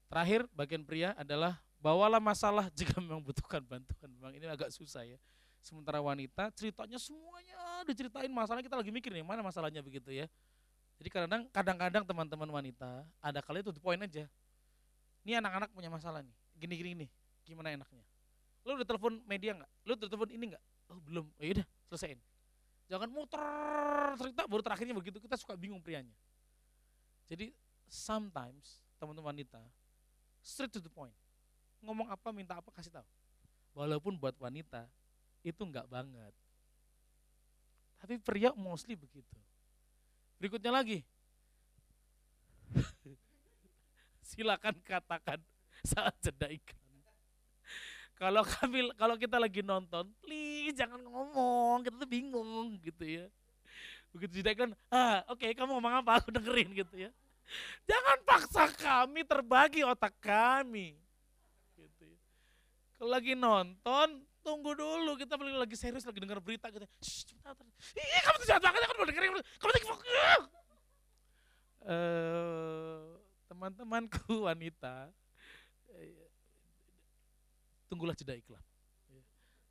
Terakhir bagian pria adalah bawalah masalah jika memang butuhkan bantuan. Memang ini agak susah ya. Sementara wanita ceritanya semuanya diceritain masalah kita lagi mikir nih mana masalahnya begitu ya. Jadi kadang kadang-kadang teman-teman wanita ada kali itu poin aja ini anak-anak punya masalah nih, gini-gini nih, gimana enaknya? Lu udah telepon media nggak? Lu udah telepon ini nggak? Oh belum, oh, ya udah selesaiin. Jangan muter cerita baru terakhirnya begitu kita suka bingung prianya. Jadi sometimes teman-teman wanita straight to the point. Ngomong apa, minta apa, kasih tahu. Walaupun buat wanita itu nggak banget. Tapi pria mostly begitu. Berikutnya lagi. silakan katakan saat jeda iklan. Kalau kami kalau kita lagi nonton, please jangan ngomong, kita tuh bingung gitu ya. Begitu jeda iklan, ah oke okay, kamu ngomong apa aku dengerin gitu ya. Jangan paksa kami terbagi otak kami. Gitu ya. Kalau lagi nonton, tunggu dulu kita lagi serius lagi dengar berita gitu. Shh, Ih, kamu tuh jahat banget, kamu dengerin. Kamu tuh uh, teman-temanku wanita, tunggulah jeda iklan.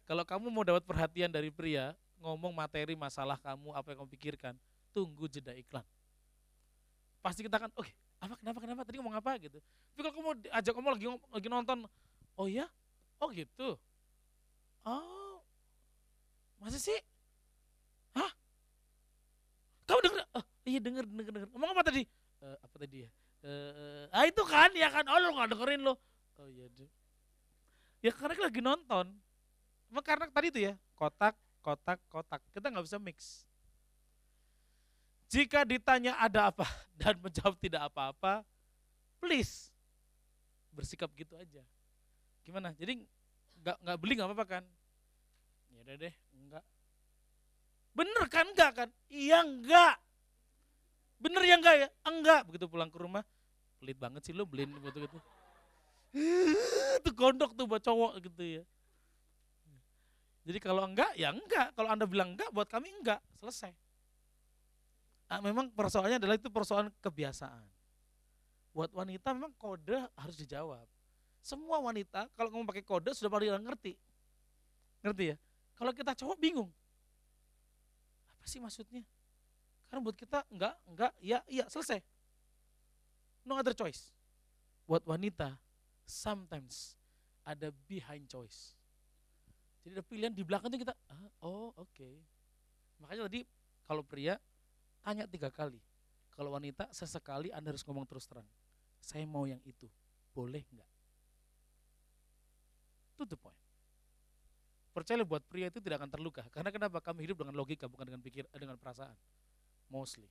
Kalau kamu mau dapat perhatian dari pria, ngomong materi masalah kamu, apa yang kamu pikirkan, tunggu jeda iklan. Pasti kita akan, oke, apa kenapa kenapa tadi ngomong apa gitu. Tapi kalau kamu ajak kamu lagi lagi nonton, oh ya, oh gitu, oh, masa sih? Hah? Kamu denger? Oh, iya denger, denger, denger. Ngomong apa tadi? Uh, apa tadi ya? Uh, ah itu kan, ya kan, oh lo gak dengerin lo. Oh iya deh. Ya karena lagi nonton. Emang karena tadi itu ya, kotak, kotak, kotak. Kita nggak bisa mix. Jika ditanya ada apa dan menjawab tidak apa-apa, please bersikap gitu aja. Gimana? Jadi nggak nggak beli nggak apa-apa kan? Ya udah deh, enggak. Bener kan enggak kan? Iya enggak. Bener ya enggak ya? Enggak. Begitu pulang ke rumah, pelit banget sih lo beliin gitu-gitu. Itu gondok tuh buat cowok gitu ya. Jadi kalau enggak, ya enggak. Kalau Anda bilang enggak, buat kami enggak. Selesai. Nah, memang persoalannya adalah itu persoalan kebiasaan. Buat wanita memang kode harus dijawab. Semua wanita kalau kamu pakai kode sudah paling ngerti. Ngerti ya? Kalau kita cowok bingung. Apa sih maksudnya? Karena buat kita enggak, enggak, ya, iya, selesai. No other choice. Buat wanita, sometimes ada behind choice. Jadi ada pilihan di belakang itu kita, ah, oh oke. Okay. Makanya tadi kalau pria tanya tiga kali. Kalau wanita sesekali Anda harus ngomong terus terang. Saya mau yang itu. Boleh nggak? Itu the point. Percaya buat pria itu tidak akan terluka. Karena kenapa? Kami hidup dengan logika bukan dengan pikir eh, dengan perasaan. Mostly.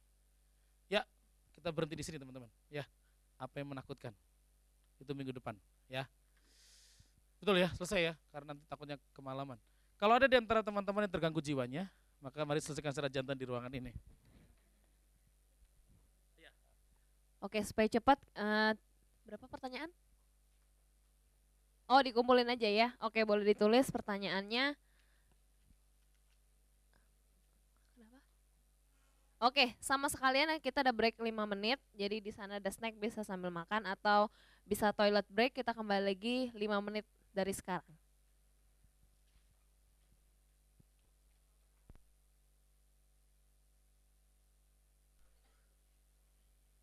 Ya, kita berhenti di sini teman-teman. Ya, apa yang menakutkan? Itu minggu depan. Ya, Betul ya, selesai ya, karena nanti takutnya kemalaman. Kalau ada di antara teman-teman yang terganggu jiwanya, maka mari selesaikan secara jantan di ruangan ini.
Ya. Oke, supaya cepat, uh, berapa pertanyaan? Oh, dikumpulin aja ya. Oke, boleh ditulis pertanyaannya. Oke, sama sekalian kita ada break 5 menit. Jadi di sana ada snack bisa sambil makan atau bisa toilet break. Kita kembali lagi 5 menit dari sekarang.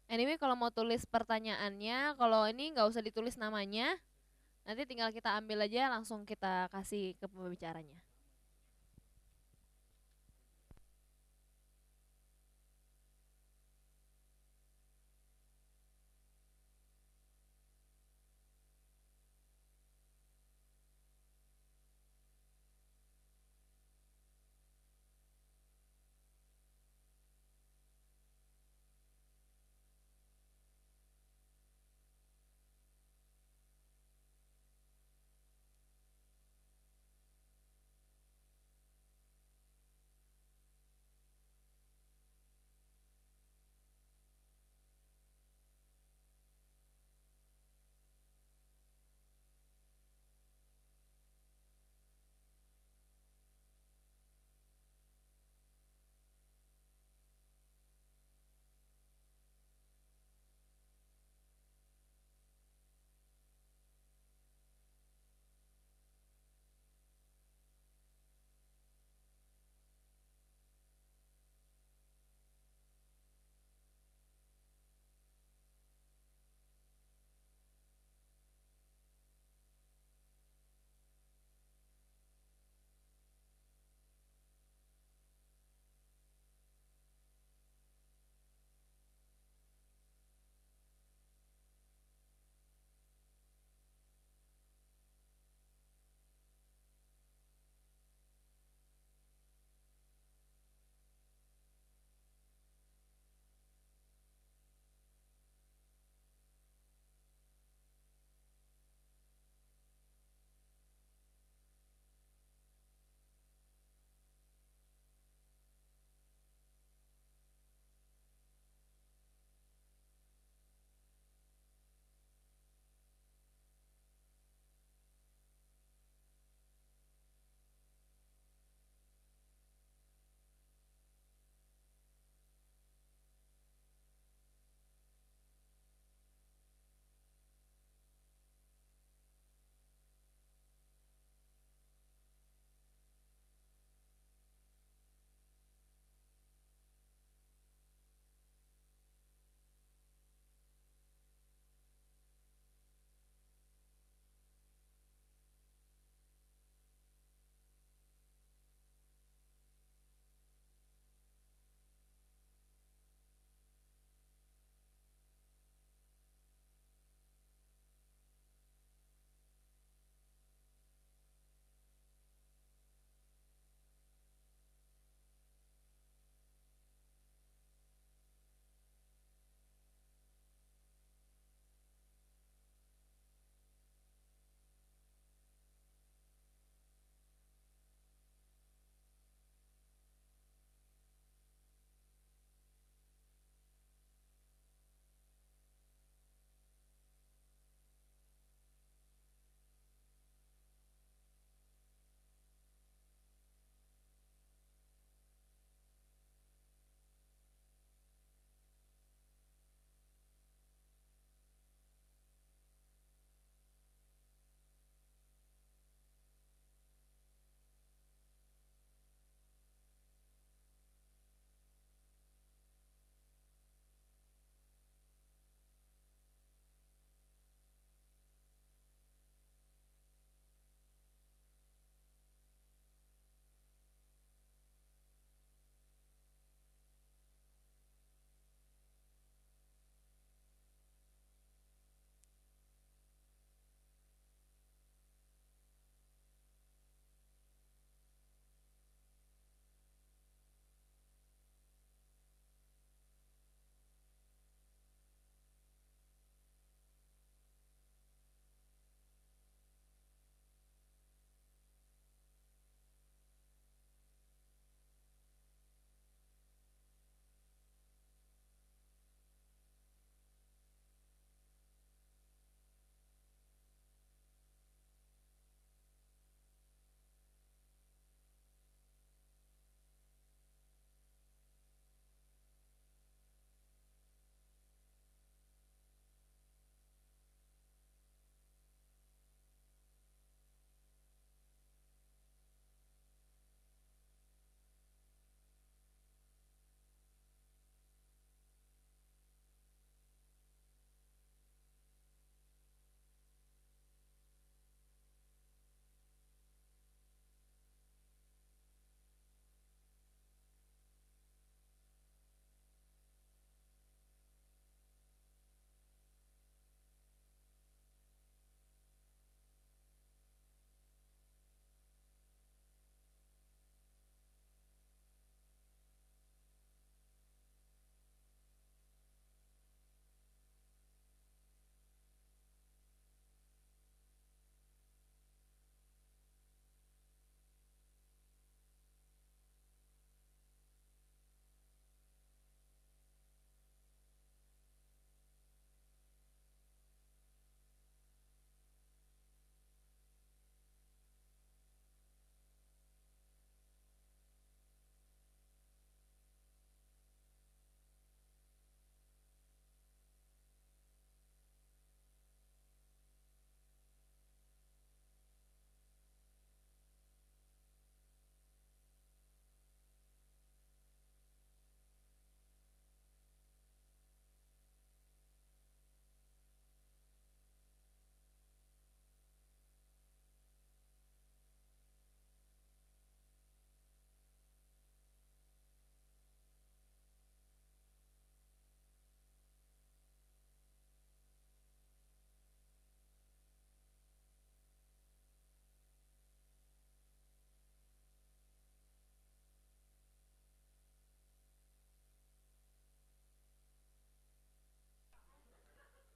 Anyway, kalau mau tulis pertanyaannya, kalau ini nggak usah ditulis namanya, nanti tinggal kita ambil aja langsung kita kasih ke pembicaranya.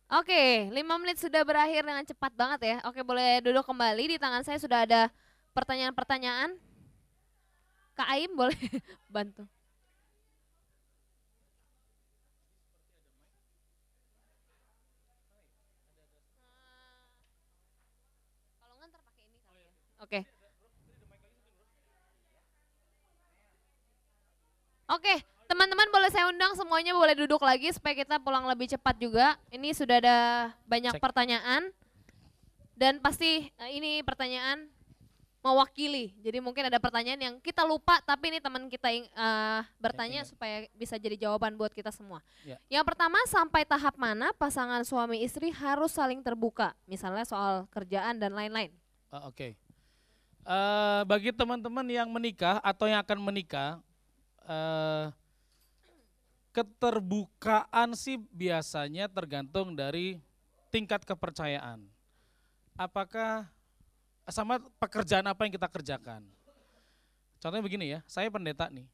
Oke, lima menit sudah berakhir dengan cepat banget ya. Oke, boleh duduk kembali. Di tangan saya sudah ada pertanyaan-pertanyaan. Kak Aim boleh bantu. Kali ya. Oke. Oke, teman-teman boleh saya undang semuanya boleh duduk lagi supaya kita pulang lebih cepat juga. Ini sudah ada banyak
Cek.
pertanyaan dan pasti eh, ini pertanyaan mewakili. Jadi mungkin ada pertanyaan yang kita lupa tapi ini teman kita eh, bertanya
ingat.
supaya bisa jadi jawaban buat kita semua.
Ya.
Yang pertama sampai tahap mana pasangan suami istri harus saling terbuka, misalnya soal kerjaan dan lain-lain.
Ah, Oke. Eh, bagi teman-teman yang menikah atau yang akan menikah, eh, keterbukaan sih biasanya tergantung dari tingkat kepercayaan. Apakah sama pekerjaan apa yang kita kerjakan? Contohnya begini ya, saya pendeta nih,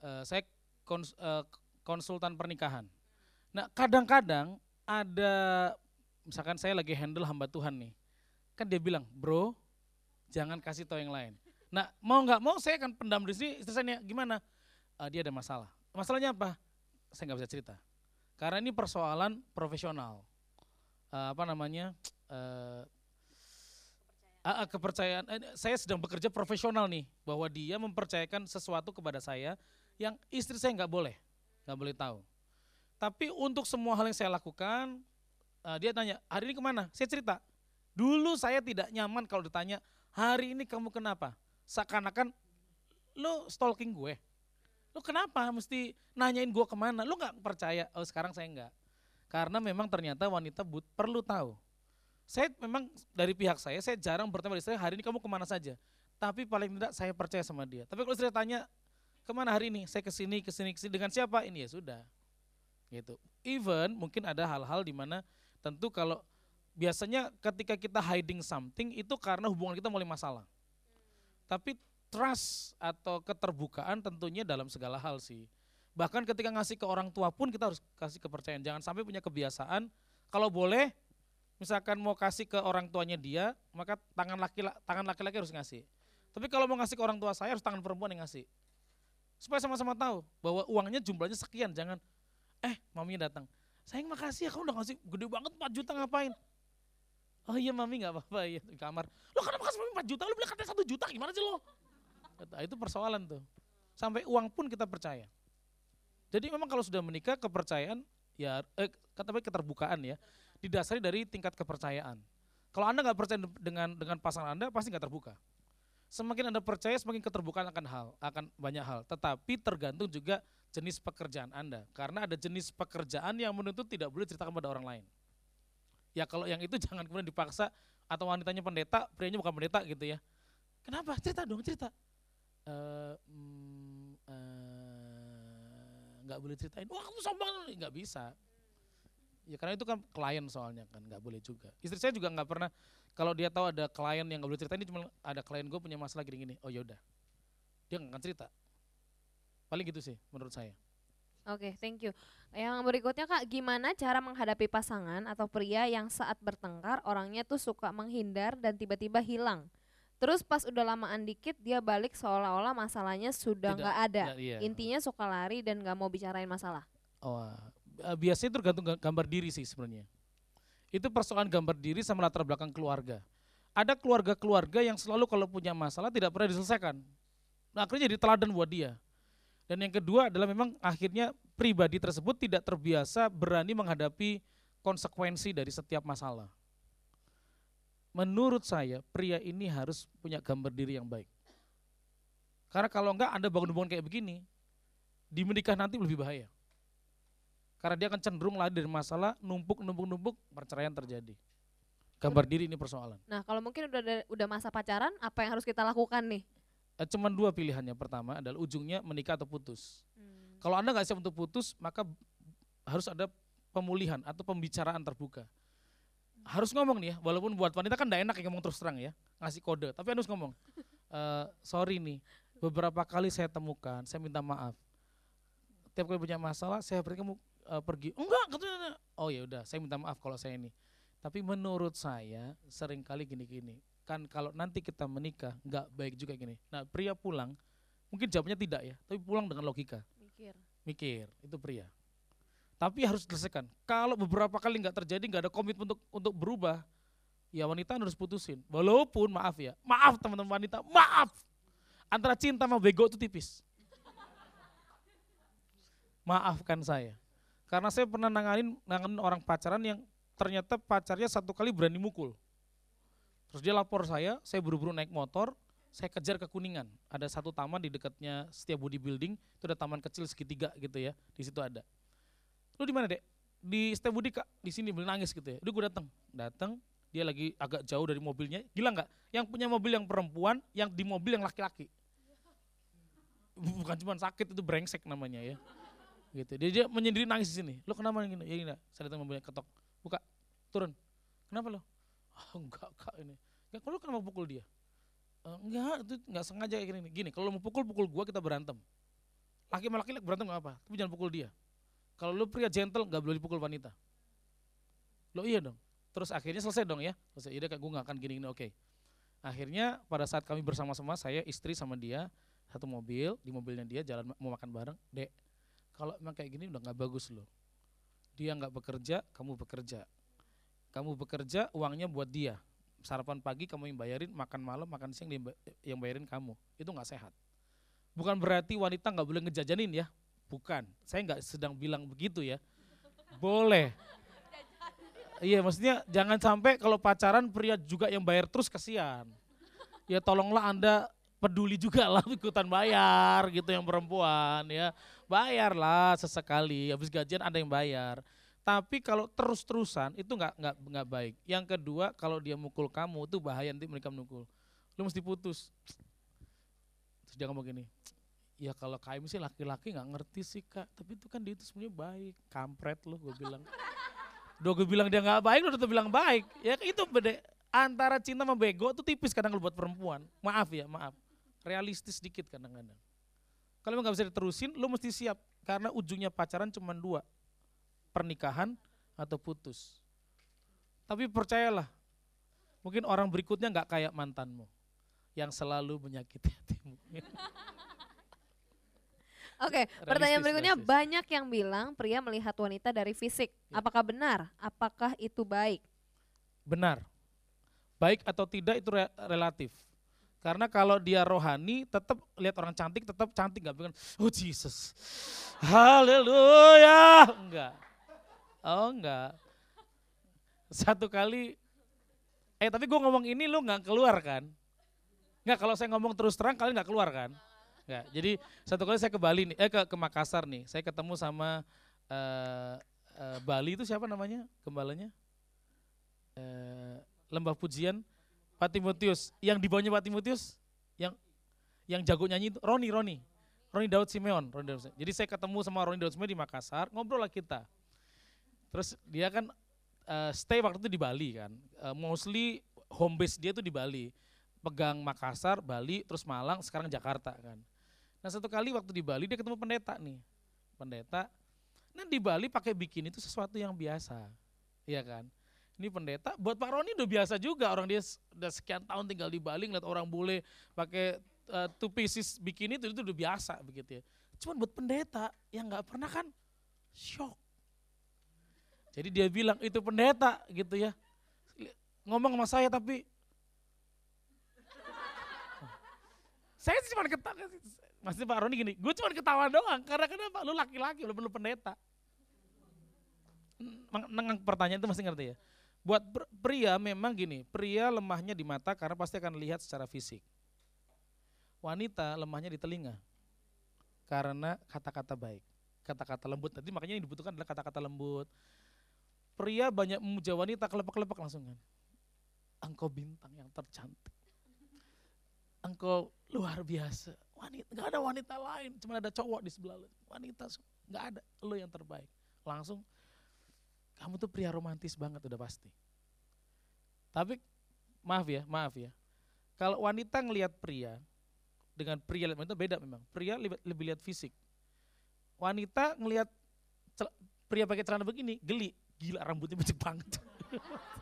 eh, saya kons- eh, konsultan pernikahan. Nah kadang-kadang ada, misalkan saya lagi handle hamba Tuhan nih, kan dia bilang, bro, jangan kasih tahu yang lain. Nah mau nggak mau saya akan pendam di sini, istri saya gimana? "Ah, dia ada masalah. Masalahnya apa? Saya nggak bisa cerita. Karena ini persoalan profesional. Eh, apa namanya? eh, ah, ah, kepercayaan. eh, saya sedang bekerja profesional nih, bahwa dia mempercayakan sesuatu kepada saya yang istri saya nggak boleh, nggak boleh tahu. Tapi untuk semua hal yang saya lakukan, eh, dia tanya, hari ini ke mana? Saya cerita. Dulu saya tidak nyaman kalau ditanya, hari ini kamu kenapa? Seakan-akan lu stalking gue. Lu kenapa mesti nanyain gue ke mana? Lu nggak percaya? Oh sekarang saya nggak. Karena memang ternyata wanita but, perlu tahu. Saya memang dari pihak saya, saya jarang pada istri, hari ini kamu ke mana saja. Tapi paling tidak saya percaya sama dia. Tapi kalau istri tanya, ke mana hari ini? Saya ke sini, ke sini, ke sini. Dengan siapa? Ini ya sudah. Gitu. Even mungkin ada hal-hal di mana tentu kalau biasanya ketika kita hiding something itu karena hubungan kita mulai masalah. Tapi trust atau keterbukaan tentunya dalam segala hal sih. Bahkan ketika ngasih ke orang tua pun kita harus kasih kepercayaan. Jangan sampai punya kebiasaan kalau boleh misalkan mau kasih ke orang tuanya dia, maka tangan laki tangan laki-laki harus ngasih. Tapi kalau mau ngasih ke orang tua saya harus tangan perempuan yang ngasih. Supaya sama-sama tahu bahwa uangnya jumlahnya sekian, jangan eh maminya datang. Sayang makasih ya kamu udah ngasih gede banget 4 juta ngapain? Oh iya mami nggak apa-apa ya di kamar. Lo kenapa kasih mami 4 juta? Lo bilang katanya 1 juta gimana sih lo? Kata, itu persoalan tuh. Sampai uang pun kita percaya. Jadi memang kalau sudah menikah kepercayaan ya eh, kata baik keterbukaan ya didasari dari tingkat kepercayaan. Kalau anda nggak percaya dengan dengan pasangan anda pasti nggak terbuka. Semakin anda percaya semakin keterbukaan akan hal akan banyak hal. Tetapi tergantung juga jenis pekerjaan anda karena ada jenis pekerjaan yang menuntut tidak boleh ceritakan pada orang lain. Ya kalau yang itu jangan kemudian dipaksa atau wanitanya pendeta, prianya bukan pendeta gitu ya. Kenapa? Cerita dong, cerita. Eh, mm, eh, nggak boleh ceritain. Wah kamu sombong, nggak bisa. Ya karena itu kan klien soalnya kan nggak boleh juga. Istri saya juga nggak pernah kalau dia tahu ada klien yang nggak boleh cerita ini cuma ada klien gue punya masalah gini-gini. Oh yaudah, dia nggak akan cerita. Paling gitu sih menurut saya.
Oke, thank you. Yang berikutnya Kak, gimana cara menghadapi pasangan atau pria yang saat bertengkar orangnya tuh suka menghindar dan tiba-tiba hilang. Terus pas udah lamaan dikit dia balik seolah-olah masalahnya sudah nggak ada.
Ya, iya.
Intinya suka lari dan nggak mau bicarain masalah.
Oh, eh, biasanya itu tergantung ga- gambar diri sih sebenarnya. Itu persoalan gambar diri sama latar belakang keluarga. Ada keluarga-keluarga yang selalu kalau punya masalah tidak pernah diselesaikan. Nah, akhirnya jadi teladan buat dia. Dan yang kedua adalah memang akhirnya pribadi tersebut tidak terbiasa berani menghadapi konsekuensi dari setiap masalah. Menurut saya pria ini harus punya gambar diri yang baik. Karena kalau enggak Anda bangun hubungan kayak begini, di menikah nanti lebih bahaya. Karena dia akan cenderung lari dari masalah, numpuk, numpuk, numpuk, perceraian terjadi. Gambar diri ini persoalan.
Nah, kalau mungkin udah ada- udah masa pacaran, apa yang harus kita lakukan nih?
Eh, cuman dua pilihannya. Pertama adalah ujungnya menikah atau putus. Kalau Anda nggak siap untuk putus, maka harus ada pemulihan atau pembicaraan terbuka. Harus ngomong nih ya, walaupun buat wanita kan tidak enak ya ngomong terus terang ya, ngasih kode. Tapi harus ngomong, "Eh, sorry nih, beberapa kali saya temukan, saya minta maaf. Tiap kali punya masalah, saya beri kamu uh, pergi. Enggak, katanya. Oh ya udah, saya minta maaf kalau saya ini. Tapi menurut saya sering kali gini-gini. Kan kalau nanti kita menikah nggak baik juga gini. Nah pria pulang, mungkin jawabnya tidak ya, tapi pulang dengan logika.
Mikir.
Mikir, itu pria. Tapi harus diselesaikan. Kalau beberapa kali nggak terjadi, nggak ada komitmen untuk untuk berubah, ya wanita harus putusin. Walaupun maaf ya, maaf teman-teman wanita, maaf. Antara cinta sama bego itu tipis. Maafkan saya. Karena saya pernah nanganin, nanganin orang pacaran yang ternyata pacarnya satu kali berani mukul. Terus dia lapor saya, saya buru-buru naik motor, saya kejar ke Kuningan. Ada satu taman di dekatnya setiap bodybuilding, itu ada taman kecil segitiga gitu ya, di situ ada. Lu di mana dek? Di body kak, di sini beli nangis gitu ya. Udah gue datang, datang, dia lagi agak jauh dari mobilnya. Gila nggak? Yang punya mobil yang perempuan, yang di mobil yang laki-laki. Bukan cuma sakit itu brengsek namanya ya. Gitu. Dia, dia menyendiri nangis di sini. Lo kenapa gini ya gini saya datang mobilnya ketok. Buka. Turun. Kenapa lo? Oh, enggak kak ini. Ya kalau kenapa pukul dia? E, enggak itu enggak sengaja kayak gini. Gini kalau mau pukul pukul gua kita berantem. Laki sama laki berantem nggak apa tapi jangan pukul dia kalau lo pria gentle nggak boleh dipukul wanita lo iya dong terus akhirnya selesai dong ya selesai iya kayak gue nggak akan gini gini oke okay. akhirnya pada saat kami bersama-sama saya istri sama dia satu mobil di mobilnya dia jalan mau makan bareng dek kalau emang kayak gini udah nggak bagus loh. Dia nggak bekerja, kamu bekerja. Kamu bekerja, uangnya buat dia. Sarapan pagi kamu yang bayarin, makan malam, makan siang yang bayarin kamu. Itu nggak sehat. Bukan berarti wanita nggak boleh ngejajanin ya. Bukan. Saya nggak sedang bilang begitu ya. Boleh. Iya, maksudnya jangan sampai kalau pacaran pria juga yang bayar terus kasihan. Ya tolonglah Anda peduli juga lah ikutan bayar gitu yang perempuan ya. Bayarlah sesekali, habis gajian ada yang bayar. Tapi kalau terus-terusan itu nggak nggak nggak baik. Yang kedua kalau dia mukul kamu itu bahaya nanti mereka mukul. Lu mesti putus. Terus dia ngomong gini, ya kalau kaim sih laki-laki nggak ngerti sih kak, tapi itu kan dia itu sebenarnya baik, kampret lu gue bilang. Udah gue bilang dia nggak baik, udah bilang baik. Ya itu beda antara cinta sama bego tuh tipis kadang buat perempuan. Maaf ya, maaf realistis sedikit kadang-kadang. Kalau nggak bisa diterusin, lo mesti siap karena ujungnya pacaran cuma dua, pernikahan atau putus. Tapi percayalah, mungkin orang berikutnya nggak kayak mantanmu yang selalu menyakiti hatimu.
Oke, okay, pertanyaan berikutnya realistis. banyak yang bilang pria melihat wanita dari fisik. Ya. Apakah benar? Apakah itu baik?
Benar. Baik atau tidak itu re relatif. Karena kalau dia rohani, tetap lihat orang cantik, tetap cantik nggak bukan. Oh Jesus, Haleluya, enggak. Oh enggak. Satu kali, eh tapi gue ngomong ini lu nggak keluar kan? Nggak kalau saya ngomong terus terang kalian nggak keluar kan? Nggak. Jadi satu kali saya ke Bali nih, eh ke, ke Makassar nih, saya ketemu sama uh, uh, Bali itu siapa namanya gembalanya? Uh, Lembah Pujian Pak Timotius, yang di bawahnya Pak Timotius, yang yang jago nyanyi itu Roni, Roni, Roni Daud Simeon. Roni Daud Simeon. Jadi saya ketemu sama Roni Daud Simeon di Makassar, ngobrol lah kita. Terus dia kan uh, stay waktu itu di Bali kan, uh, mostly home base dia tuh di Bali, pegang Makassar, Bali, terus Malang, sekarang Jakarta kan. Nah satu kali waktu di Bali dia ketemu pendeta nih, pendeta. Nah di Bali pakai bikini itu sesuatu yang biasa, iya kan? Ini pendeta buat Pak Roni udah biasa juga. Orang dia udah sekian tahun tinggal di Bali ngeliat orang bule pakai uh, two pieces bikini itu itu udah biasa begitu ya. Cuman buat pendeta yang nggak pernah kan? Shock jadi dia bilang itu pendeta gitu ya. Ngomong sama saya tapi saya cuma ketawa masih Pak Roni gini gue cuma ketawa doang karena kenapa lu laki-laki lu perlu pendeta Nengang pertanyaan itu masih ngerti ya Buat pria memang gini, pria lemahnya di mata karena pasti akan lihat secara fisik. Wanita lemahnya di telinga karena kata-kata baik, kata-kata lembut. Tadi makanya yang dibutuhkan adalah kata-kata lembut. Pria banyak memuja wanita kelepek-kelepek langsung kan. Engkau bintang yang tercantik. Engkau luar biasa. Wanita, nggak ada wanita lain, cuma ada cowok di sebelah lu. Wanita nggak ada, lo yang terbaik. Langsung kamu tuh pria romantis banget udah pasti. Tapi maaf ya, maaf ya. Kalau wanita ngelihat pria dengan pria lihat wanita beda memang. Pria lebih, lebih lihat fisik. Wanita ngelihat pria pakai celana begini, geli. Gila rambutnya becek banget.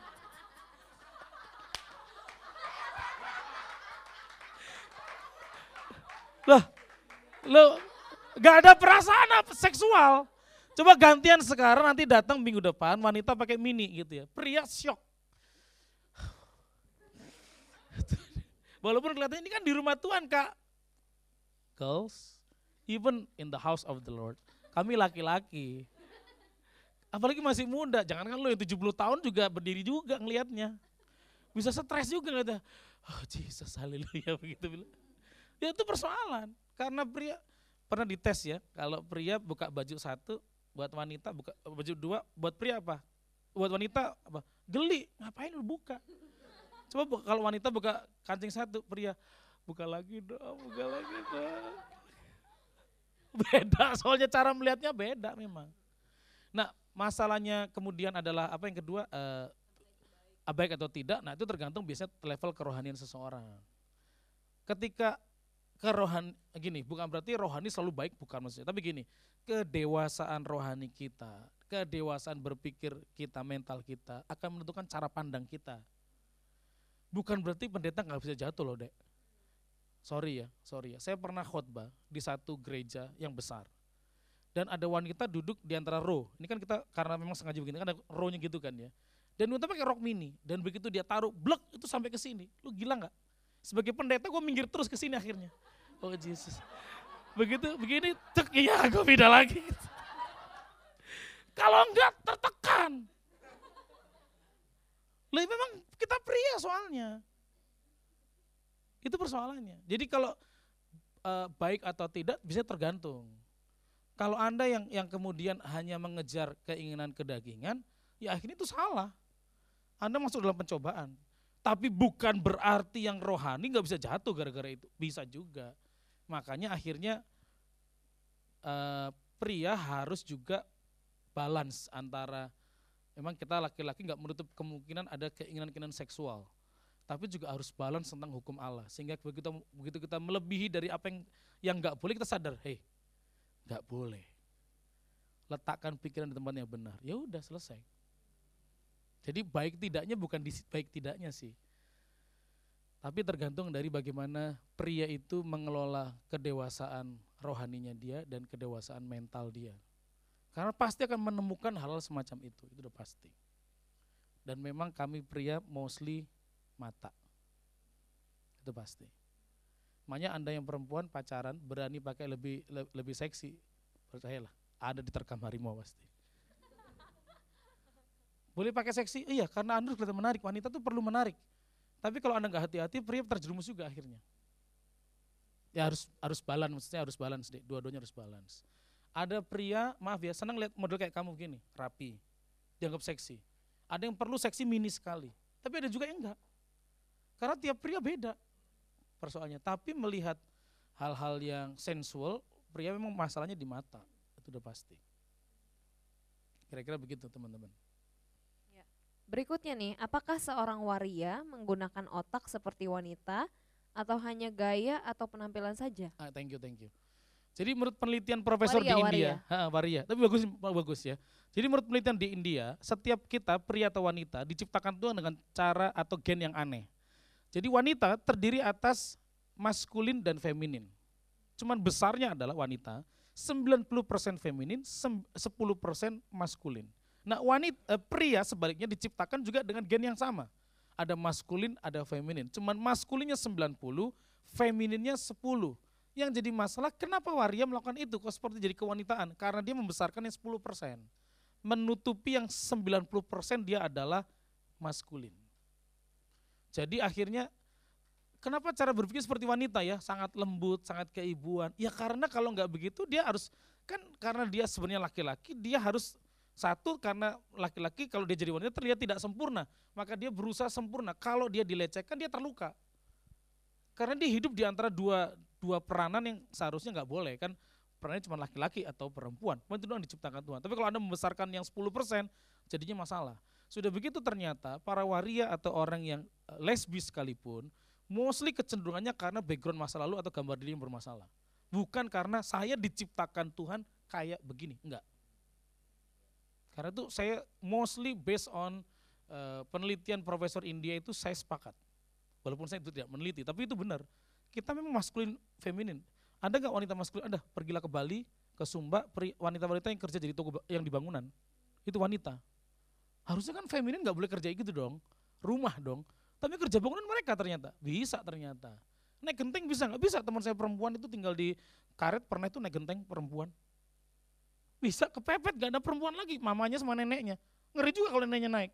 Loh, lo gak ada perasaan apa seksual. Coba gantian sekarang nanti datang minggu depan wanita pakai mini gitu ya. Pria shock. Walaupun kelihatannya ini kan di rumah Tuhan kak. Girls, even in the house of the Lord. Kami laki-laki. Apalagi masih muda, jangan kan lo yang 70 tahun juga berdiri juga ngelihatnya. Bisa stres juga ngeliatnya. Oh Jesus, haleluya begitu bilang. Ya itu persoalan. Karena pria, pernah dites ya, kalau pria buka baju satu, buat wanita buka baju dua, buat pria apa? Buat wanita apa? Geli, ngapain lu buka? Coba bu- kalau wanita buka kancing satu, pria buka lagi dong, buka lagi dong. Beda, soalnya cara melihatnya beda memang. Nah, masalahnya kemudian adalah apa yang kedua, eh, baik atau tidak, nah itu tergantung biasanya level kerohanian seseorang. Ketika kerohan gini, bukan berarti rohani selalu baik, bukan maksudnya, tapi gini, kedewasaan rohani kita, kedewasaan berpikir kita, mental kita akan menentukan cara pandang kita. Bukan berarti pendeta nggak bisa jatuh loh, dek. Sorry ya, sorry ya. Saya pernah khotbah di satu gereja yang besar. Dan ada wanita duduk di antara row. Ini kan kita karena memang sengaja begini, kan ada row-nya gitu kan ya. Dan wanita pakai rok mini. Dan begitu dia taruh, blek itu sampai ke sini. Lu gila nggak? Sebagai pendeta gue minggir terus ke sini akhirnya. Oh Jesus. Begitu, begini, cek, iya gue pindah lagi. Kalau enggak tertekan. Lah memang kita pria soalnya. Itu persoalannya. Jadi kalau eh, baik atau tidak bisa tergantung. Kalau Anda yang yang kemudian hanya mengejar keinginan kedagingan, ya akhirnya itu salah. Anda masuk dalam pencobaan. Tapi bukan berarti yang rohani nggak bisa jatuh gara-gara itu. Bisa juga. Makanya akhirnya eh, pria harus juga balance antara memang kita laki-laki nggak menutup kemungkinan ada keinginan-keinginan seksual tapi juga harus balance tentang hukum Allah. Sehingga begitu begitu kita melebihi dari apa yang yang nggak boleh kita sadar hei nggak boleh. Letakkan pikiran di tempat yang benar. Ya udah selesai. Jadi baik tidaknya bukan di baik tidaknya sih tapi tergantung dari bagaimana pria itu mengelola kedewasaan rohaninya dia dan kedewasaan mental dia karena pasti akan menemukan hal, -hal semacam itu, itu udah pasti. Dan memang kami pria mostly mata. Itu pasti. Makanya Anda yang perempuan pacaran berani pakai lebih le, lebih seksi, percayalah, ada di terkam harimau pasti. Boleh pakai seksi? Iya, karena Anda kelihatan menarik. Wanita tuh perlu menarik. Tapi kalau Anda nggak hati-hati, pria terjerumus juga akhirnya. Ya harus harus balance, maksudnya harus balance deh. Dua-duanya harus balance ada pria, maaf ya, senang lihat model kayak kamu gini, rapi, dianggap seksi. Ada yang perlu seksi mini sekali, tapi ada juga yang enggak. Karena tiap pria beda persoalannya. Tapi melihat hal-hal yang sensual, pria memang masalahnya di mata, itu udah pasti. Kira-kira begitu teman-teman.
Berikutnya nih, apakah seorang waria menggunakan otak seperti wanita atau hanya gaya atau penampilan saja?
Ah, thank you, thank you. Jadi menurut penelitian profesor
Waria,
di
waria.
India, ha, waria, tapi bagus bagus ya. Jadi menurut penelitian di India, setiap kita pria atau wanita diciptakan Tuhan dengan cara atau gen yang aneh. Jadi wanita terdiri atas maskulin dan feminin. Cuman besarnya adalah wanita 90% feminin, 10% maskulin. Nah, wanita eh, pria sebaliknya diciptakan juga dengan gen yang sama. Ada maskulin, ada feminin. Cuman maskulinnya 90, femininnya 10. Yang jadi masalah kenapa waria melakukan itu kok seperti jadi kewanitaan? Karena dia membesarkannya 10%. Menutupi yang 90% dia adalah maskulin. Jadi akhirnya kenapa cara berpikir seperti wanita ya? Sangat lembut, sangat keibuan. Ya karena kalau nggak begitu dia harus kan karena dia sebenarnya laki-laki, dia harus satu karena laki-laki kalau dia jadi wanita terlihat tidak sempurna, maka dia berusaha sempurna. Kalau dia dilecehkan dia terluka. Karena dia hidup di antara dua dua peranan yang seharusnya nggak boleh kan perannya cuma laki-laki atau perempuan. Itu doang diciptakan Tuhan. Tapi kalau Anda membesarkan yang 10% jadinya masalah. Sudah begitu ternyata para waria atau orang yang eh, lesbis sekalipun mostly kecenderungannya karena background masa lalu atau gambar diri yang bermasalah. Bukan karena saya diciptakan Tuhan kayak begini, enggak. Karena itu saya mostly based on uh, penelitian Profesor India itu saya sepakat. Walaupun saya itu tidak meneliti, tapi itu benar. Kita memang maskulin feminin. Ada nggak wanita maskulin? Ada. Pergilah ke Bali, ke Sumba, wanita-wanita yang kerja jadi toko yang di bangunan. Itu wanita. Harusnya kan feminin nggak boleh kerja gitu dong. Rumah dong. Tapi kerja bangunan mereka ternyata. Bisa ternyata. Naik genteng bisa nggak? Bisa teman saya perempuan itu tinggal di karet pernah itu naik genteng perempuan. Bisa kepepet gak ada perempuan lagi. Mamanya sama neneknya. Ngeri juga kalau neneknya naik.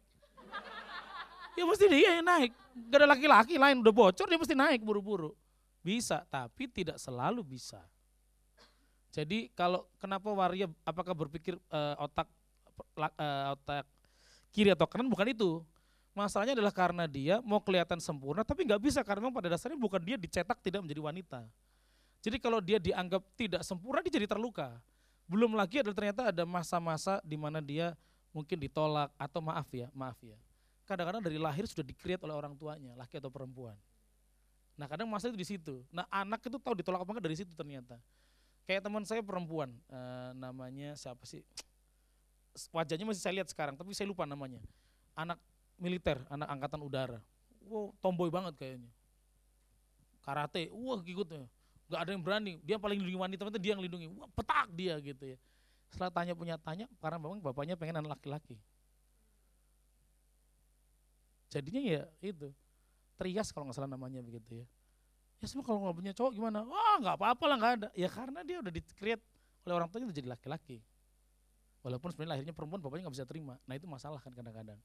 Ya mesti dia yang naik. Gak ada laki-laki lain udah bocor dia mesti naik buru-buru. Bisa, tapi tidak selalu bisa. Jadi kalau kenapa waria apakah berpikir uh, otak uh, otak kiri atau kanan bukan itu. Masalahnya adalah karena dia mau kelihatan sempurna tapi nggak bisa karena memang pada dasarnya bukan dia dicetak tidak menjadi wanita. Jadi kalau dia dianggap tidak sempurna dia jadi terluka. Belum lagi adalah ternyata ada masa-masa di mana dia mungkin ditolak atau maaf ya, maaf ya. Kadang-kadang dari lahir sudah dikreat oleh orang tuanya, laki atau perempuan. Nah kadang masa itu di situ. Nah anak itu tahu ditolak apa enggak dari situ ternyata. Kayak teman saya perempuan, uh, namanya siapa sih? Wajahnya masih saya lihat sekarang, tapi saya lupa namanya. Anak militer, anak angkatan udara. Wow, tomboy banget kayaknya. Karate, wah ikutnya. Gak ada yang berani, dia paling lindungi wanita, dia yang lindungi. Wah, petak dia gitu ya. Setelah tanya punya tanya, karena memang bapaknya pengen anak laki-laki. Jadinya ya itu, Trias kalau nggak salah namanya begitu ya. Ya semua kalau nggak punya cowok gimana? Wah nggak apa-apa lah nggak ada. Ya karena dia udah di create oleh orang tuanya jadi laki-laki. Walaupun sebenarnya lahirnya perempuan bapaknya nggak bisa terima. Nah itu masalah kan kadang-kadang.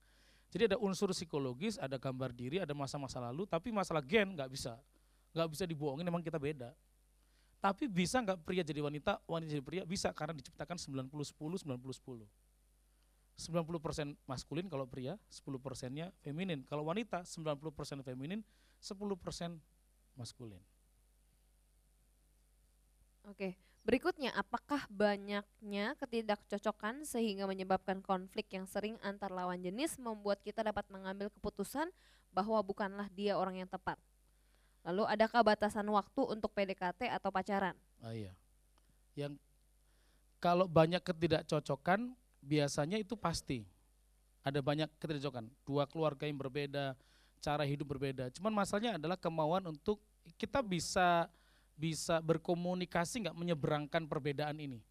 Jadi ada unsur psikologis, ada gambar diri, ada masa-masa lalu, tapi masalah gen nggak bisa, nggak bisa dibohongin. Memang kita beda. Tapi bisa nggak pria jadi wanita, wanita jadi pria? Bisa karena diciptakan 90-10, 90-10. 90% maskulin kalau pria, 10 persennya feminin. Kalau wanita 90% feminin, 10% maskulin.
Oke, berikutnya apakah banyaknya ketidakcocokan sehingga menyebabkan konflik yang sering antar lawan jenis membuat kita dapat mengambil keputusan bahwa bukanlah dia orang yang tepat? Lalu adakah batasan waktu untuk PDKT atau pacaran?
Oh iya. Yang kalau banyak ketidakcocokan biasanya itu pasti. Ada banyak ketidakcocokan. Dua keluarga yang berbeda, cara hidup berbeda. Cuman masalahnya adalah kemauan untuk kita bisa bisa berkomunikasi nggak menyeberangkan perbedaan ini.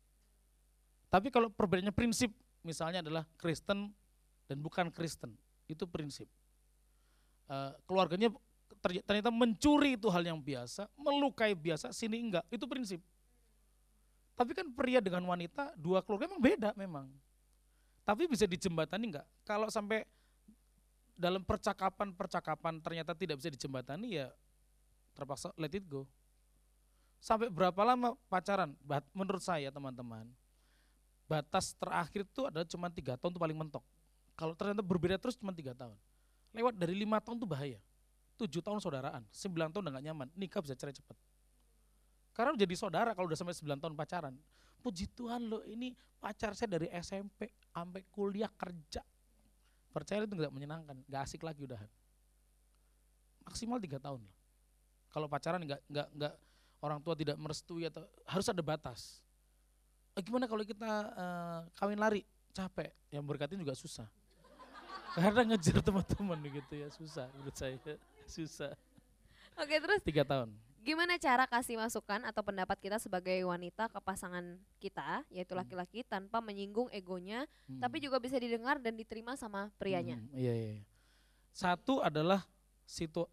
Tapi kalau perbedaannya prinsip, misalnya adalah Kristen dan bukan Kristen, itu prinsip. Uh, keluarganya ternyata mencuri itu hal yang biasa, melukai biasa, sini enggak, itu prinsip. Tapi kan pria dengan wanita, dua keluarga memang beda memang. Tapi bisa dijembatani enggak? Kalau sampai dalam percakapan-percakapan ternyata tidak bisa dijembatani ya terpaksa let it go. Sampai berapa lama pacaran? Menurut saya teman-teman, batas terakhir itu adalah cuma tiga tahun itu paling mentok. Kalau ternyata berbeda terus cuma tiga tahun. Lewat dari lima tahun itu bahaya. Tujuh tahun saudaraan, sembilan tahun udah gak nyaman, nikah bisa cerai cepat. Karena jadi saudara kalau udah sampai sembilan tahun pacaran. Puji Tuhan loh ini pacar saya dari SMP sampai kuliah kerja. Percaya itu nggak menyenangkan, nggak asik lagi udahan. Maksimal tiga tahun. Kalau pacaran nggak nggak nggak orang tua tidak merestui atau harus ada batas. Eh, gimana kalau kita uh, kawin lari capek, yang berkatin juga susah. Karena ngejar teman-teman gitu ya susah menurut saya susah.
Oke terus
tiga tahun.
Gimana cara kasih masukan atau pendapat kita sebagai wanita ke pasangan kita yaitu hmm. laki-laki hmm. tanpa menyinggung egonya, hmm. tapi juga bisa didengar dan diterima sama prianya.
Hmm, iya, iya iya. Satu adalah situ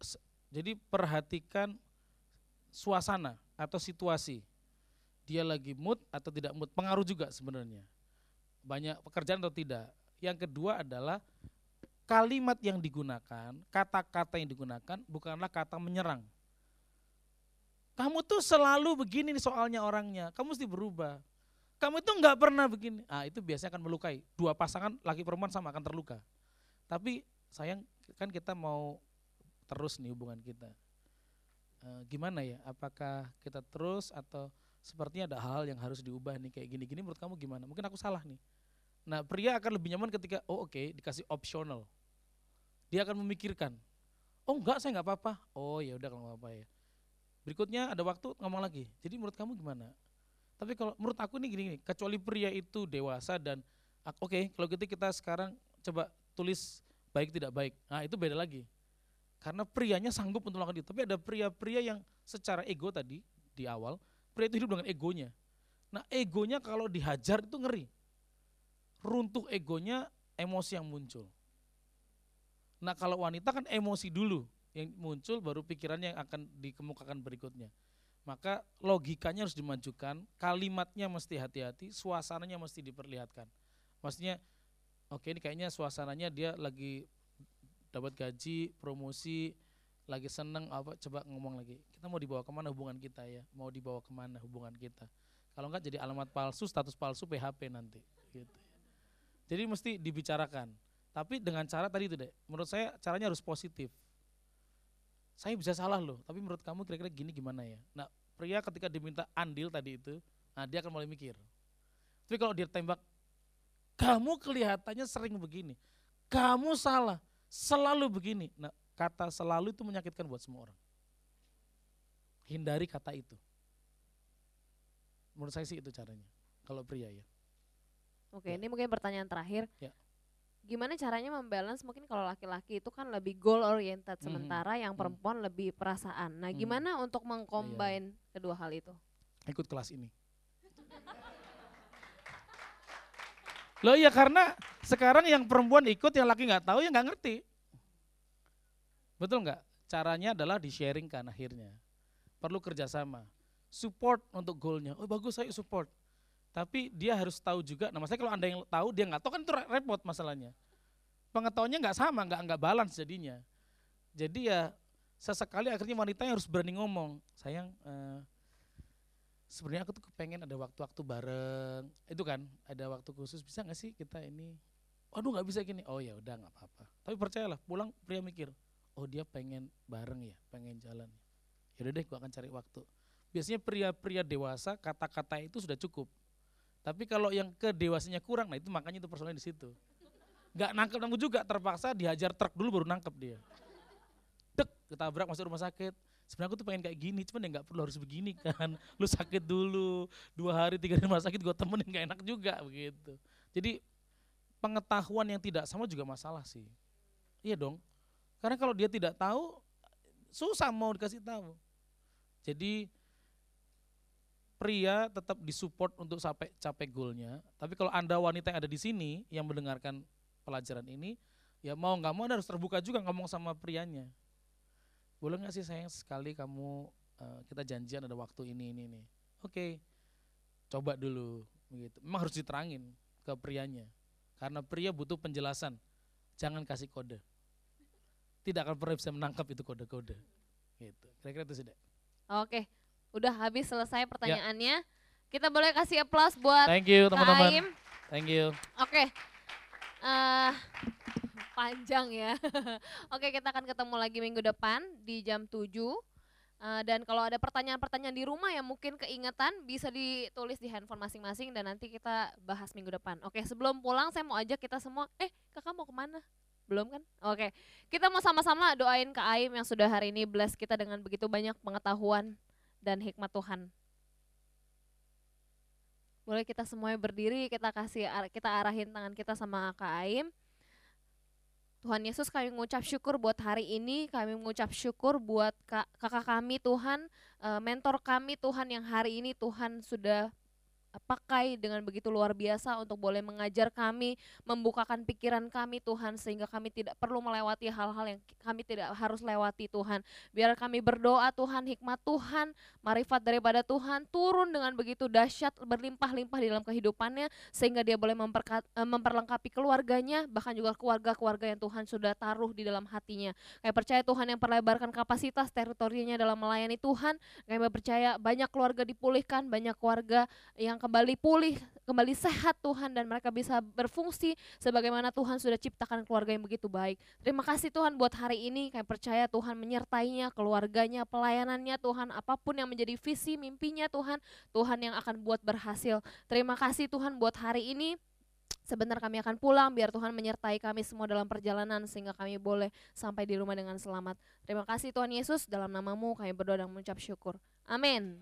jadi perhatikan suasana atau situasi. Dia lagi mood atau tidak mood, pengaruh juga sebenarnya. Banyak pekerjaan atau tidak. Yang kedua adalah kalimat yang digunakan, kata-kata yang digunakan bukanlah kata menyerang. Kamu tuh selalu begini soalnya orangnya, kamu mesti berubah. Kamu itu nggak pernah begini. Ah itu biasanya akan melukai. Dua pasangan laki perempuan sama akan terluka. Tapi sayang kan kita mau terus nih hubungan kita uh, gimana ya? Apakah kita terus atau sepertinya ada hal yang harus diubah nih kayak gini-gini menurut kamu gimana? Mungkin aku salah nih. Nah, pria akan lebih nyaman ketika oh oke okay, dikasih optional. Dia akan memikirkan. Oh enggak, saya nggak apa-apa. Oh ya udah kalau nggak apa-apa ya. Berikutnya ada waktu ngomong lagi. Jadi menurut kamu gimana? Tapi kalau menurut aku nih gini-gini, kecuali pria itu dewasa dan Oke, kalau gitu kita sekarang coba tulis baik tidak baik. Nah itu beda lagi. Karena prianya sanggup untuk melakukan itu. Tapi ada pria-pria yang secara ego tadi di awal, pria itu hidup dengan egonya. Nah egonya kalau dihajar itu ngeri. Runtuh egonya emosi yang muncul. Nah kalau wanita kan emosi dulu yang muncul baru pikiran yang akan dikemukakan berikutnya. Maka logikanya harus dimajukan, kalimatnya mesti hati-hati, suasananya mesti diperlihatkan. Maksudnya oke ini kayaknya suasananya dia lagi dapat gaji, promosi, lagi seneng apa coba ngomong lagi. Kita mau dibawa ke mana hubungan kita ya? Mau dibawa ke mana hubungan kita? Kalau enggak jadi alamat palsu, status palsu PHP nanti gitu. Jadi mesti dibicarakan. Tapi dengan cara tadi itu deh, menurut saya caranya harus positif. Saya bisa salah loh, tapi menurut kamu kira-kira gini gimana ya? Nah, pria ketika diminta andil tadi itu, nah dia akan mulai mikir. Tapi kalau dia tembak, kamu kelihatannya sering begini, kamu salah, selalu begini. Nah, kata selalu itu menyakitkan buat semua orang. Hindari kata itu. Menurut saya sih itu caranya. Kalau pria ya.
Oke,
Ya.
ini mungkin pertanyaan terakhir.
Ya.
Gimana caranya membalance mungkin kalau laki-laki itu kan lebih goal oriented
Mhm.
sementara yang
Mhm.
perempuan lebih perasaan. Nah,
Mhm.
gimana untuk
Iya,
mengcombine kedua hal itu?
ikut kelas ini. Loh iya karena sekarang yang perempuan ikut yang laki nggak tahu ya nggak ngerti. Betul nggak? Caranya adalah di sharing kan akhirnya. Perlu kerjasama. Support untuk goalnya. Oh bagus saya support. Tapi dia harus tahu juga. Nah maksudnya kalau anda yang tahu dia nggak tahu kan itu re- repot masalahnya. Pengetahuannya nggak sama, nggak nggak balance jadinya. Jadi ya sesekali akhirnya wanitanya harus berani ngomong. Sayang, eh, sebenarnya aku tuh pengen ada waktu-waktu bareng itu kan ada waktu khusus bisa nggak sih kita ini waduh nggak bisa gini oh ya udah nggak apa-apa tapi percayalah pulang pria mikir oh dia pengen bareng ya pengen jalan ya udah deh gua akan cari waktu biasanya pria-pria dewasa kata-kata itu sudah cukup tapi kalau yang ke dewasanya kurang nah itu makanya itu persoalannya di situ. Nggak nangkep nangkep juga terpaksa dihajar truk dulu baru nangkep dia. Dek ketabrak masuk rumah sakit. Sebenarnya aku tuh pengen kayak gini cuman ya nggak perlu harus begini kan. Lu sakit dulu dua hari tiga hari rumah sakit gue temenin gak enak juga begitu. Jadi pengetahuan yang tidak sama juga masalah sih. Iya dong. Karena kalau dia tidak tahu susah mau dikasih tahu. Jadi pria tetap disupport untuk sampai capai goalnya. Tapi kalau anda wanita yang ada di sini yang mendengarkan pelajaran ini ya mau nggak mau anda harus terbuka juga ngomong sama prianya. Boleh nggak sih sayang sekali kamu eh, kita janjian ada waktu ini ini ini. Oke coba dulu begitu. Memang harus diterangin ke prianya. Karena pria butuh penjelasan. Jangan kasih kode. Tidak akan pernah bisa menangkap itu kode-kode. Gitu. Kira-kira itu Dek.
Oke, udah habis selesai pertanyaannya. Kita boleh kasih applause buat
thank you teman-teman thank you
Oke. eh panjang ya. Oke, kita akan ketemu lagi minggu depan di jam 7. Eh, dan kalau ada pertanyaan-pertanyaan di rumah yang mungkin keingetan bisa ditulis di handphone masing-masing dan nanti kita bahas minggu depan. Oke, sebelum pulang saya mau ajak kita semua, eh kakak mau ke mana? Belum kan? Oke, kita mau sama-sama doain Kak Aim yang sudah hari ini bless kita dengan begitu banyak pengetahuan dan hikmat Tuhan. Boleh kita semuanya berdiri, kita kasih kita arahin tangan kita sama Kak Aim. Tuhan Yesus kami mengucap syukur buat hari ini, kami mengucap syukur buat kak- kakak kami Tuhan, eh, mentor kami Tuhan yang hari ini Tuhan sudah pakai dengan begitu luar biasa untuk boleh mengajar kami, membukakan pikiran kami Tuhan sehingga kami tidak perlu melewati hal-hal yang kami tidak harus lewati Tuhan. Biar kami berdoa Tuhan, hikmat Tuhan, marifat daripada Tuhan turun dengan begitu dahsyat berlimpah-limpah di dalam kehidupannya sehingga dia boleh eh, memperlengkapi keluarganya bahkan juga keluarga-keluarga yang Tuhan sudah taruh di dalam hatinya. Kami percaya Tuhan yang perlebarkan kapasitas teritorinya dalam melayani Tuhan. Kami percaya banyak keluarga dipulihkan, banyak keluarga yang kembali pulih, kembali sehat Tuhan dan mereka bisa berfungsi sebagaimana Tuhan sudah ciptakan keluarga yang begitu baik. Terima kasih Tuhan buat hari ini. Kami percaya Tuhan menyertainya, keluarganya, pelayanannya Tuhan, apa pun yang menjadi visi mimpinya Tuhan, Tuhan yang akan buat berhasil. Terima kasih Tuhan buat hari ini. Sebentar kami akan pulang biar Tuhan menyertai kami semua dalam perjalanan sehingga kami boleh sampai di rumah dengan selamat. Terima kasih Tuhan Yesus dalam namamu kami berdoa dan mengucap syukur. Amin.